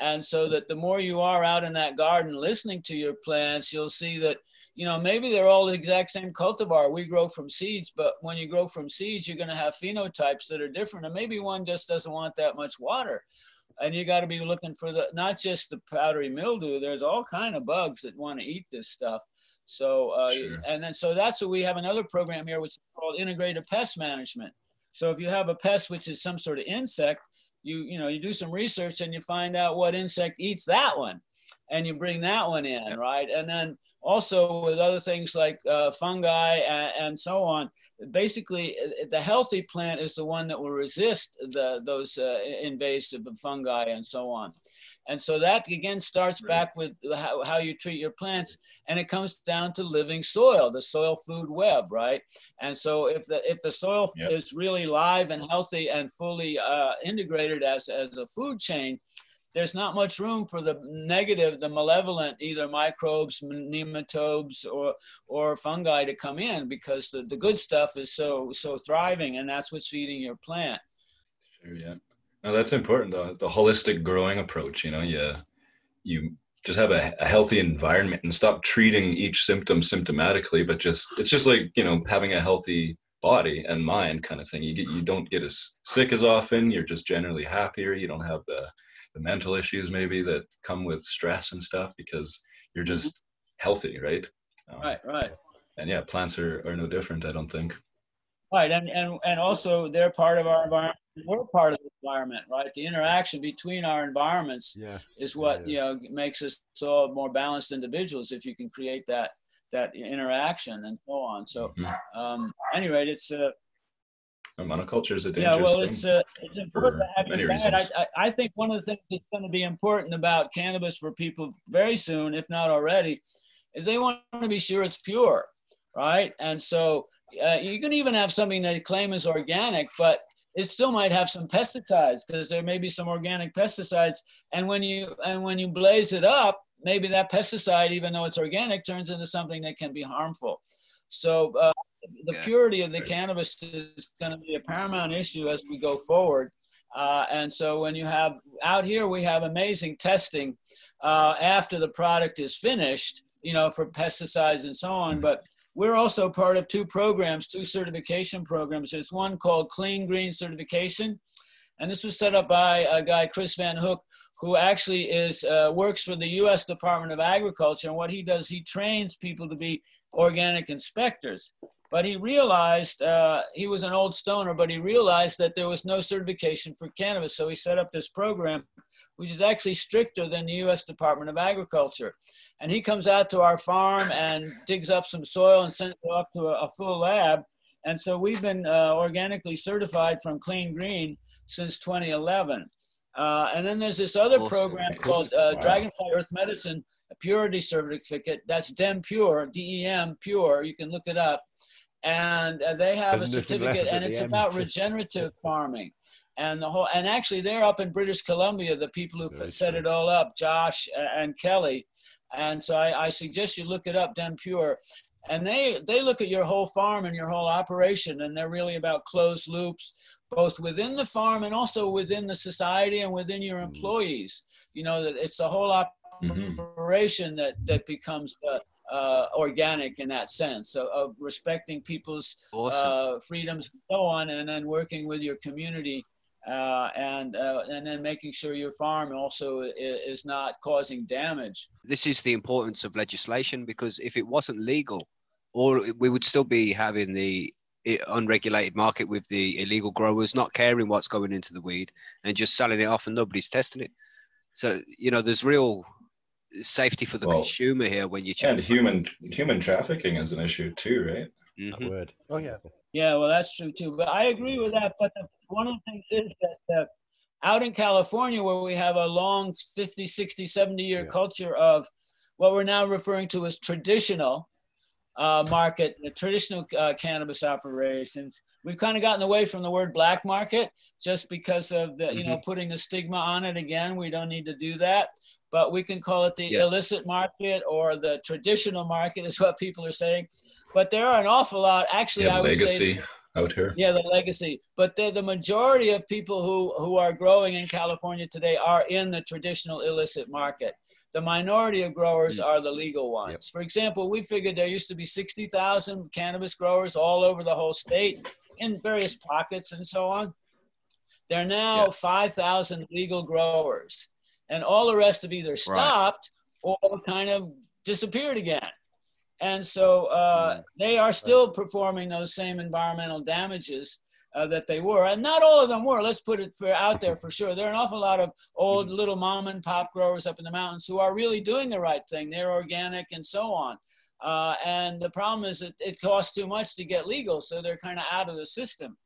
And so that the more you are out in that garden listening to your plants, you'll see that, you know, maybe they're all the exact same cultivar. We grow from seeds, but when you grow from seeds, you're going to have phenotypes that are different. And maybe one just doesn't want that much water. And you got to be looking for the, not just the powdery mildew, there's all kind of bugs that want to eat this stuff. So, uh, Sure. and then, so that's what we have another program here, which is called integrated pest management. So if you have a pest, which is some sort of insect, you you know you do some research and you find out what insect eats that one and you bring that one in right and then also with other things like uh, fungi and, and so on basically uh, the healthy plant is the one that will resist the those uh, invasive fungi and so on. And so that again starts back with how, how you treat your plants and it comes down to living soil the soil food web right? And so if the if the soil Yep. is really live and healthy and fully uh, integrated as as a food chain, there's not much room for the negative, the malevolent, either microbes, nematodes, or or fungi to come in because the, the good stuff is so so thriving, and that's what's feeding your plant. Sure, yeah. No, that's important. The, the holistic growing approach, you know, you, you just have a, a healthy environment and stop treating each symptom symptomatically, but just, it's just like, you know, having a healthy body and mind kind of thing. You get, you don't get as sick as often. You're just generally happier. You don't have the, the mental issues maybe that come with stress and stuff because you're just healthy, right? Um, Right, right. And yeah, plants are, are no different, I don't think. Right, and, and and also they're part of our environment. We're part of the environment, right? The interaction between our environments Yeah. is what Yeah. you know makes us all more balanced individuals if you can create that that interaction and so on. So, Mhm. um, anyway, it's uh, Monoculture is a yeah, well, thing. it's uh, it's important to have many diet. reasons. I, I think one of the things that's going to be important about cannabis for people very soon, if not already, is they want to be sure it's pure, right? And so uh, you can even have something that claim is organic, but it still might have some pesticides because there may be some organic pesticides. And when you and when you blaze it up, maybe that pesticide, even though it's organic, turns into something that can be harmful. So uh, the Yeah. purity of the cannabis is going to be a paramount issue as we go forward. Uh, and so when you have out here, we have amazing testing uh, after the product is finished, you know, for pesticides and so on. Mhm. But we're also part of two programs, two certification programs. There's one called Clean Green Certification, and this was set up by a guy, Chris Van Hook, who actually is uh, works for the U.S. Department of Agriculture. And what he does, he trains people to be organic inspectors. But he realized uh, he was an old stoner, but he realized that there was no certification for cannabis. So he set up this program, which is actually stricter than the U.S. Department of Agriculture. And he comes out to our farm and digs up some soil and sends it off to a, a full lab. And so we've been uh, organically certified from Clean Green since 2011. Uh, and then there's this other program called uh. Dragonfly Earth Medicine a Purity Certificate. That's DEM Pure, D-E-M Pure. You can look it up. And uh, they have a There's nothing certificate, and it's end. about regenerative farming. And the whole, and actually, they're up in British Columbia. The people who Very set true. it all up, Josh and Kelly. And so I, I suggest you look it up, DEM Pure and they they look at your whole farm and your whole operation and they're really about closed loops both within the farm and also within the society and within your employees you know that it's the whole Mhm. operation that that becomes uh, uh, organic in that sense of, of respecting people's Awesome. uh, freedoms and so on and then working with your community uh, and uh, and then making sure your farm also is, is not causing damage this is the importance of legislation because if it wasn't legal, or we would still be having the unregulated market with the illegal growers not caring what's going into the weed and just selling it off and nobody's testing it. So you know, there's real safety for the Well, consumer here when you check. And human human trafficking is an issue too, right? That Mhm. word. Oh yeah. Yeah, well, that's true too. But I agree with that. But the, one of the things is that uh, out in California, where we have a long 50, 60, 70 year Yeah. culture of what we're now referring to as traditional uh, market, the traditional uh, cannabis operations, we've kind of gotten away from the word black market just because of the, you know, putting a stigma on it again. We don't need to do that. But we can call it the Yeah. illicit market or the traditional market, is what people are saying. But there are an awful lot. Actually, Yeah, I would say legacy out here. yeah, the legacy. But the, the majority of people who, who are growing in California today are in the traditional illicit market. The minority of growers mm. are the legal ones. For example, we figured there used to be 60,000 cannabis growers all over the whole state in various pockets and so on. There are now Yeah. 5,000 legal growers, and all the rest have either stopped or kind of disappeared again. And so uh, they are still performing those same environmental damages uh, that they were. And not all of them were. Let's put it for, out there for sure. There are an awful lot of old little mom and pop growers up in the mountains who are really doing the right thing. They're organic and so on. Uh, and the problem is that it costs too much to get legal, so they're kind of out of the system.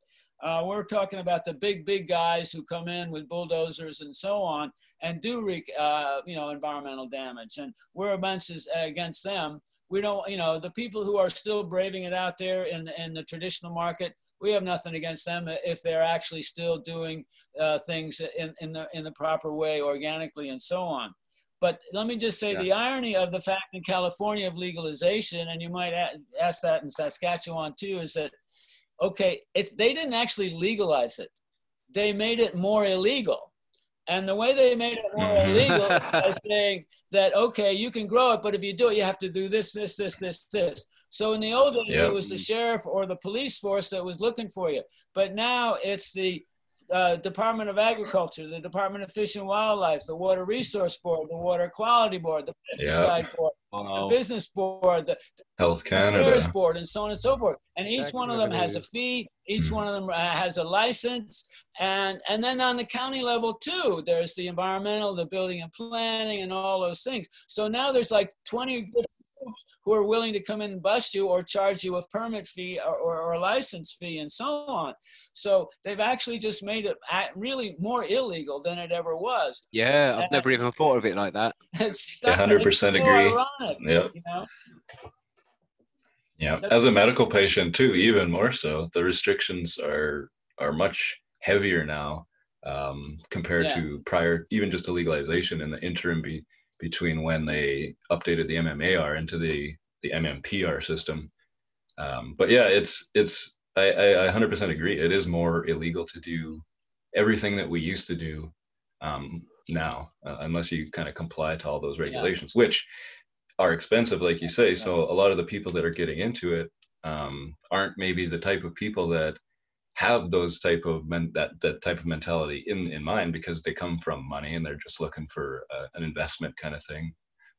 Uh, we're talking about the big, big guys who come in with bulldozers and so on and do wreak, uh, you know, environmental damage. And we're against, against them. We don't, you know, the people who are still braving it out there in, in the traditional market, we have nothing against them if they're actually still doing uh, things in, in, the, in the proper way, organically and so on. But let me just say Yeah. the irony of the fact in California of legalization, and you might ask that in Saskatchewan too, is that okay, it's they didn't actually legalize it; they made it more illegal. And the way they made it more Mhm. illegal is by saying that okay, you can grow it, but if you do it, you have to do this, this, this, this, this. So in the old days, Yeah. it was the sheriff or the police force that was looking for you, but now it's the uh, Department of Agriculture, the Department of Fish and Wildlife, the Water Resource Board, the Water Quality Board, the Yeah. Pesticide Board, the Business Board, the Health Affairs Canada. Board, and so on and so forth. And each Tax one of them has a fee. Each Mhm. one of them uh, has a license, and and then on the county level too, there's the environmental, the building and planning, and all those things. So now there's like 20 groups who are willing to come in and bust you or charge you a permit fee or, or, or a license fee and so on. So they've actually just made it really more illegal than it ever was. Yeah, I've never even thought of it like that. It's 100% agree. ironic, Yep. You know? Yeah, as a medical patient too, even more so. The restrictions are are much heavier now um, compared Yeah. to prior, even just to legalization in the interim be, between when they updated the MMAR into the the MMPR system. Um, but yeah, it's it's I, I, I 100% agree. It is more illegal to do everything that we used to do um, now, uh, unless you kind of comply to all those regulations, which are expensive, like you say. So a lot of the people that are getting into it um, aren't maybe the type of people that have those type of men- that that type of mentality in in mind because they come from money and they're just looking for uh, an investment kind of thing.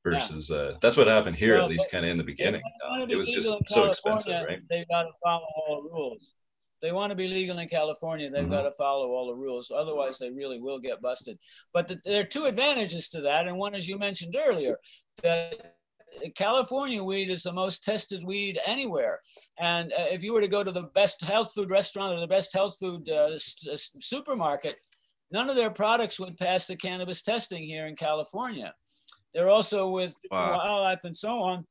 Versus, uh, that's what happened here Well, at least, kind of in the beginning. Uh, it was just so expensive, right? They've got to follow all the rules. They want to be legal in California. They've Mhm. got to follow all the rules. Otherwise, they really will get busted. But the, there are two advantages to that, and one, as you mentioned earlier, that California weed is the most tested weed anywhere. And uh, if you were to go to the best health food restaurant or the best health food uh, supermarket, none of their products would pass the cannabis testing here in California. They're also with wow. wildlife and so on.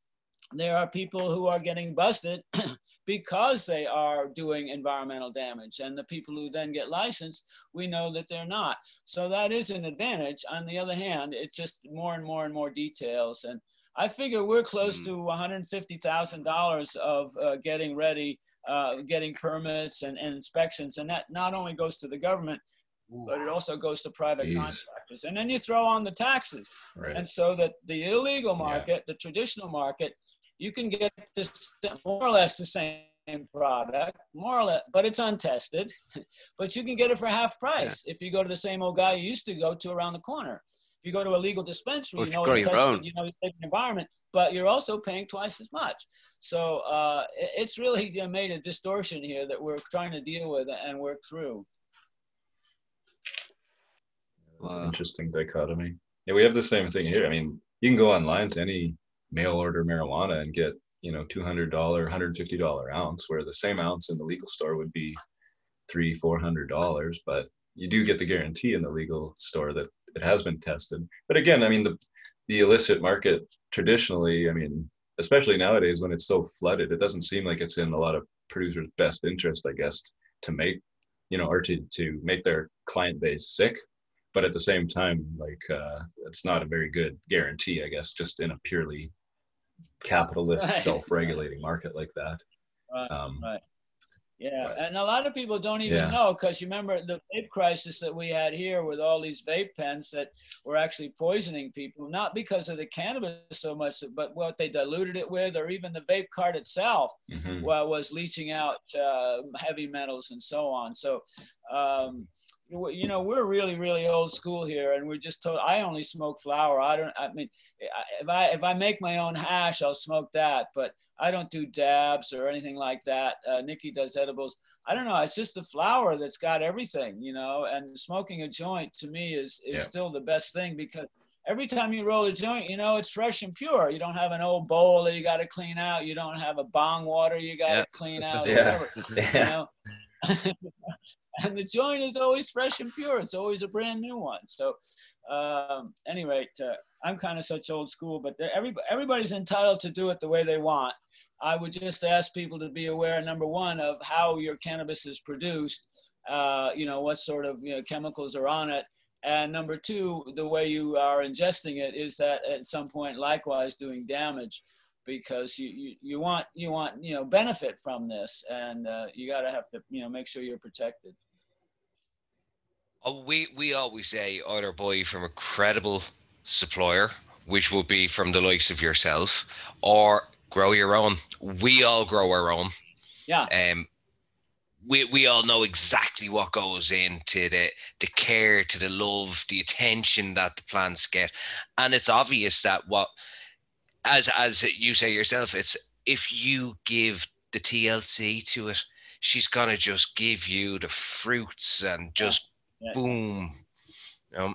There are people who are getting busted because they are doing environmental damage. And the people who then get licensed, we know that they're not. So that is an advantage. On the other hand, it's just more and more and more details. And I figure we're close mm. to $150,000 of uh, getting ready, uh, getting permits and, and, inspections. And that not only goes to the government, Ooh. but it also goes to private Jeez. contractors. And then you throw on the taxes. Right. And so that the illegal market, yeah. the traditional market, you can get this more or less the same product, more or less, but it's untested. but you can get it for half price yeah. if you go to the same old guy you used to go to around the corner. If you go to a legal dispensary, well, you know it's tested, you know it's environment, but you're also paying twice as much. So uh, it's really you know, made a distortion here that we're trying to deal with and work through. It's an interesting dichotomy. Yeah, we have the same thing here. I mean, you can go online to any mail order marijuana and get you know $200 $150 ounce where the same ounce in the legal store would be three four hundred dollars but you do get the guarantee in the legal store that it has been tested but again i mean the the illicit market traditionally i mean especially nowadays when it's so flooded it doesn't seem like it's in a lot of producers best interest i guess to make you know or to to make their client base sick but at the same time like uh, it's not a very good guarantee i guess just in a purely capitalist right. self-regulating market like that. Right. Um, right. Yeah, and a lot of people don't even yeah. know because you remember the vape crisis that we had here with all these vape pens that were actually poisoning people, not because of the cannabis so much, but what they diluted it with, or even the vape cart itself mm-hmm. was leaching out uh, heavy metals and so on. So, um, you know we're really really old school here and we're just told i only smoke flower i don't i mean if i if i make my own hash i'll smoke that but i don't do dabs or anything like that uh, nikki does edibles i don't know it's just the flower that's got everything you know and smoking a joint to me is is yeah. still the best thing because every time you roll a joint you know it's fresh and pure you don't have an old bowl that you got to clean out you don't have a bong water you got to yeah. clean out yeah. Whatever, yeah. you know and the joint is always fresh and pure. It's always a brand new one. So, um, any rate, uh, I'm kind of such old school, but every, everybody's entitled to do it the way they want. I would just ask people to be aware, number one, of how your cannabis is produced. Uh, you know what sort of you know, chemicals are on it, and number two, the way you are ingesting it is that at some point likewise doing damage because you, you, you want you want you know benefit from this and uh, you got to have to you know make sure you're protected oh, we we always say either boy from a credible supplier which would be from the likes of yourself or grow your own we all grow our own yeah um we, we all know exactly what goes into the the care to the love the attention that the plants get and it's obvious that what as as you say yourself, it's if you give the TLC to it, she's gonna just give you the fruits and just yeah. boom. You know?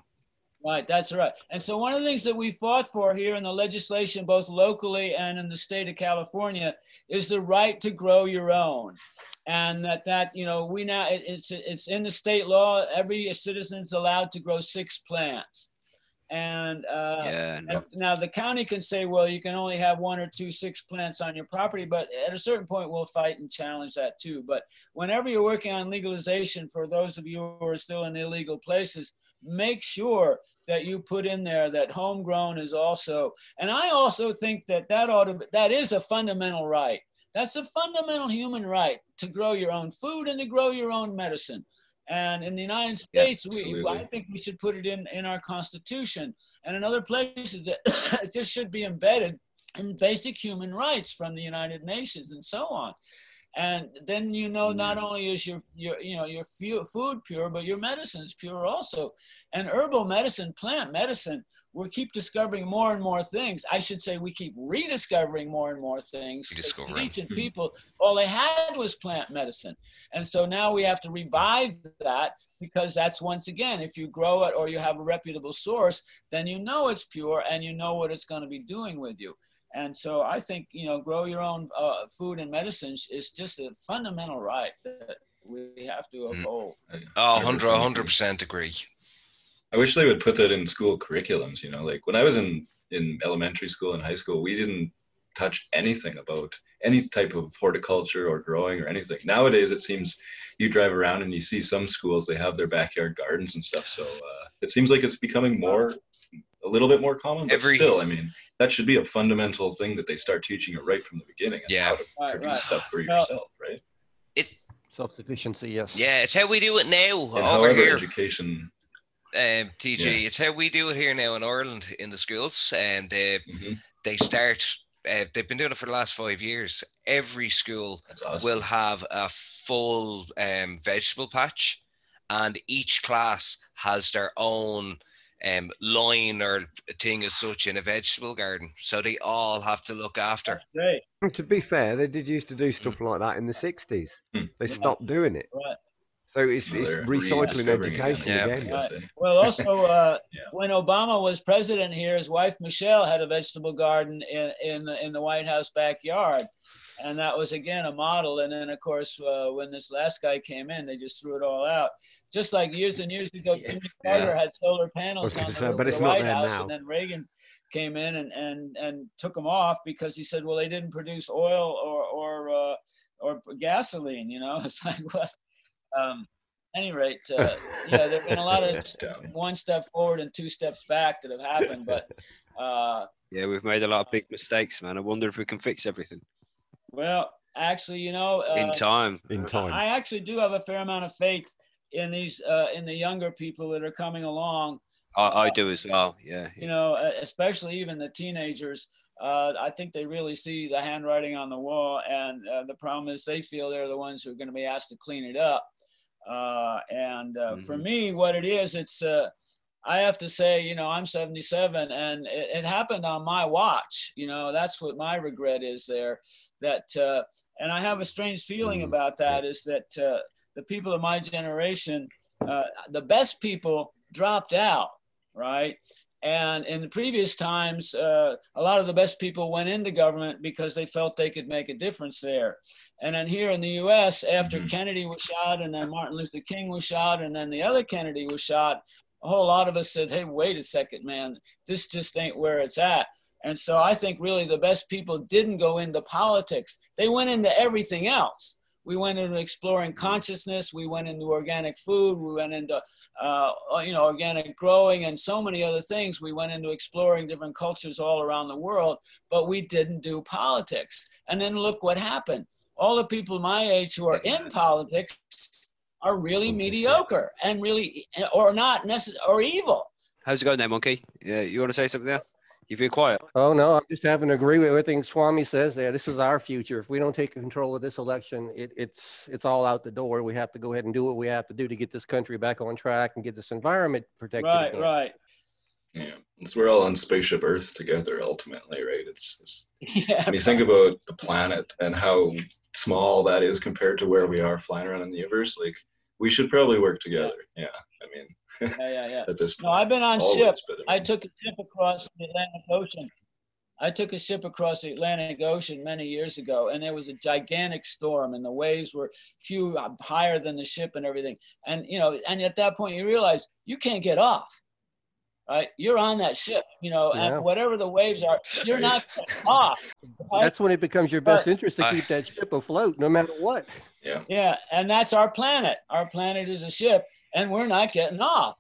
Right, that's right. And so one of the things that we fought for here in the legislation, both locally and in the state of California, is the right to grow your own. And that, that you know, we now, it, it's, it's in the state law, every citizen is allowed to grow six plants. And, uh, yeah, no. and now the county can say, well, you can only have one or two six plants on your property, but at a certain point, we'll fight and challenge that too. But whenever you're working on legalization, for those of you who are still in illegal places, make sure that you put in there that homegrown is also. And I also think that that ought to, that is a fundamental right. That's a fundamental human right to grow your own food and to grow your own medicine. And in the United States, yeah, we, I think we should put it in, in our Constitution. And in other places, it just should be embedded in basic human rights from the United Nations and so on. And then you know not mm. only is your your you know your food pure, but your medicine is pure also. And herbal medicine, plant medicine, we keep discovering more and more things. I should say we keep rediscovering more and more things. Ancient people, all they had was plant medicine. And so now we have to revive that because that's once again, if you grow it or you have a reputable source, then you know it's pure and you know what it's going to be doing with you. And so I think you know, grow your own uh, food and medicines is just a fundamental right that we have to Mm. uphold. Oh, 100% 100, agree. 100% agree. I wish they would put that in school curriculums. You know, like when I was in in elementary school and high school, we didn't touch anything about any type of horticulture or growing or anything. Nowadays, it seems you drive around and you see some schools they have their backyard gardens and stuff. So uh, it seems like it's becoming more a little bit more common. But Every- still, I mean, that should be a fundamental thing that they start teaching it right from the beginning. It's Yeah. how to Right, produce right. stuff for yourself, right? It, Self-sufficiency, yes. yeah, it's how we do it now And over however, here. education. Um, TG. Yeah. It's how we do it here now in Ireland in the schools, and uh, Mhm, they start. Uh, they've been doing it for the last five years. Every school awesome. will have a full um, vegetable patch, and each class has their own um, line or thing as such in a vegetable garden. So they all have to look after. Great. To be fair, they did used to do stuff like that in the 60s. Hmm. They stopped doing it. Right. So it's, Well, it's recycling rediscovering it education Yeah. again. I. Well, also, uh, Yeah. when Obama was president here, his wife Michelle had a vegetable garden in in the, in the White House backyard, and that was again a model. And then, of course, uh, when this last guy came in, they just threw it all out. Just like years and years ago, Yeah. Jimmy Carter had solar panels on the say, but of it's the not White House, now. and then Reagan came in and and and took them off because he said, well, they didn't produce oil or or uh, or gasoline. You know, it's like what. Um, any rate, uh, yeah, there've been a lot of one step forward and two steps back that have happened, but uh, Yeah, we've made a lot of big mistakes, man. I wonder if we can fix everything well, actually, you know, in uh, time. In time. I actually do have a fair amount of faith in these uh, in the younger people that are coming along. I, I do as well. Yeah. You know, uh, especially even the teenagers. Uh, I think they really see the handwriting on the wall, and uh, the problem is they feel they're the ones who are going to be asked to clean it up. Uh, and uh, for Mhm. me, what it is, it's uh, I have to say, you know, I'm 77, and it, it happened on my watch. You know, that's what my regret is there. That uh, and I have a strange feeling Mhm. about that is that uh, the people of my generation, uh, the best people dropped out, right? And in the previous times, uh, a lot of the best people went into government because they felt they could make a difference there. And then here in the US, after Mhm. Kennedy was shot and then Martin Luther King was shot and then the other Kennedy was shot, a whole lot of us said, hey, wait a second, man, this just ain't where it's at. And so I think really the best people didn't go into politics, they went into everything else. We went into exploring consciousness. We went into organic food. We went into, uh, you know, organic growing and so many other things. We went into exploring different cultures all around the world, but we didn't do politics. And then look what happened. All the people my age who are in politics are really mediocre and really, or not necessarily, or evil. How's it going there, Monkey? Yeah, you want to say something there? You've been quiet. Oh, no, I'm just having to agree with everything Swami says there. This is our future. If we don't take control of this election, it, it's, it's all out the door. We have to go ahead and do what we have to do to get this country back on track and get this environment protected. Right, again. right. Yeah, it's we're all on spaceship Earth together ultimately, right? It's, it's Yeah, when you think about the planet and how small that is compared to where we are flying around in the universe, like we should probably work together. Yeah, I mean, yeah, yeah. yeah. at this point, No, I've been on always, ship. but I took a ship across the Atlantic Ocean. I took a ship across the Atlantic Ocean many years ago, and there was a gigantic storm, and the waves were huge, uh, higher than the ship, and everything. And you know, and at that point, you realize you can't get off. Right, you're on that ship, you know, Yeah. and whatever the waves are, you're not off. right? That's when it becomes your best But- interest to I- keep that ship afloat, no matter what. yeah, Yeah, and that's our planet. Our planet is a ship, and we're not getting off.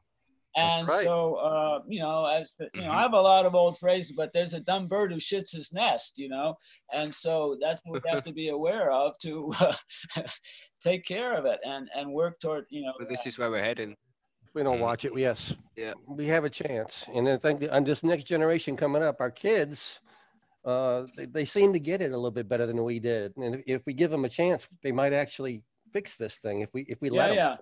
And right. so, uh, you know, as you know, Mhm. I have a lot of old phrases, but there's a dumb bird who shits his nest, you know, and so that's what we have to be aware of to uh, take care of it and and work toward, you know. But this is where we're heading. If we don't Mm. watch it, yes. Yeah. We have a chance. And I think on this next generation coming up, our kids, uh, they, they seem to get it a little bit better than we did. And if, if we give them a chance, they might actually fix this thing if we if we yeah, them. yeah,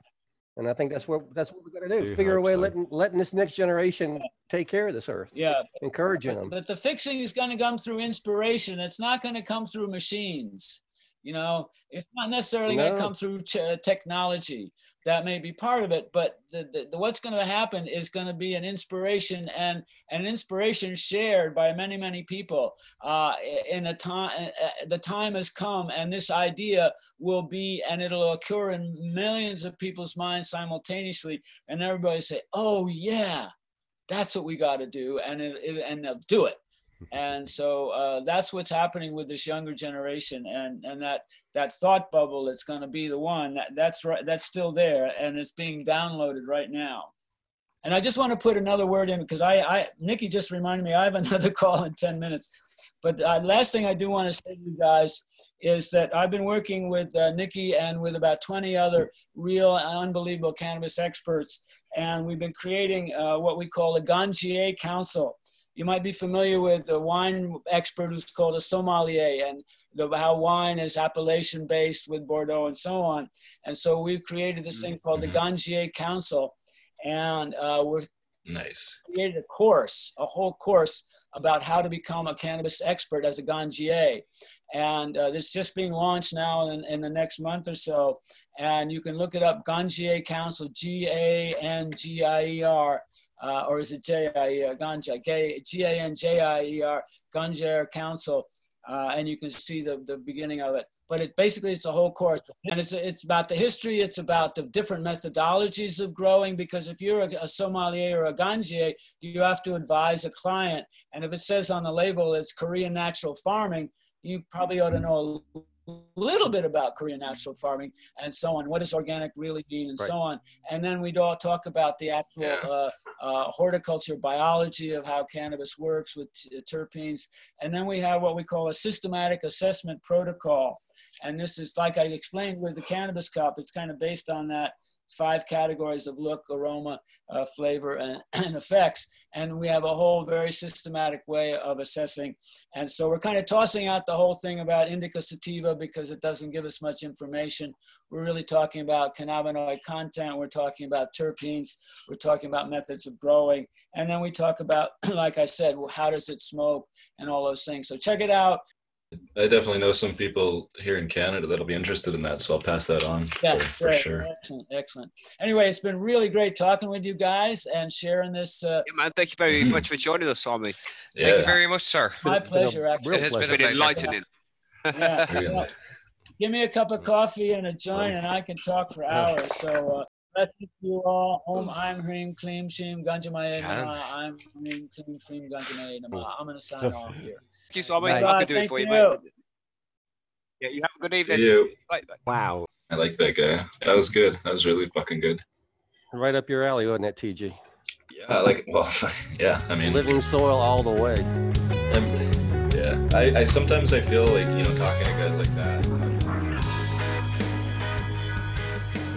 And I think that's what that's what we're gonna do. Do Figure a way so. letting letting this next generation take care of this earth. yeah. Encouraging them. But the fixing is going to come through inspiration. It's not going to come through machines. You know, it's not necessarily going to come through ch- technology, that may be part of it, but the, the, the what's going to happen is going to be an inspiration and an inspiration shared by many, many people. Uh, in a time, the time has come, and this idea will be, and it'll occur in millions of people's minds simultaneously, and everybody say, "Oh yeah, that's what we got to do," and it, it, and they'll do it and so uh, that's what's happening with this younger generation and and that that thought bubble that's going to be the one that, that's right that's still there and it's being downloaded right now. And i just want to put another word in because i i nikki just reminded me i have another call in 10 minutes. But uh, last thing i do want to say to you guys is that i've been working with uh, nikki and with about 20 other real unbelievable cannabis experts and we've been creating uh, what we call the ganjier council you might be familiar with the wine expert who's called a sommelier and the, how wine is appellation based with Bordeaux and so on. And so we've created this thing called the Mhm. Ganjier Council. And uh, we're Nice. created a course, a whole course about how to become a cannabis expert as a ganjier. And uh, it's just being launched now in, in the next month or so. And you can look it up, Ganjier Council, G A N G I E R, uh, or is it J I E R, Ganja, Ganjier Council. Uh, and you can see the, the beginning of it. But it's basically it's a whole course, and it's it's about the history. It's about the different methodologies of growing. Because if you're a, a sommelier or a ganjier, you have to advise a client, and if it says on the label it's Korean natural farming, you probably ought to know a little bit about Korean natural farming and so on. What does organic really mean, and Right. so on. And then we'd all talk about the actual Yeah. uh, uh, horticulture biology of how cannabis works with t- terpenes. And then we have what we call a systematic assessment protocol. And this is like I explained with the cannabis cup, it's kind of based on that five categories of look, aroma, uh, flavor, and, and effects. And we have a whole very systematic way of assessing. And so we're kind of tossing out the whole thing about indica sativa because it doesn't give us much information. We're really talking about cannabinoid content. We're talking about terpenes. We're talking about methods of growing. And then we talk about, like I said, well, how does it smoke and all those things. So check it out. I definitely know some people here in Canada that'll be interested in that, so I'll pass that on Yeah, for, for great. sure. Excellent, excellent. Anyway, it's been really great talking with you guys and sharing this. Uh, Yeah, man, thank you very Mhm. much for joining us, Swami. Thank you very much, sir. my Been a- pleasure, It has been been enlightening. Yeah, Very yeah. Give me a cup of coffee and a joint, and I can talk for hours. So uh, let's you all home. I'm Hreem Kleem Shim Ganjamaya Can. Nama. I'm Hreem Kleem Shim Ganjamaya Nama. I'm going to sign off here. Thank you, Swami. Right. I can do it for you, you. mate. Yeah, you have a good see evening. you. Bye, bye. Wow. I like that guy. That was good. That was really fucking good. Right up your alley, wasn't it, TG? Yeah, I like. Well, yeah. I mean, Living soil all the way. I'm- yeah. I, I sometimes I feel like you know talking to guys like that.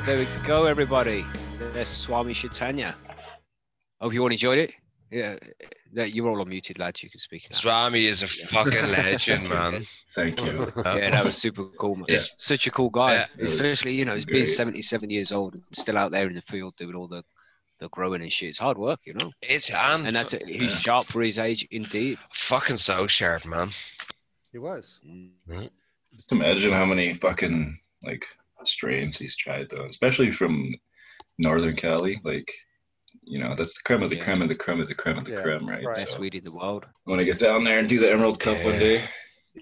There we go, everybody. There's Swami Chaitanya. Hope you all enjoyed it. Yeah, you're all unmuted, lads. You can speak. now. Swami is a fucking legend, man. Thank you. Yeah, that was super cool, man. Yeah. Such a cool guy. Yeah. Especially, you know, he's being great. 77 years old and still out there in the field doing all the, the growing and shit. It's hard work, you know. It's and, And that's it. He's Yeah. sharp for his age, indeed. fucking so sharp, man. He was. Mm. Just imagine how many fucking like strains he's tried though, especially from Northern Cali. Like, you know, that's the creme of the Yeah. creme of the creme of the creme of the Yeah, creme, right? right. So weed in the world. I want to get down there and do the Emerald Cup one day.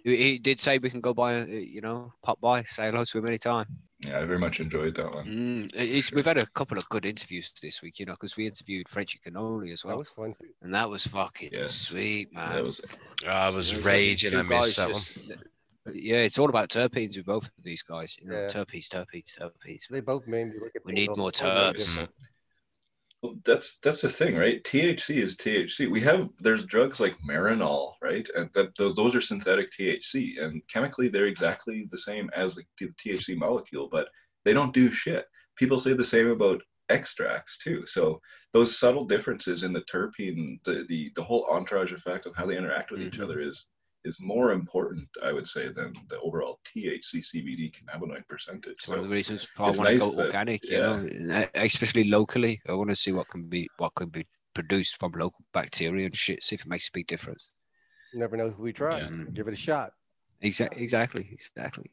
He, he did say we can go by, uh, you know, pop by, say hello to him anytime. Yeah, I very much enjoyed that one. Mm, it's, we've had a couple of good interviews this week, you know, because we interviewed Frenchy Cannoli as well. That well. was fun. And that was fucking Yeah. sweet, man. That was I was Those raging. I missed that guys one. Just- Yeah, it's all about terpenes with both of these guys. You know, Yeah. terpenes, terpenes, terpenes. They both made me look at We need more totally terps. well, that's that's the thing, right? THC is THC. We have there's drugs like Marinol, right? And that those, those are synthetic THC, and chemically they're exactly the same as the, the THC molecule, but they don't do shit. People say the same about extracts too. So those subtle differences in the terpene, the the, the whole entourage effect of how they interact with each Mhm. other is is more important, I would say, than the overall THC CBD cannabinoid percentage. It's one of the reasons why I it's want to nice go that- organic, you yeah. know, uh, especially locally. I want to see what can be what can be produced from local bacteria and shit. See if it makes a big difference. Never know who we try. Yeah. Give it a shot. Exactly, exactly, exactly.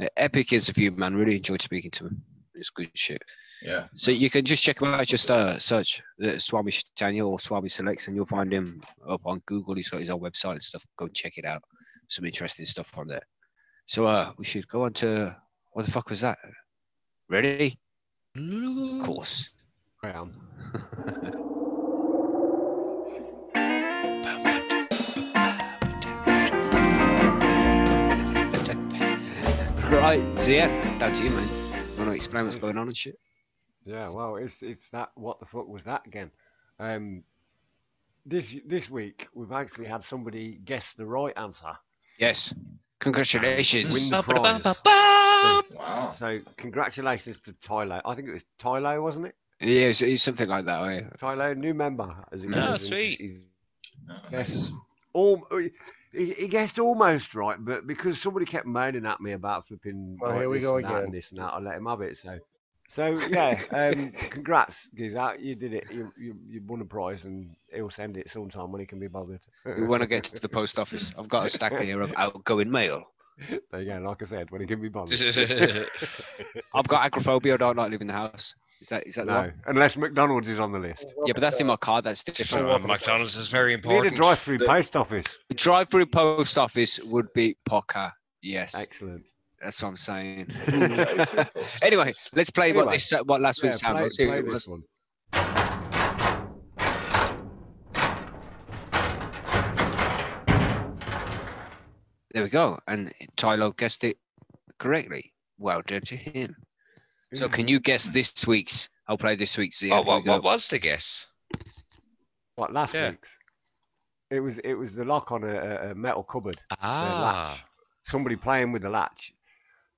Uh, epic interview, man. Really enjoyed speaking to him. It's good shit. Yeah. So you can just check him out. Just uh, search uh, Swami Daniel or Swami Selects, and you'll find him up on Google. He's got his own website and stuff. Go and check it out. Some interesting stuff on there. So uh, we should go on to what the fuck was that? Ready? Of course. I am. right, so yeah, it's down to you, man. You want to explain what's going on and shit? Yeah, well, it's it's that. What the fuck was that again? Um, this this week we've actually had somebody guess the right answer. Yes. Congratulations. Win the prize. Wow. So congratulations to Tylo. I think it was Tylo, wasn't it? Yeah, it's, it's something like that. eh? Tylo, new member. As it Ah, goes. Sweet. he's- Oh, Yes. All, he, he guessed almost right, but because somebody kept moaning at me about flipping. Well, right, here we this go and that again. And this and that, I let him have it. So, so yeah. Um, congrats, Giza. You did it. You, you you won a prize, and he'll send it sometime when he can be bothered. We want to get to the post office. I've got a stack here of outgoing mail. There you go. Like I said, when he can be bothered. I've got agoraphobia. I don't like leaving the house. Is that is that the no, one? unless McDonald's is on the list. Yeah, but that's in my car. That's different. Uh, McDonald's is very We need a important. drive-through The- post office. Drive-through post office would be poker. Yes, Excellent. That's what I'm saying. Anyway, let's play what this what last Yeah, week's sound play, was. Here play this one. There we go. And Tylo guessed it correctly. Well done to him. So can you guess this week's? I'll play this week's. Yeah, Oh, here we what, what was the guess? What last Yeah. week's? It was it was the lock on a, a- a metal cupboard. Ah, latch. Somebody playing with the latch.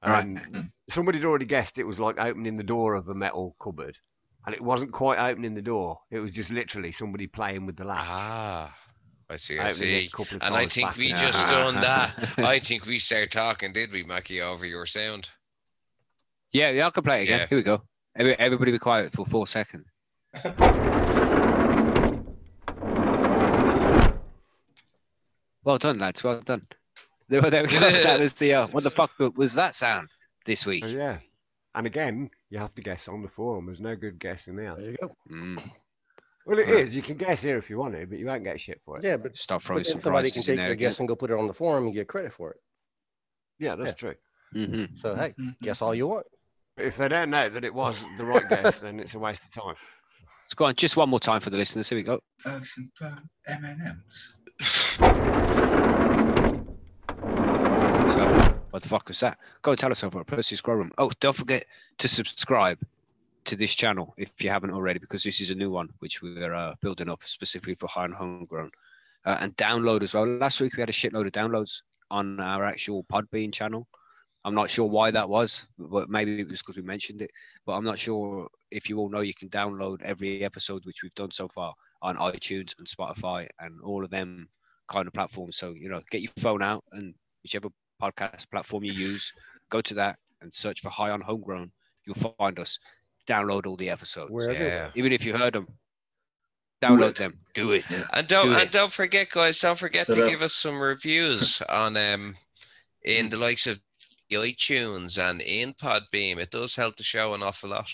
Right. And somebody had already guessed it was like opening the door of a metal cupboard. And it wasn't quite opening the door. It was just literally somebody playing with the latch. ah. I see, I see. a couple And I think we and just forth. done that. I think we started talking, did we, Mackie, over your sound? Yeah, yeah, I can play it again. Yeah. Here we go. Everybody be quiet for four seconds. Well done, lads. Well done. There, there we that was the uh, what the fuck was that sound this week? Oh, yeah. And again, you have to guess on the forum. There's no good guessing there. There you go. Mm, Well, it Right. is. You can guess here if you want to, but you won't get shit for it. Yeah, but, start but throwing then some somebody can take there their guess and go put it on the forum and get credit for it. Yeah, that's Yeah. true. hmm So hey, guess all you want. But if they don't know that it was the right guess, then it's a waste of time. Let's go on just one more time for the listeners. Here we go. I think M&Ms. So, what the fuck was that? Go tell us over at Percy's Grow Room. Oh, don't forget to subscribe to this channel if you haven't already, because this is a new one which we're uh, building up specifically for high and homegrown. Uh, and download as well. Last week we had a shitload of downloads on our actual Podbean channel. I'm not sure why that was, but maybe it was because we mentioned it. But I'm not sure if you all know you can download every episode which we've done so far on iTunes and Spotify and all of them kind of platforms. So you know, get your phone out and whichever podcast platform you use, go to that and search for High on Homegrown. You'll find us. Download all the episodes, We're everywhere. Yeah. even if you heard them. Download them. Do it. And don't Do and it. don't forget, guys, don't forget Set to up. give us some reviews on um in the likes of iTunes and in Podbean. It does help the show an awful lot.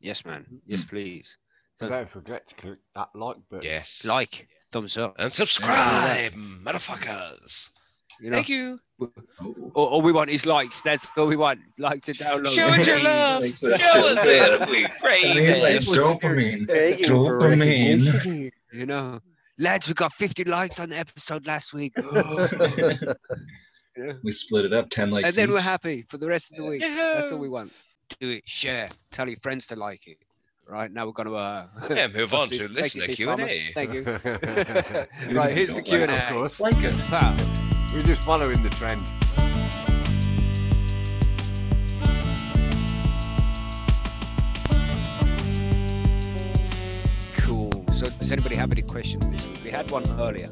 Yes, man. Yes, please. So don't forget to click that like button. Yes. Like, thumbs up. and subscribe, motherfuckers. You know, Thank you. all, all we want is likes. That's all we want. Like to download. Show us your love. Show us true. it. We great. I mean, like, man. dopamine. Begging for Dopamine. You know, lads, we got 50 likes on the episode last week, we split it up 10 likes and then each. we're happy for the rest of the week. That's all we want. Do it. Share. Tell your friends to like it. Right now, we're going to. Uh, Yeah, move on to this? listener Thank you, Keith Q&A. Thank you. You right, here's the Q like and of A. course. Like it. Pal. We're just following the trend. Cool. So, does anybody have any questions this week? We had one earlier.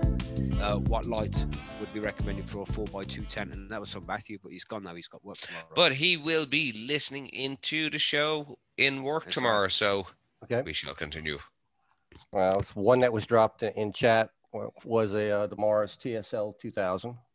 Uh, what light would be recommended for a 4x210? And that was from Matthew, but he's gone now. He's got work tomorrow. But he will be listening into the show in work That's right. tomorrow, so Okay. we shall continue. Well, it's one that was dropped in- in chat was a uh, the Mars TSL 2000 Well,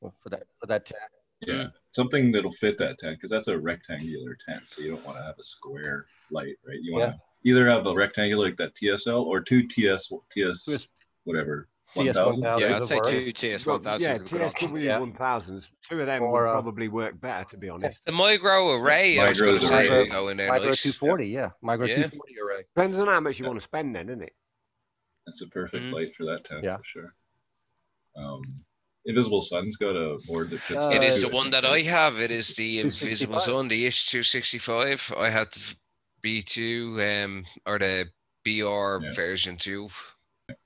for that for that tent. Yeah. something that'll fit that tent because that's a rectangular tent, so you don't want to have a square light, right? You want to either have a rectangular like that TSL or two TS TS whatever TS 1000. 1000. Yeah, I'd say two TS one thousand. yeah, would be a good option. TSW Yeah. 1000s. Two of them Or, would uh, probably work better, to be honest. The micro array, I was going to say, array. would go in there Micro 240, yeah. Micro Yeah. 240 array. Depends on how much you want to spend, then, isn't it? That's a perfect Mhm. light for that tent Yeah. for sure. Um, Invisible Sun's got a board that fits. Uh, It that is too, the one think, that I have. It is the Invisible Sun, the Ish 265. I had the B2 um, or the BR Yeah. version 2.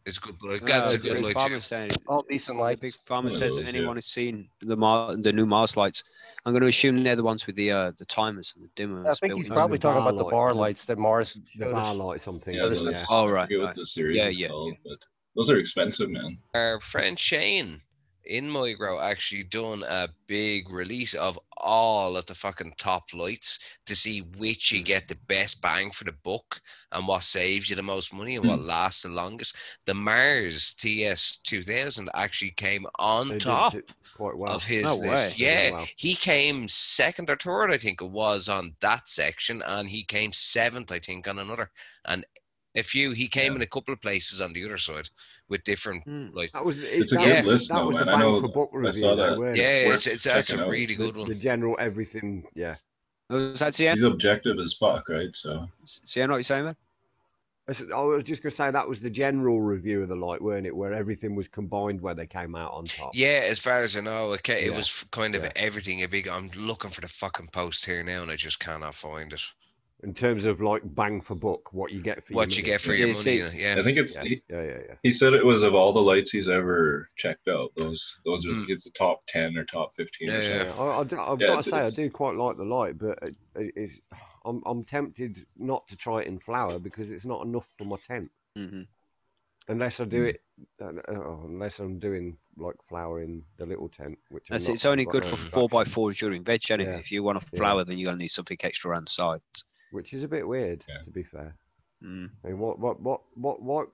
It's good, but that's a good big light farmer too. saying, All decent the lights. big farmer One says those, yeah. anyone has seen the Mar- the new Mars lights. I'm going to assume they're the ones with the uh, the timers and the dimmers. I think he's probably talking about the bar bar lights that Mars The bar light, something. Yeah, Yeah, those, that's- I right, forget the series Yeah, yeah, called, but those are expensive, man. Our friend Shane in Migro actually done a big release of all of the fucking top lights to see which you get the best bang for the buck and what saves you the most money and what lasts the longest. The Mars TS 2000 actually came on They top well. of his No list. Yeah, Wow. he came second or third, I think it was, on that section, and he came seventh, I think, on another. And a few, he came Yeah. in a couple of places on the other side with different Hmm. like. That was It's a that good was, list, That though, was the man. I know- for book I review. saw though, that. weren't Yeah, it? it's, it's that's a checking out. really The, good the general everything. Yeah. Was that the? He's objective as fuck, right? So See, I know what you're saying, man. I was just gonna say that was the general review of the light, weren't it? Where everything was combined, where they came out on top. Yeah, as far as I know, okay, it Yeah, was kind of yeah. everything. A big. I'm looking for the fucking post here now, and I just cannot find it. In terms of like bang for buck, what you get for What your you money. get for your you money? see- Yeah. I think it's Yeah, he, yeah, yeah, yeah. he said it was of all the lights he's ever checked out. Those those are Mm. it's the top ten or top fifteen Yeah, or yeah. I, I, I've Yeah, got to say, I do quite like the light, but it, it- it's, I'm, I'm tempted not to try it in flower because it's not enough for my tent. hmm Unless I do Mm. it, uh, uh, unless I'm doing like flower in the little tent, which That's, it's only good for four by four during veg. Anyway. Yeah. If you want a Yeah. flower, then you're going to need something extra around the sides. Which is a bit weird, Yeah. to be fair. Mm. I mean, what, what, what, what, what?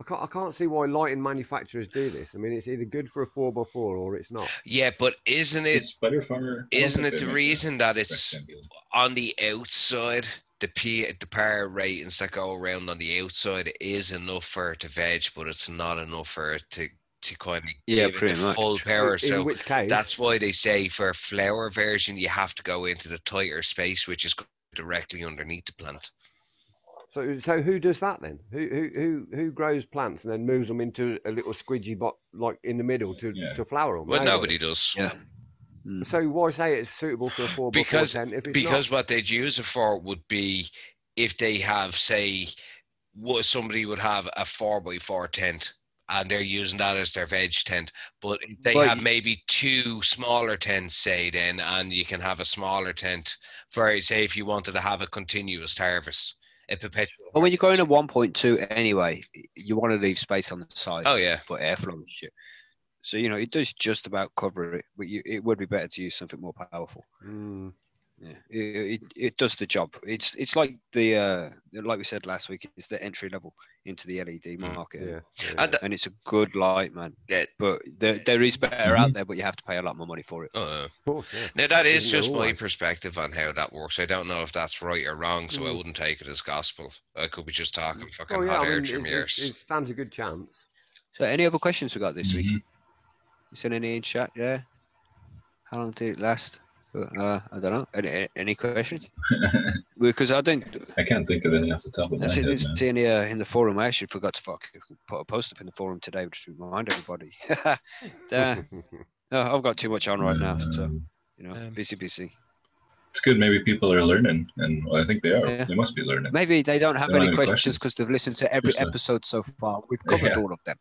I can't, I can't see why lighting manufacturers do this. I mean, it's either good for a four by four or it's not. Yeah, but isn't it? It's better for. I don't Isn't it the reason that it's on the outside? The P, the power ratings that go around on the outside is enough for it to veg, but it's not enough for it to to kind of Yeah, give it pretty the much. full power. in So which case, That's why they say for a flower version, you have to go into the tighter space, which is directly underneath the plant. So, so who does that then? Who, who, who, who grows plants and then moves them into a little squidgy bot like in the middle to, Yeah. to flower them? Well, nobody does. Yeah. Mm. So why say it's suitable for a four by four Because- tent if it's Because not? what they'd use it for would be if they have, say, what somebody would have a four by four tent and they're using that as their veg tent. But if they But have maybe two smaller tents, say, then, and you can have a smaller tent for, say, if you wanted to have a continuous harvest, a perpetual. But when you're going to 1.2 anyway, you want to leave space on the sides. Oh, yeah. For airflow and shit. So you know it does just about cover it, but you, it would be better to use something more powerful. Mm, Yeah, it, it, it does the job. It's it's like the uh, like we said last week. It's the entry level into the LED market, yeah, yeah. And and it's a good light, man. Yeah. But there, there is better out there, but you have to pay a lot more money for it. Uh, of course, yeah. Now that is just my perspective on how that works. I don't know if that's right or wrong, so I Mm. wouldn't take it as gospel. I could be just talking fucking Oh yeah, hot I air mean, trim it, it, it stands a good chance. So, any other questions we got this week? Mhm. You seen any in chat? Yeah. How long did it last? Uh, I don't know. Any, any questions? Because I don't. I can't think of any off the top of my I see, head, didn't see any uh, in the forum. I actually forgot to fuck, put a post up in the forum today just to remind everybody. uh, no, I've got too much on right now, so Um, you know, Um, busy, busy. It's good. Maybe people are learning, and well, I think they are. Yeah. They must be learning. Maybe they don't have They don't any have any questions questions. because they've listened to every Just, uh, episode so far. We've covered Yeah. all of them.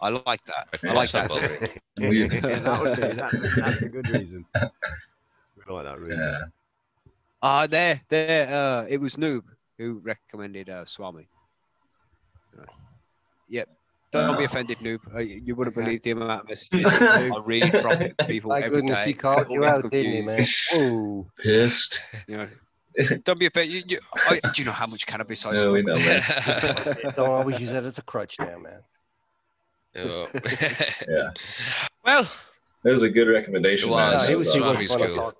I like that. I Yeah. like that. Possible. yeah, We- that would be that, that's a good reason. We like that reason. Yeah. Ah, there, there. Uh, it was Noob who recommended uh, Swami. Right. Yep. Don't be Oh. offended, Noob. Uh, you you wouldn't Okay. believe the amount of messages I read from people My every goodness, day. he called you Always out, didn't he, man? confused. Oh, Pissed. You know, don't be offended. You, you, I, do you know how much cannabis I No, smoke? know, don't always use that as a crutch now, man. Oh. Yeah. well, That was a good recommendation, It was. No, he was, he was is fun to cool. talk.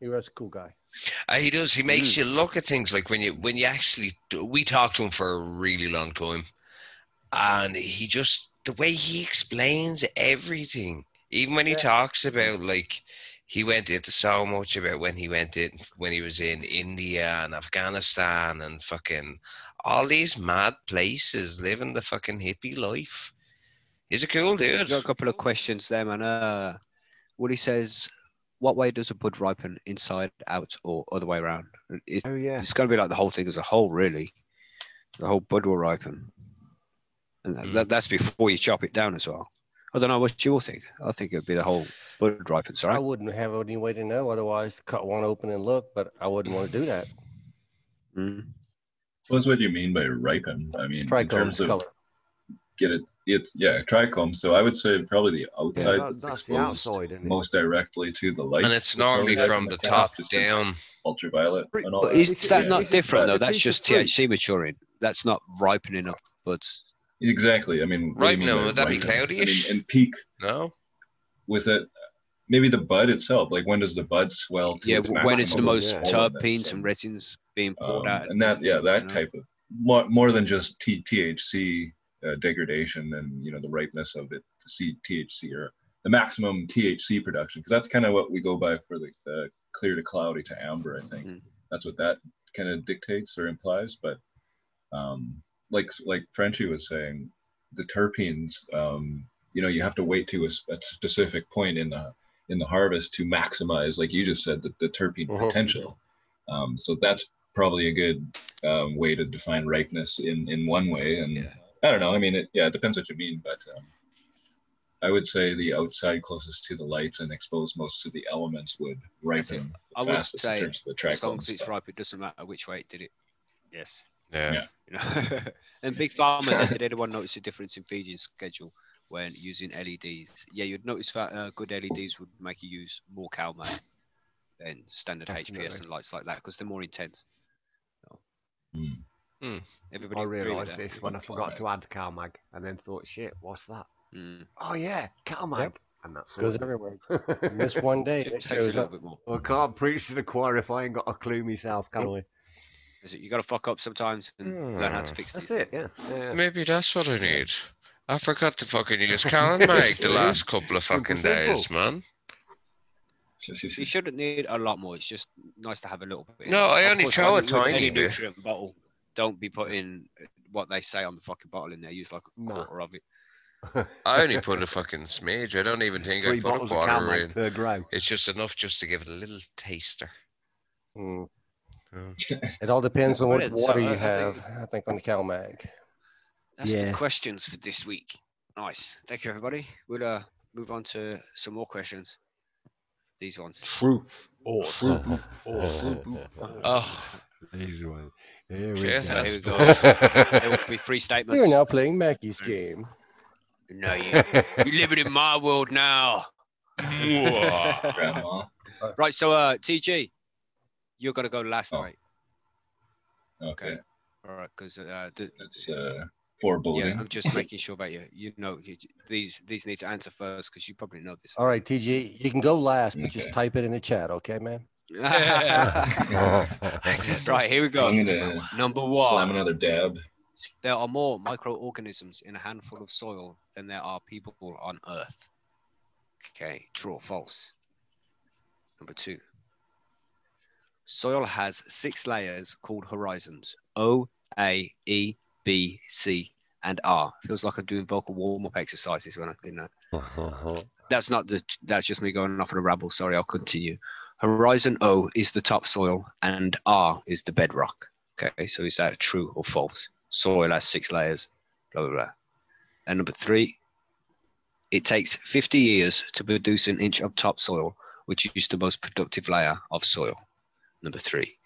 He was a cool guy. Uh, he does. He makes Mm. you look at things like when you when you actually. We talked to him for a really long time, and he just the way he explains everything. Even when he Yeah. talks about like he went into so much about when he went in when he was in India and Afghanistan and fucking all these mad places living the fucking hippie life. He's a cool dude. I've got a couple of questions there, man. Uh, Woody says, "What way does a bud ripen? Inside, out, or other way around?" It's, Oh yeah. it's got to be like the whole thing as a whole, really. The whole bud will ripen, and Mm. that- that's before you chop it down as well. I don't know what you all think. I think it'd be the whole bud ripens, I wouldn't have any way to know. Otherwise, cut one open and look. But I wouldn't want to do that. Mm. What's what you mean by ripen? I mean, in terms of color. get it, it's yeah, trichome. So I would say probably the outside that- that's, that's the exposed outside, most directly to the light. and it's normally be from the the top just down. ultraviolet and all But that. is It's- that it's- not different though? That's just. THC maturing. That's not ripening up buds. Exactly. I mean, what do you Right, mean no, by would that be ripen? I mean, cloudyish? and peak No, was that maybe the bud itself? Like when does the bud swell? To Yeah, its when it's the most yeah. terpenes and and, resins being poured um, out, and that yeah, that you know? type of more, more than just T- THC uh, degradation and you know the ripeness of it to see THC or the maximum THC production because that's kind of what we go by for the, the clear to cloudy to amber. I think Mhm. that's what that kind of dictates or implies. But um, like like Frenchie was saying, the terpenes, um, you know, you have to wait to a specific point in the in the harvest to maximize, like you just said, the, the terpene Mhm. potential. Um, so that's probably a good um, way to define ripeness in in one way. And Yeah. I don't know. I mean, it, yeah, it depends what you mean, but um, I would say the outside closest to the lights and exposed most to the elements would ripen I the would say in terms of the As long as it's stuff. ripe, it doesn't matter which way it did it. Yes. yeah. Yeah. You know? and Big Pharma, did anyone notice a difference in feeding schedule when using LEDs? Yeah, you'd notice that uh, good LEDs would make you use more CalMag than standard HPS and lights like that because they're more intense. So, Mm. Hmm. Everybody I realised this when I forgot to add CalMag and then thought, shit, what's that? Mm. Oh yeah, CalMag. Yep. And that's Goes all. everywhere. You miss one day, It it shows up. bit more. I can't preach to the choir if I ain't got a clue myself, can I? Is it, you got to fuck up sometimes and learn how to fix That's these it, yeah. yeah, yeah. Maybe that's what I need. I forgot to fucking use CalMag the last couple of fucking days, man. You shouldn't need a lot more. It's just nice to have a little bit. No, I Of only course, throw a tiny bit. nutrient bottle. Don't be putting what they say on the fucking bottle in there. Use like a No. quarter of it. I only put a fucking smidge. I don't even think I put a quarter in. per grow. It's just enough just to give it a little taster. Mm. Yeah. It all depends on what Brilliant. water So, you I- I have. I think on the CalMag. That's Yeah. the questions for this week. Nice. Thank you, everybody. We'll uh, move on to some more questions. These ones. Truth. Oh, Oh, Easy one. Here we Shit, go. that's Here we go. there will be three We statements. are now playing Mackey's game. No, you, you're living in my world now. Grandma. right. So, uh, TG, you're gonna go last, Oh. right? Okay, All right, because uh, the, that's uh, foreboding. yeah, I'm just making sure about you. You know, you, these these need to answer first because you probably know this. All right, TG, you can go last, but just Okay. type it in the chat, okay, man? right, here we go. Number slam one. another dab. There are more microorganisms in a handful of soil than there are people on Earth. Okay, true or false? Number two. Soil has six layers called horizons O, A, E, B, C, and R. Feels like I'm doing vocal warm up exercises when I'm doing that. That's not the, that's just me going off on a rabble. Sorry, I'll continue. Horizon O is the topsoil and R is the bedrock. Okay, so is that true or false? Soil has six layers, blah, blah, blah. And number three, it takes 50 years to produce an inch of topsoil, which is the most productive layer of soil. Number three.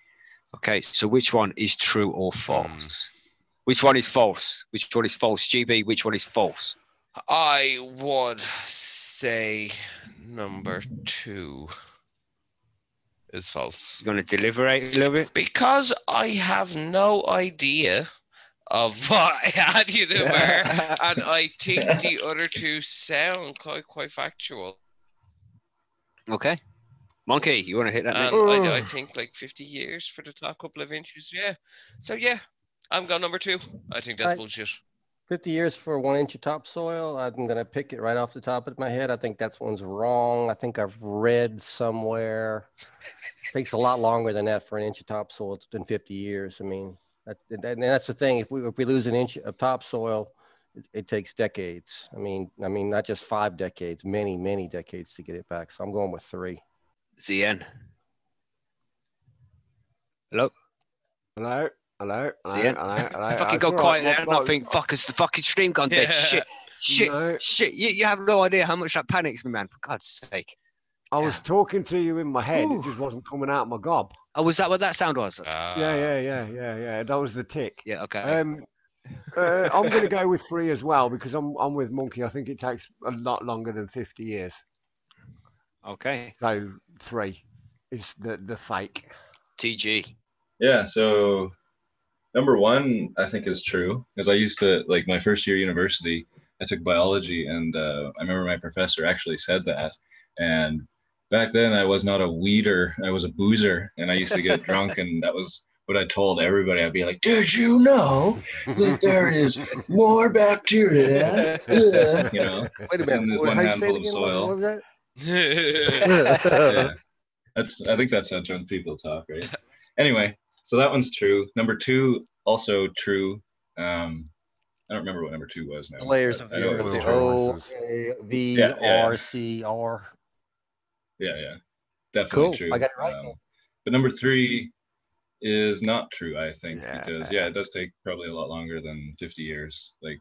Okay, so which one is true or false? Hmm. Which one is false? Which one is false? GB, which one is false? I would say number two is false. You're going to deliberate a little bit? Because I have no idea of what I had you to are, and I think the other two sound quite quite factual. Okay. Monkey, you want to hit that And? I, I think like 50 years for the top couple of inches. Yeah. So yeah, I'm going number two. I think that's Right. bullshit. 50 years for one inch of topsoil. I'm going to pick it right off the top of my head. I think that one's wrong. I think I've read somewhere. It takes a lot longer than that for an inch of topsoil than 50 years. I mean, that, and and that's the thing. If we, if we lose an inch of topsoil, it, it takes decades. I mean, I mean, not just five decades, many, many decades to get it back. So I'm going with three. ZN. Hello? Hello, hello, hello, See it? hello, hello. Fucking That's go quiet what- there and I think, fuck, has the fucking stream gone dead? Yeah. Shit, shit, No, shit. You, you have no idea how much that panics me, man. For God's sake. I was talking to you in my head. Ooh. It just wasn't coming out of my gob. Oh, was that what that sound was? Ah. Yeah, yeah, yeah, yeah, yeah. That was the tick. Yeah, okay. Um, uh, I'm going to go with three as well because I'm I'm with Monkey. I think it takes a lot longer than 50 years. okay. So three is the the fake. TG. Yeah, so number one, I think is true because I used to like my first year university. I took biology, and uh, I remember my professor actually said that. And back then, I was not a weeder; I was a boozer, and I used to get drunk, and that was what I told everybody. I'd be like, "Did you know that there is more bacteria?" uh," you know, Wait a And minute. there's what- one you say it handful of soil. What was that? yeah. That's I think that's how drunk people talk, right? Anyway, so that one's true. Number two, also true. Um, I don't remember what number two was now. The layers of the know earth. it the true. O was. A V Yeah, yeah. R C R. Yeah, yeah, definitely Cool. true. I got it right. Um, but number three is not true, I think, Yeah. because yeah, it does take probably a lot longer than 50 years. Like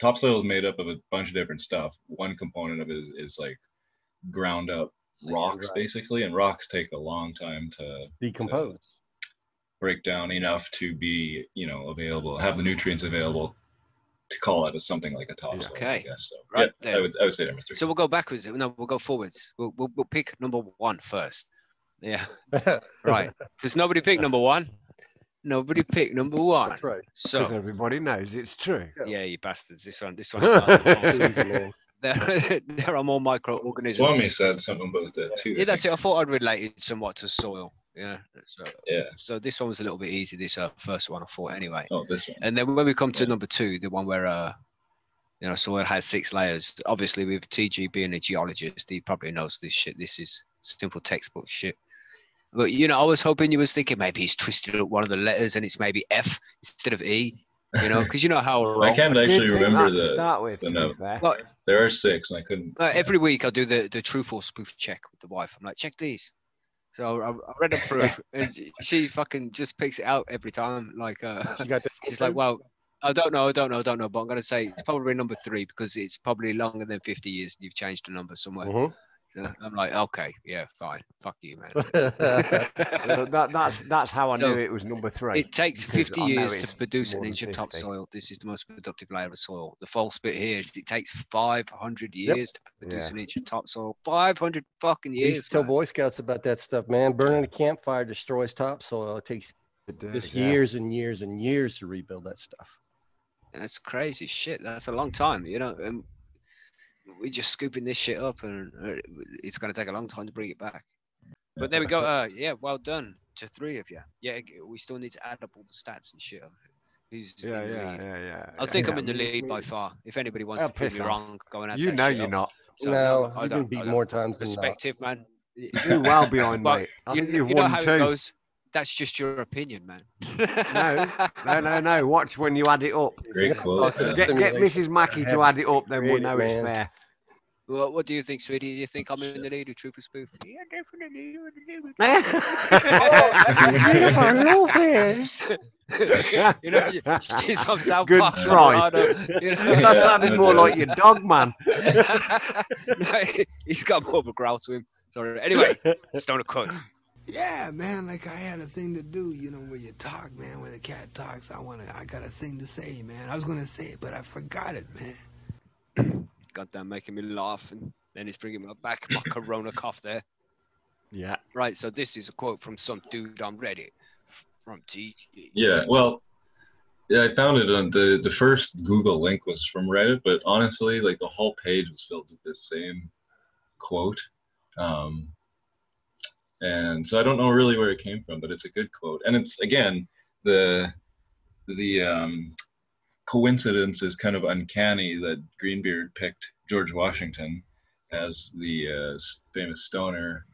topsoil is made up of a bunch of different stuff. One component of it is, is like ground up Sand, rocks, right. basically, and rocks take a long time to Decompose. Break down enough to be, you know, available, have the nutrients available to call it as something like a topsoil. Okay. guess so. Right yeah, I would, I would say number three. So we'll go backwards. No, we'll go forwards. We'll, we'll, we'll pick number one first. Yeah, right. Because nobody picked number one. Nobody picked number one. That's right. So everybody knows it's true. yeah, you bastards. This one, this one is not. It's awesome. easy, man. there, there are more microorganisms. Swami said something about that too. Yeah, that's it. I thought I'd relate it somewhat to soil. Yeah. So, Yeah. so this one was a little bit easy. This uh, first one, I thought anyway. Oh, this one. And then when we come to Yeah. number two, the one where uh, you know, soil has six layers. Obviously, with TG being a geologist, he probably knows this shit. This is simple textbook shit. But you know, I was hoping you was thinking maybe he's twisted up one of the letters and it's maybe F instead of E. You know, because you know how I can't actually think remember the. start with. the note. fair. Well, There are six, and I couldn't. uh, every week I do the the truth or spoof check with the wife. I'm like, check these. So I, I read them through, and she fucking just picks it out every time. Like, uh, You got this. She's like, well, I don't know, I don't know, I don't know, but I'm gonna say it's probably number three because it's probably longer than 50 years. and You've changed the number somewhere. Mhm. So I'm like, okay, yeah, fine, fuck you, man. That, that's that's how I So, knew it was number three. It takes 50 years to produce an more than inch of topsoil. This is the most productive layer of soil. The false bit here is it takes 500 Yep. years to produce Yeah. an inch of topsoil. 500 fucking years. to tell. Boy Scouts about that stuff, man. Burning a campfire destroys topsoil. It takes It does, just yeah. years and years and years to rebuild that stuff. That's crazy shit. That's a long time, you know. And we're just scooping this shit up, and uh, it's going to take a long time to bring it back. But there we go. Uh, yeah, well done to three of you. Yeah, we still need to add up all the stats and shit. of Who's Yeah, in the yeah, lead? yeah, yeah. I think yeah. I'm in the Me- lead by far. If anybody wants Oh, to prove me off. wrong, going out. You that know you're up. not. So, No, I you've don't- been beat more times than not. Perspective, man. You do well behind But me. I you, think you've you know how two. it goes. That's just your opinion, man. No, no, no, no. Watch when you add it up. Great quote. to the yeah. Get, get. Mrs. Mackey to add it up, then we'll know man. it's fair. What, what do you think, sweetie? Do you think I'm in the lead with truth or spoof? Yeah, definitely. you're in the lead. you know, she- she's from South Good Park. try. Colorado, You know? that sounded more like your dog, man. no, he's got more of a growl to him. Sorry. Anyway, Stoner Quotes. Yeah, man, like I had a thing to do, you know, when you talk, man, when the cat talks, I wanna I got a thing to say, man. I was gonna say it, but I forgot it, man. Goddamn, making me laugh. And then he's bringing me back my corona cough there. Yeah. Right, so this is a quote from some dude on Reddit from T. Yeah, well, yeah, I found it on the the first Google link was from Reddit, but honestly, like the whole page was filled with this same quote. Um, And so I don't know really where it came from, but it's a good quote. And it's again the the um, coincidence is kind of uncanny that Greenbeard picked George Washington as the uh, famous stoner.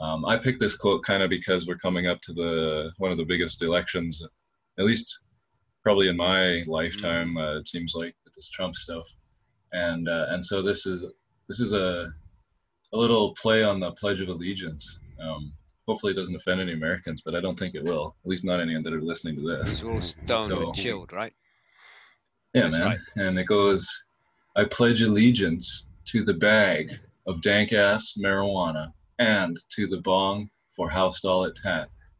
Um, I picked this quote kind of because we're coming up to the one of the biggest elections, at least probably in my lifetime. Uh, it seems like with this Trump stuff, and uh, and so this is this is a a little play on the Pledge of Allegiance. Um, hopefully, it doesn't offend any Americans, but I don't think it will. At least not any that are listening to this. It's all stoned So- and chilled, right? Yeah, That's man. right. And it goes, I pledge allegiance to the bag of dank ass marijuana and to the bong for how tall it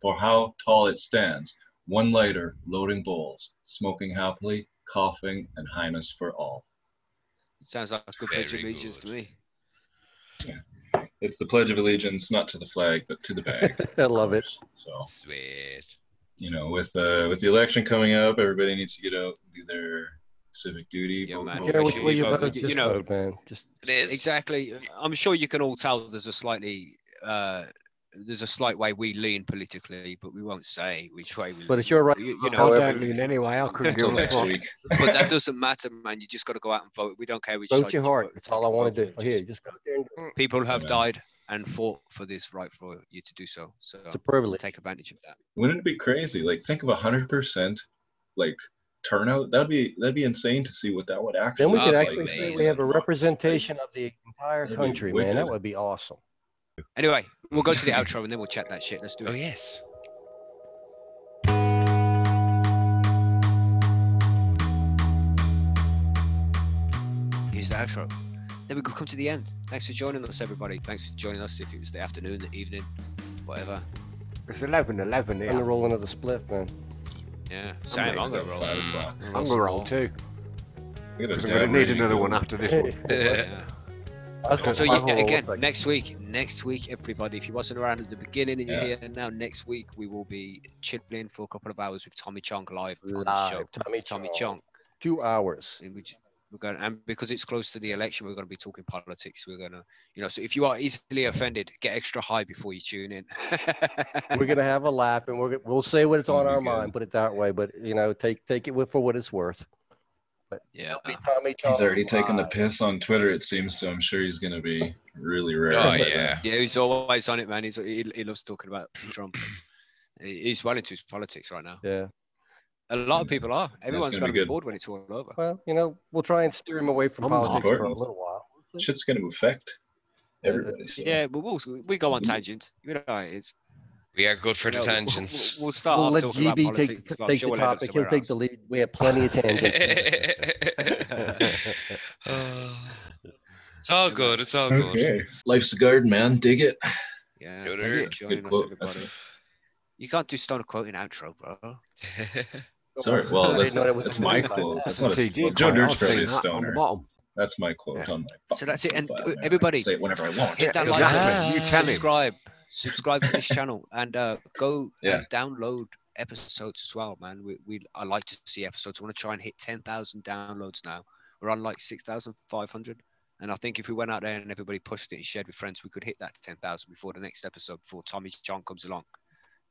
for how tall it stands. One lighter, loading bowls, smoking happily, coughing, and highness for all. Sounds like a good pledge of allegiance to me. It's the pledge of allegiance, not to the flag, but to the bag. I love it. So Sweet. you know, with uh, with the election coming up, everybody needs to get out and do their civic duty. Yeah, man. Care which way you you vote, vote, you- you know- vote, man. Just It is. Exactly. I'm sure you can all tell there's a slightly uh, there's a slight way we lean politically, but we won't say which way we. But if you're right. You, you I know, However- don't lean anyway. I couldn't until give a next fuck. week. but that doesn't matter, man. You just got to go out and vote. We don't care which Vote side your you heart. vote. That's all I want to do. Vote. Here, just go there and do. People have Yeah. died and fought for this right for you to do so. So It's a privilege. take advantage of that. Wouldn't it be crazy? Like think of a hundred percent like turnout. That'd be that'd be insane to see what that would actually. Then we could actually like. say we have a representation of the entire country, man. That would be awesome. Anyway, we'll go to the outro and then we'll chat that shit. Let's do it. Oh yes. Here's the outro. Then we could come to the end. Thanks for joining us, everybody. Thanks for joining us. If it was the afternoon, the evening, whatever. It's 11 11 And the here. rolling of the split, man. Yeah, I'm gonna mm. I'm gonna roll. five o'clock. I'll I'm going to roll too. Because I'm going to need another one after this one. Yeah. I was- So yeah, again, next week, next week, everybody, if you wasn't around at the beginning and you're Yeah. here now, next week we will be chilling for a couple of hours with Tommy Chong live on the show. Tommy Tommy Chong. Chong. Two hours. in which we're going and because it's close to the election we're going to be talking politics we're going to you know so if you are easily offended get extra high before you tune in We're gonna have a laugh, and we're we'll say what's on our mind. Put it that way, but you know, take take it with for what it's worth. Yeah It'll be Tommy Chong He's already taken the piss on Twitter, it seems. So I'm sure he's gonna be really rare. Oh by then. yeah. yeah he's always on it man he's, he, he loves talking about trump he's well into his politics right now Yeah. a lot of hmm. people are everyone's gonna be be bored when it's all over Well, you know, we'll try and steer him away from I'm politics for a little while. Shit's gonna affect uh, uh, everybody. So. yeah but we'll we go on mm-hmm. tangents you know how it is We are good for You the know, we'll- tangents. we'll, we'll start We'll let talking about GB politics, take, take sure the we'll end up topic. He'll somewhere take the lead. We have plenty of tangents. it's all good. It's all good. Okay. Life's a garden, man. Dig it. yeah Good thanks for joining Good us, quote. everybody. You can't do stone a quote in outro, bro. Sorry. Well, didn't that's, know that was that's my quote. That's not a TG Joe quote, Dirt's probably a that on the stoner. That's my quote Yeah. on my. So that's it, and, fucking profile, man. everybody- say it whenever I want. Hit that like exactly. button, You tell him. subscribe, subscribe to this channel, and uh, go Yeah. and download episodes as well, man. We, we I like to see episodes. I want to try and hit ten thousand downloads now. We're on like six thousand five hundred, and I think if we went out there and everybody pushed it and shared with friends, we could hit that ten thousand before the next episode, before Tommy Chong comes along.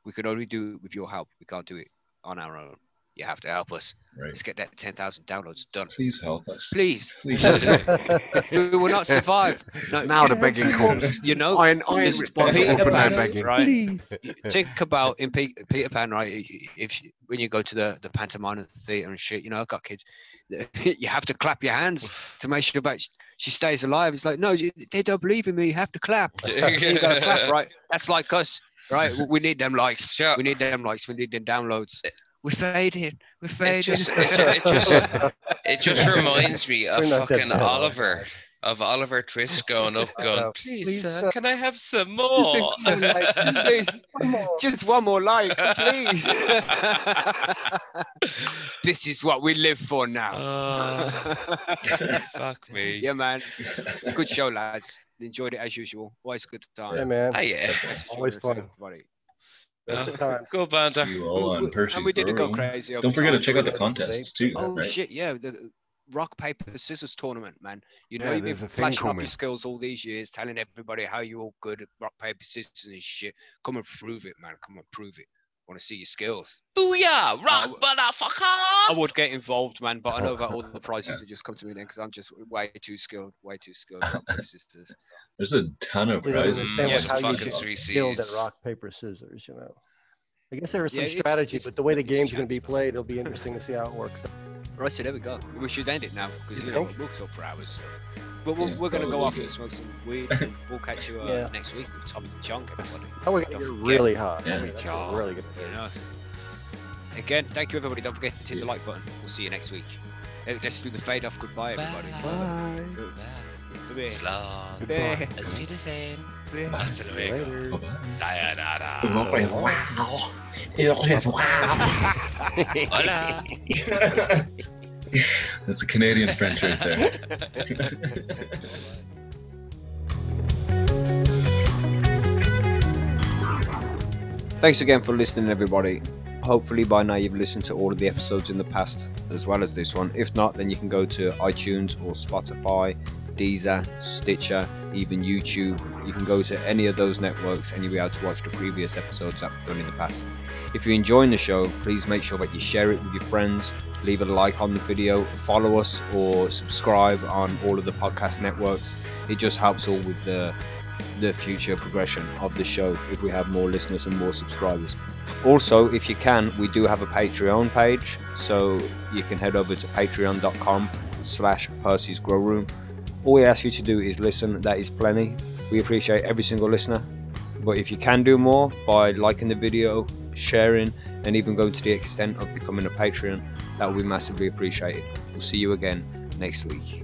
We can only do it with your help. We can't do it on our own. You have to help us. Right. Let's get that ten thousand downloads done, Please help us. please. Please. we will not survive. No, Now the begging comes. you know, I ain't, I ain't responsible Peter for no Pan, begging. right? Please. think about in Pe- Peter Pan, right? If when you go to the the pantomime and the theater and shit, you know, I've got kids. You have to clap your hands to make sure that she stays alive. It's like, no, they don't believe in me. You have to clap. you gotta clap, right? That's like us, right? We need them likes. Sure. We need them likes. We need them downloads. We're fading. We're It fading. just, it, ju- it just, it just reminds me of We're not that fucking bad. Oliver, of Oliver Twist going up, going, Uh, please, please, sir, sir, can I have some Just more? one more like, please. Just one more like, please. this is what we live for now. Oh, fuck me. yeah, man. Good show, lads. Enjoyed it as usual. Always good time. Yeah, man. Oh, yeah. Always fun. everybody. Best of times. Go banter. See you all on we- Percy's and we did Brew go crazy. over Don't forget to check out the Really? contests too. Oh right? shit! Yeah, the, rock paper scissors tournament, man. You know Yeah, you've been there's flashing up your skills all these years, telling everybody how you're all good at rock paper scissors and shit. Come and prove it, man. Come and prove it. Want to see your skills? Booyah! Rock, w- motherfucker! I would get involved, man, but I know that all the prizes would just come to me then because I'm just way too skilled, way too skilled. at Rock paper scissors. There's a ton of We don't prizes. understand yeah, what- how you fucking get three skilled at rock paper scissors. You know. I guess there is some Yeah, strategy, it's- but the way the game's going to be played, it'll be interesting to see how it works. Right, so there we go. We should end it now because You you know think? we'll talk for hours. So. But we're, Yeah, we're going to go off good. and smoke some weed. and we'll catch you uh, Yeah. next week with Tommy Chong, everybody. Oh, we're going to get really hot. Yeah. I mean, that's really good. You know. Again, thank you everybody. Don't forget to hit the like button. We'll see you next week. Let's do the fade off goodbye, everybody. Bye. Slán. Bye. Auf Wiedersehen. Hasta luego. Sayonara. Hola. That's a Canadian French right there. Thanks again for listening, everybody. Hopefully, by now you've listened to all of the episodes in the past as well as this one. If not, then you can go to iTunes or Spotify, Deezer, Stitcher, even YouTube. You can go to any of those networks and you'll be able to watch the previous episodes we've done in the past. If you're enjoying the show, please make sure that you share it with your friends, leave a like on the video, follow us, or subscribe on all of the podcast networks. It just helps all with the the future progression of the show if we have more listeners and more subscribers. Also, if you can, we do have a Patreon page, so you can head over to patreon.com slash Percy's Grow Room. All we ask you to do is listen, that is plenty. We appreciate every single listener. But if you can do more by liking the video, sharing, and even going to the extent of becoming a Patreon, that would be massively appreciated. We'll see you again next week.